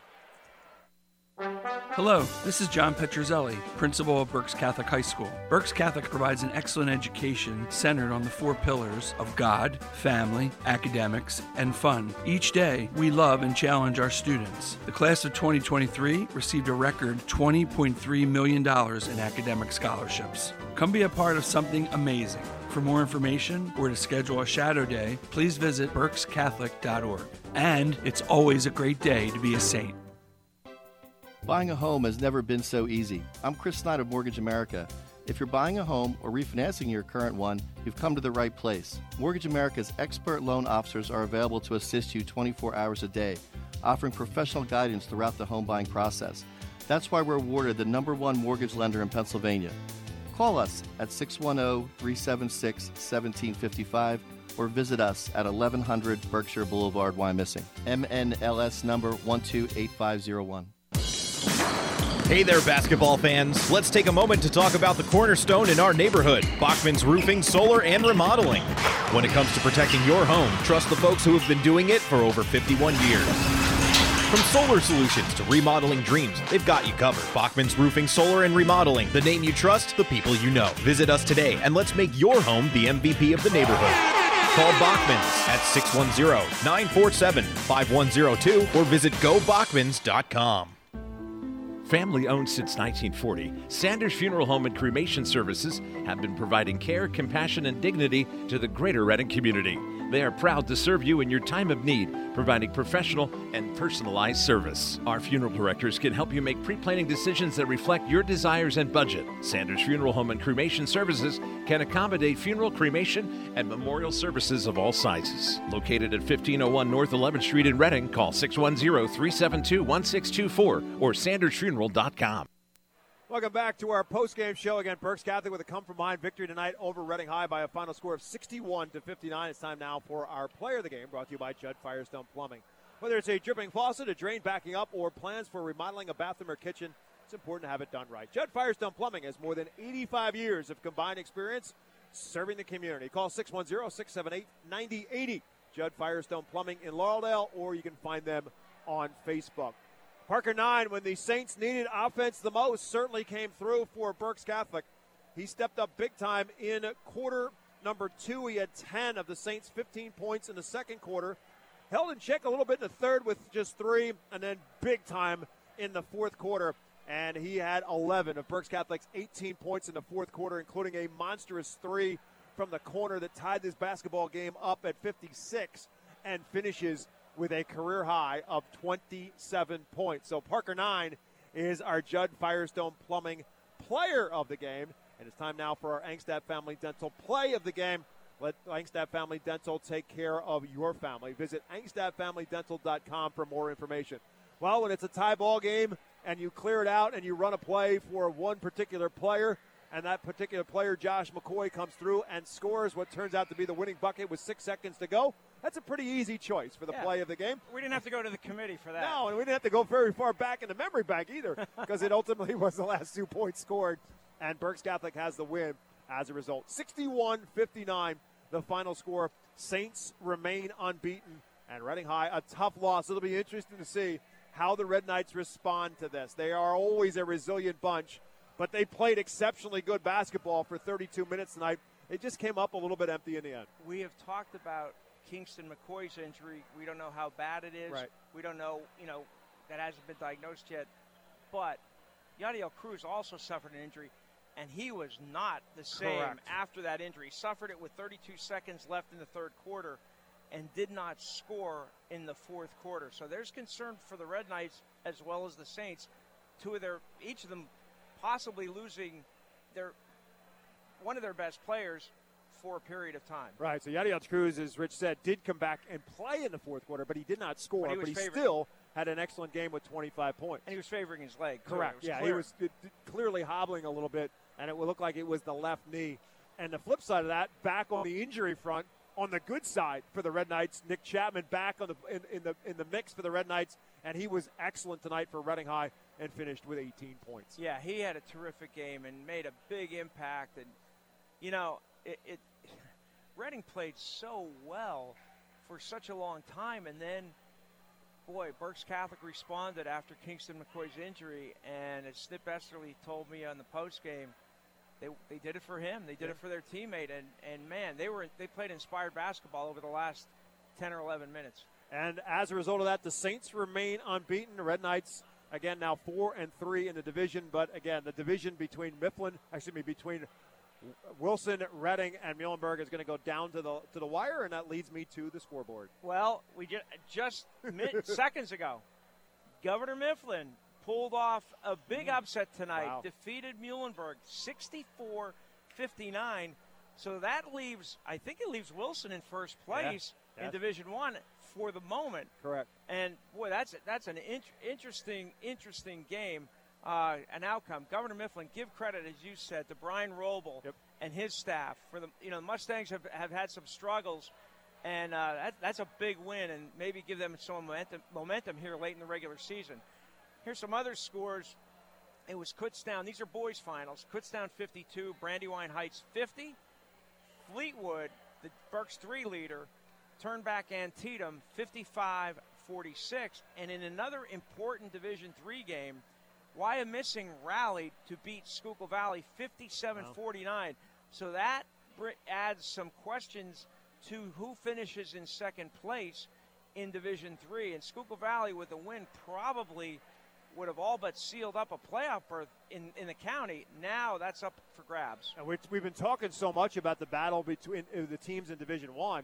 Hello, this is John Petruzzelli, principal of Berks Catholic High School. Berks Catholic provides an excellent education centered on the four pillars of God, family, academics, and fun. Each day, we love and challenge our students. The class of 2023 received a record $20.3 million in academic scholarships. Come be a part of something amazing. For more information or to schedule a shadow day, please visit berkscatholic.org. And it's always a great day to be a saint. Buying a home has never been so easy. I'm Chris Snyder of Mortgage America. If you're buying a home or refinancing your current one, you've come to the right place. Mortgage America's expert loan officers are available to assist you 24 hours a day, offering professional guidance throughout the home buying process. That's why we're awarded the number one mortgage lender in Pennsylvania. Call us at 610 376 1755 or visit us at 1100 Berkshire Boulevard, Wyomissing. MNLS number 128501. Hey there, basketball fans. Let's take a moment to talk about the cornerstone in our neighborhood Bachman's Roofing, Solar, and Remodeling. When it comes to protecting your home, trust the folks who have been doing it for over 51 years. From solar solutions to remodeling dreams, they've got you covered. Bachman's Roofing, Solar, and Remodeling. The name you trust, the people you know. Visit us today and let's make your home the MVP of the neighborhood. Call Bachman's at 610 947 5102 or visit gobachmans.com. Family owned since 1940, Sanders Funeral Home and Cremation Services have been providing care, compassion, and dignity to the greater Reading community. They are proud to serve you in your time of need, providing professional and personalized service. Our funeral directors can help you make pre planning decisions that reflect your desires and budget. Sanders Funeral Home and Cremation Services can accommodate funeral, cremation, and memorial services of all sizes. Located at 1501 North 11th Street in Reading, call 610 372 1624 or sandersfuneral.com. Welcome back to our post-game show. Again, Berks Catholic with a come from behind victory tonight over Reading High by a final score of 61 to 59. It's time now for our player of the game, brought to you by Judd Firestone Plumbing. Whether it's a dripping faucet, a drain backing up, or plans for remodeling a bathroom or kitchen, it's important to have it done right. Judd Firestone Plumbing has more than 85 years of combined experience serving the community. Call 610-678-9080. Judd Firestone Plumbing in Laureldale, or you can find them on Facebook. Parker Nine, when the Saints needed offense the most, certainly came through for Berks Catholic. He stepped up big time in quarter number two. He had 10 of the Saints' 15 points in the second quarter. Held in check a little bit in the third with just three, and then big time in the fourth quarter. And he had 11 of Berks Catholic's 18 points in the fourth quarter, including a monstrous three from the corner that tied this basketball game up at 56 and finishes with a career high of 27 points. So Parker Nine is our Judd Firestone Plumbing player of the game. And it's time now for our Angstadt Family Dental play of the game. Let Angstadt Family Dental take care of your family. Visit angstadtfamilydental.com for more information. Well, when it's a tie ball game and you clear it out and you run a play for one particular player, and that particular player, Josh McCoy, comes through and scores what turns out to be the winning bucket with six seconds to go. That's a pretty easy choice for the Yeah. play of the game. We didn't have to go to the committee for that. No, and we didn't have to go very far back in the memory bank either, because it ultimately was the last two points scored, and Berks Catholic has the win as a result. 61 59, the final score. Saints remain unbeaten, and Reading High, a tough loss. It'll be interesting to see how the Red Knights respond to this. They are always a resilient bunch, but they played exceptionally good basketball for 32 minutes tonight. It just came up a little bit empty in the end. We have talked about Kingston McCoy's injury. We don't know how bad it is. Right. We don't know, you know, that hasn't been diagnosed yet. But Yadiel Cruz also suffered an injury, and he was not the same Correct. after that injury. He suffered it with 32 seconds left in the third quarter and did not score in the fourth quarter. So there's concern for the Red Knights as well as the Saints. Two of their, each of them possibly losing their one of their best players for a period of time. Right. So Yadiel Cruz, as Rich said, did come back and play in the fourth quarter, but he did not score. But he But he, still had an excellent game with 25 points. And he was favoring his leg. Correct. Yeah, he was clearly hobbling a little bit, and it would look like it was the left knee. And the flip side of that, back on the injury front, on the good side for the Red Knights, Nick Chapman back on the in, in the in the mix for the Red Knights, and he was excellent tonight for Reading High. And finished with 18 points. Yeah, he had a terrific game and made a big impact. And you know, it, it Reading played so well for such a long time, and then boy, Berks Catholic responded after Kingston McCoy's injury, and as Snip Esterly told me on the post game, they, they did it for him. They did Yeah. it for their teammate, and, and man, they were they played inspired basketball over the last ten or eleven minutes. And as a result of that, the Saints remain unbeaten. The Red Knights again now four and three in the division, but again the division between Mifflin, excuse me, between Wilson, Reading, and Muhlenberg is going to go down to the to the wire, and that leads me to the scoreboard. Well, we just just mi- seconds ago, Governor Mifflin pulled off a big mm. upset tonight, Wow. defeated Muhlenberg 64-59. So that leaves, I think it leaves Wilson in first place Yeah. in Division One for the moment. Correct. And boy, that's that's an int- interesting, interesting game, uh, an outcome. Governor Mifflin, give credit as you said to Brian Roble and his staff for the you know the Mustangs have, have had some struggles, and uh, that, that's a big win, and maybe give them some momentum momentum here late in the regular season. Here's some other scores. It was Kutztown. These are boys finals. Kutztown 52, Brandywine Heights 50. Fleetwood, the Berks 3 leader, turned back Antietam 55 46. And in another important Division 3 game, Wyomissing rallied to beat Schuylkill Valley 57 49. So that adds some questions to who finishes in second place in Division 3. And Schuylkill Valley, with a win, probably would have all but sealed up a playoff berth in, in the county. Now that's up for grabs. And we've, we've been talking so much about the battle between uh, the teams in Division One.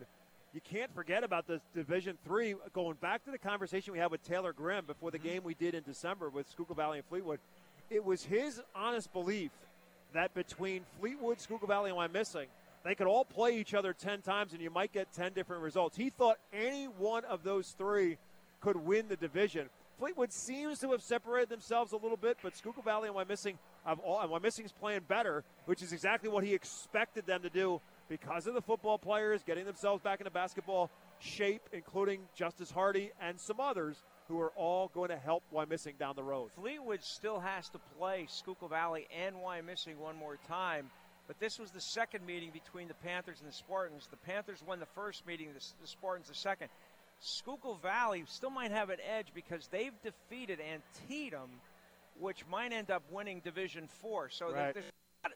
You can't forget about the Division Three. Going back to the conversation we had with Taylor Grimm before the mm-hmm. game we did in December with Schuylkill Valley and Fleetwood, it was his honest belief that between Fleetwood, Schuylkill Valley, and Wyomissing, they could all play each other ten times and you might get ten different results. He thought any one of those three could win the division. Fleetwood seems to have separated themselves a little bit, but Schuylkill Valley and Wyomissing have all, and Wyomissing's playing better, which is exactly what he expected them to do because of the football players getting themselves back into basketball shape, including Justice Hardy and some others who are all going to help Wyomissing down the road. Fleetwood still has to play Schuylkill Valley and Wyomissing one more time. But this was the second meeting between the Panthers and the Spartans. The Panthers won the first meeting, the, the Spartans the second. Schuylkill Valley still might have an edge because they've defeated Antietam, which might end up winning Division Four. So Right. there's,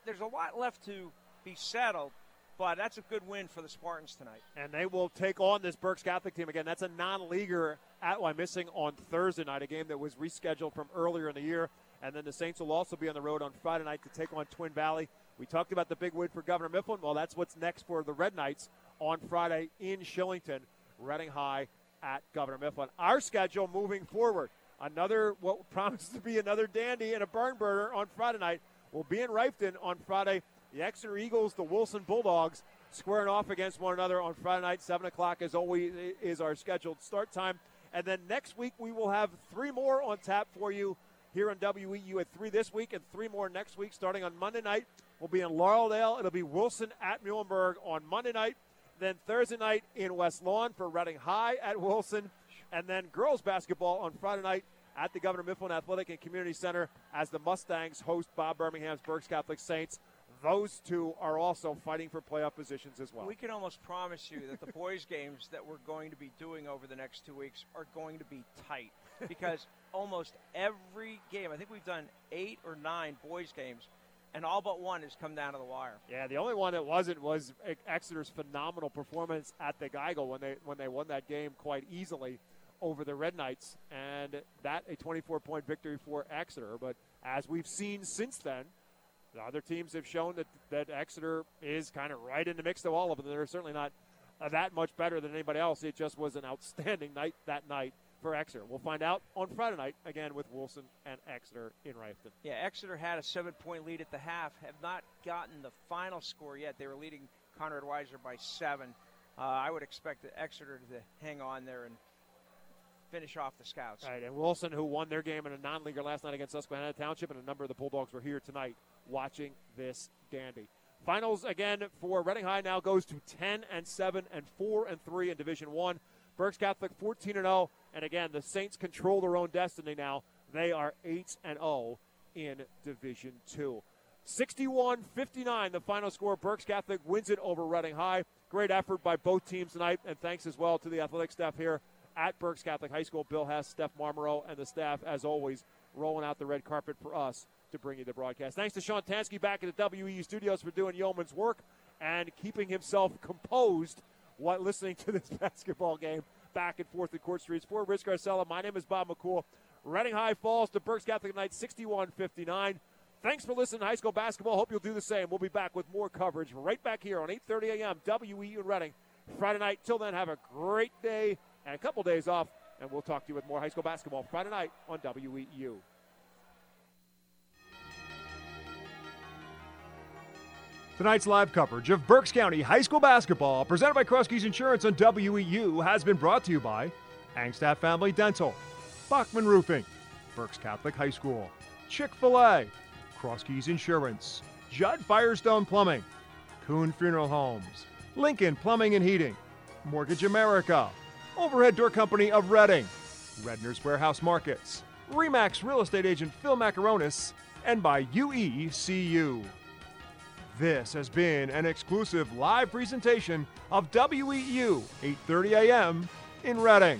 there's a lot left to be settled, but that's a good win for the Spartans tonight. And they will take on this Berks Catholic team again. That's a non-leaguer at Wyomissing on Thursday night, a game that was rescheduled from earlier in the year. And then the Saints will also be on the road on Friday night to take on Twin Valley. We talked about the big win for Governor Mifflin. Well, that's what's next for the Red Knights on Friday in Shillington, Reading High at Governor Mifflin. Our schedule moving forward. Another what promises to be another dandy and a burn burner on Friday night. We'll be in Reiffton on Friday. The Exeter Eagles, the Wilson Bulldogs, squaring off against one another on Friday night. Seven o'clock, as always, is our scheduled start time. And then next week we will have three more on tap for you here on WEEU at three this week and three more next week. Starting on Monday night, we'll be in Laureldale. It'll be Wilson at Muhlenberg on Monday night. Then Thursday night in West Lawn for Reading High at Wilson. And then girls basketball on Friday night at the Governor Mifflin Athletic and Community Center as the Mustangs host Bob Birmingham's Berks Catholic Saints. Those two are also fighting for playoff positions as well. We can almost promise you that the boys' games that we're going to be doing over the next two weeks are going to be tight because almost every game, I think we've done eight or nine boys' games, and all but one has come down to the wire. Yeah, the only one that wasn't was Exeter's phenomenal performance at the Geigle when they when they won that game quite easily over the Red Knights, and that a 24 point victory for Exeter. But as we've seen since then, the other teams have shown that that Exeter is kind of right in the mix of all of them. They're certainly not uh, that much better than anybody else. It just was an outstanding night that night for Exeter. We'll find out on Friday night again with Wilson and Exeter in Reiffton. Yeah, Exeter had a seven point lead at the half, have not gotten the final score yet. They were leading Conrad Weiser by seven. Uh, I would expect Exeter to hang on there and finish off the Scouts. All right, and Wilson, who won their game in a non-leaguer last night against Susquehanna Township, and a number of the Bulldogs were here tonight watching this dandy. Finals again for Reading High now goes to 10 and 7 and 4 and 3 in Division 1. Berks Catholic 14 and 0, and again the Saints control their own destiny now. They are 8 and 0 in Division 2. 61 59, the final score. Berks Catholic wins it over Reading High. Great effort by both teams tonight, and thanks as well to the athletic staff here at Berks Catholic High School. Bill Hess, Steph Marmero, and the staff, as always, rolling out the red carpet for us to bring you the broadcast. Thanks to Sean Tansky back at the WEEU studios for doing yeoman's work and keeping himself composed while listening to this basketball game back and forth at Court Streets. For Rich Scarcella, my name is Bob McCool. Reading High falls to Berks Catholic tonight, 61 59. Thanks for listening to high school basketball. Hope you'll do the same. We'll be back with more coverage right back here on 8:30 a.m. WEEU in Reading Friday night. Till then, have a great day and a couple days off, and we'll talk to you with more high school basketball Friday night on WEEU. Tonight's live coverage of Berks County High School basketball, presented by Cross Keys Insurance on WEEU, has been brought to you by Angstadt Family Dental, Bachman Roofing, Berks Catholic High School, Chick fil A, Cross Keys Insurance, Judd Firestone Plumbing, Kuhn Funeral Homes, Lincoln Plumbing and Heating, Mortgage America, Overhead Door Company of Reading, Redner's Warehouse Markets, Remax Real Estate Agent Phil Macaronis, and by UECU. This has been an exclusive live presentation of WEEU 8:30 a.m. in Reading.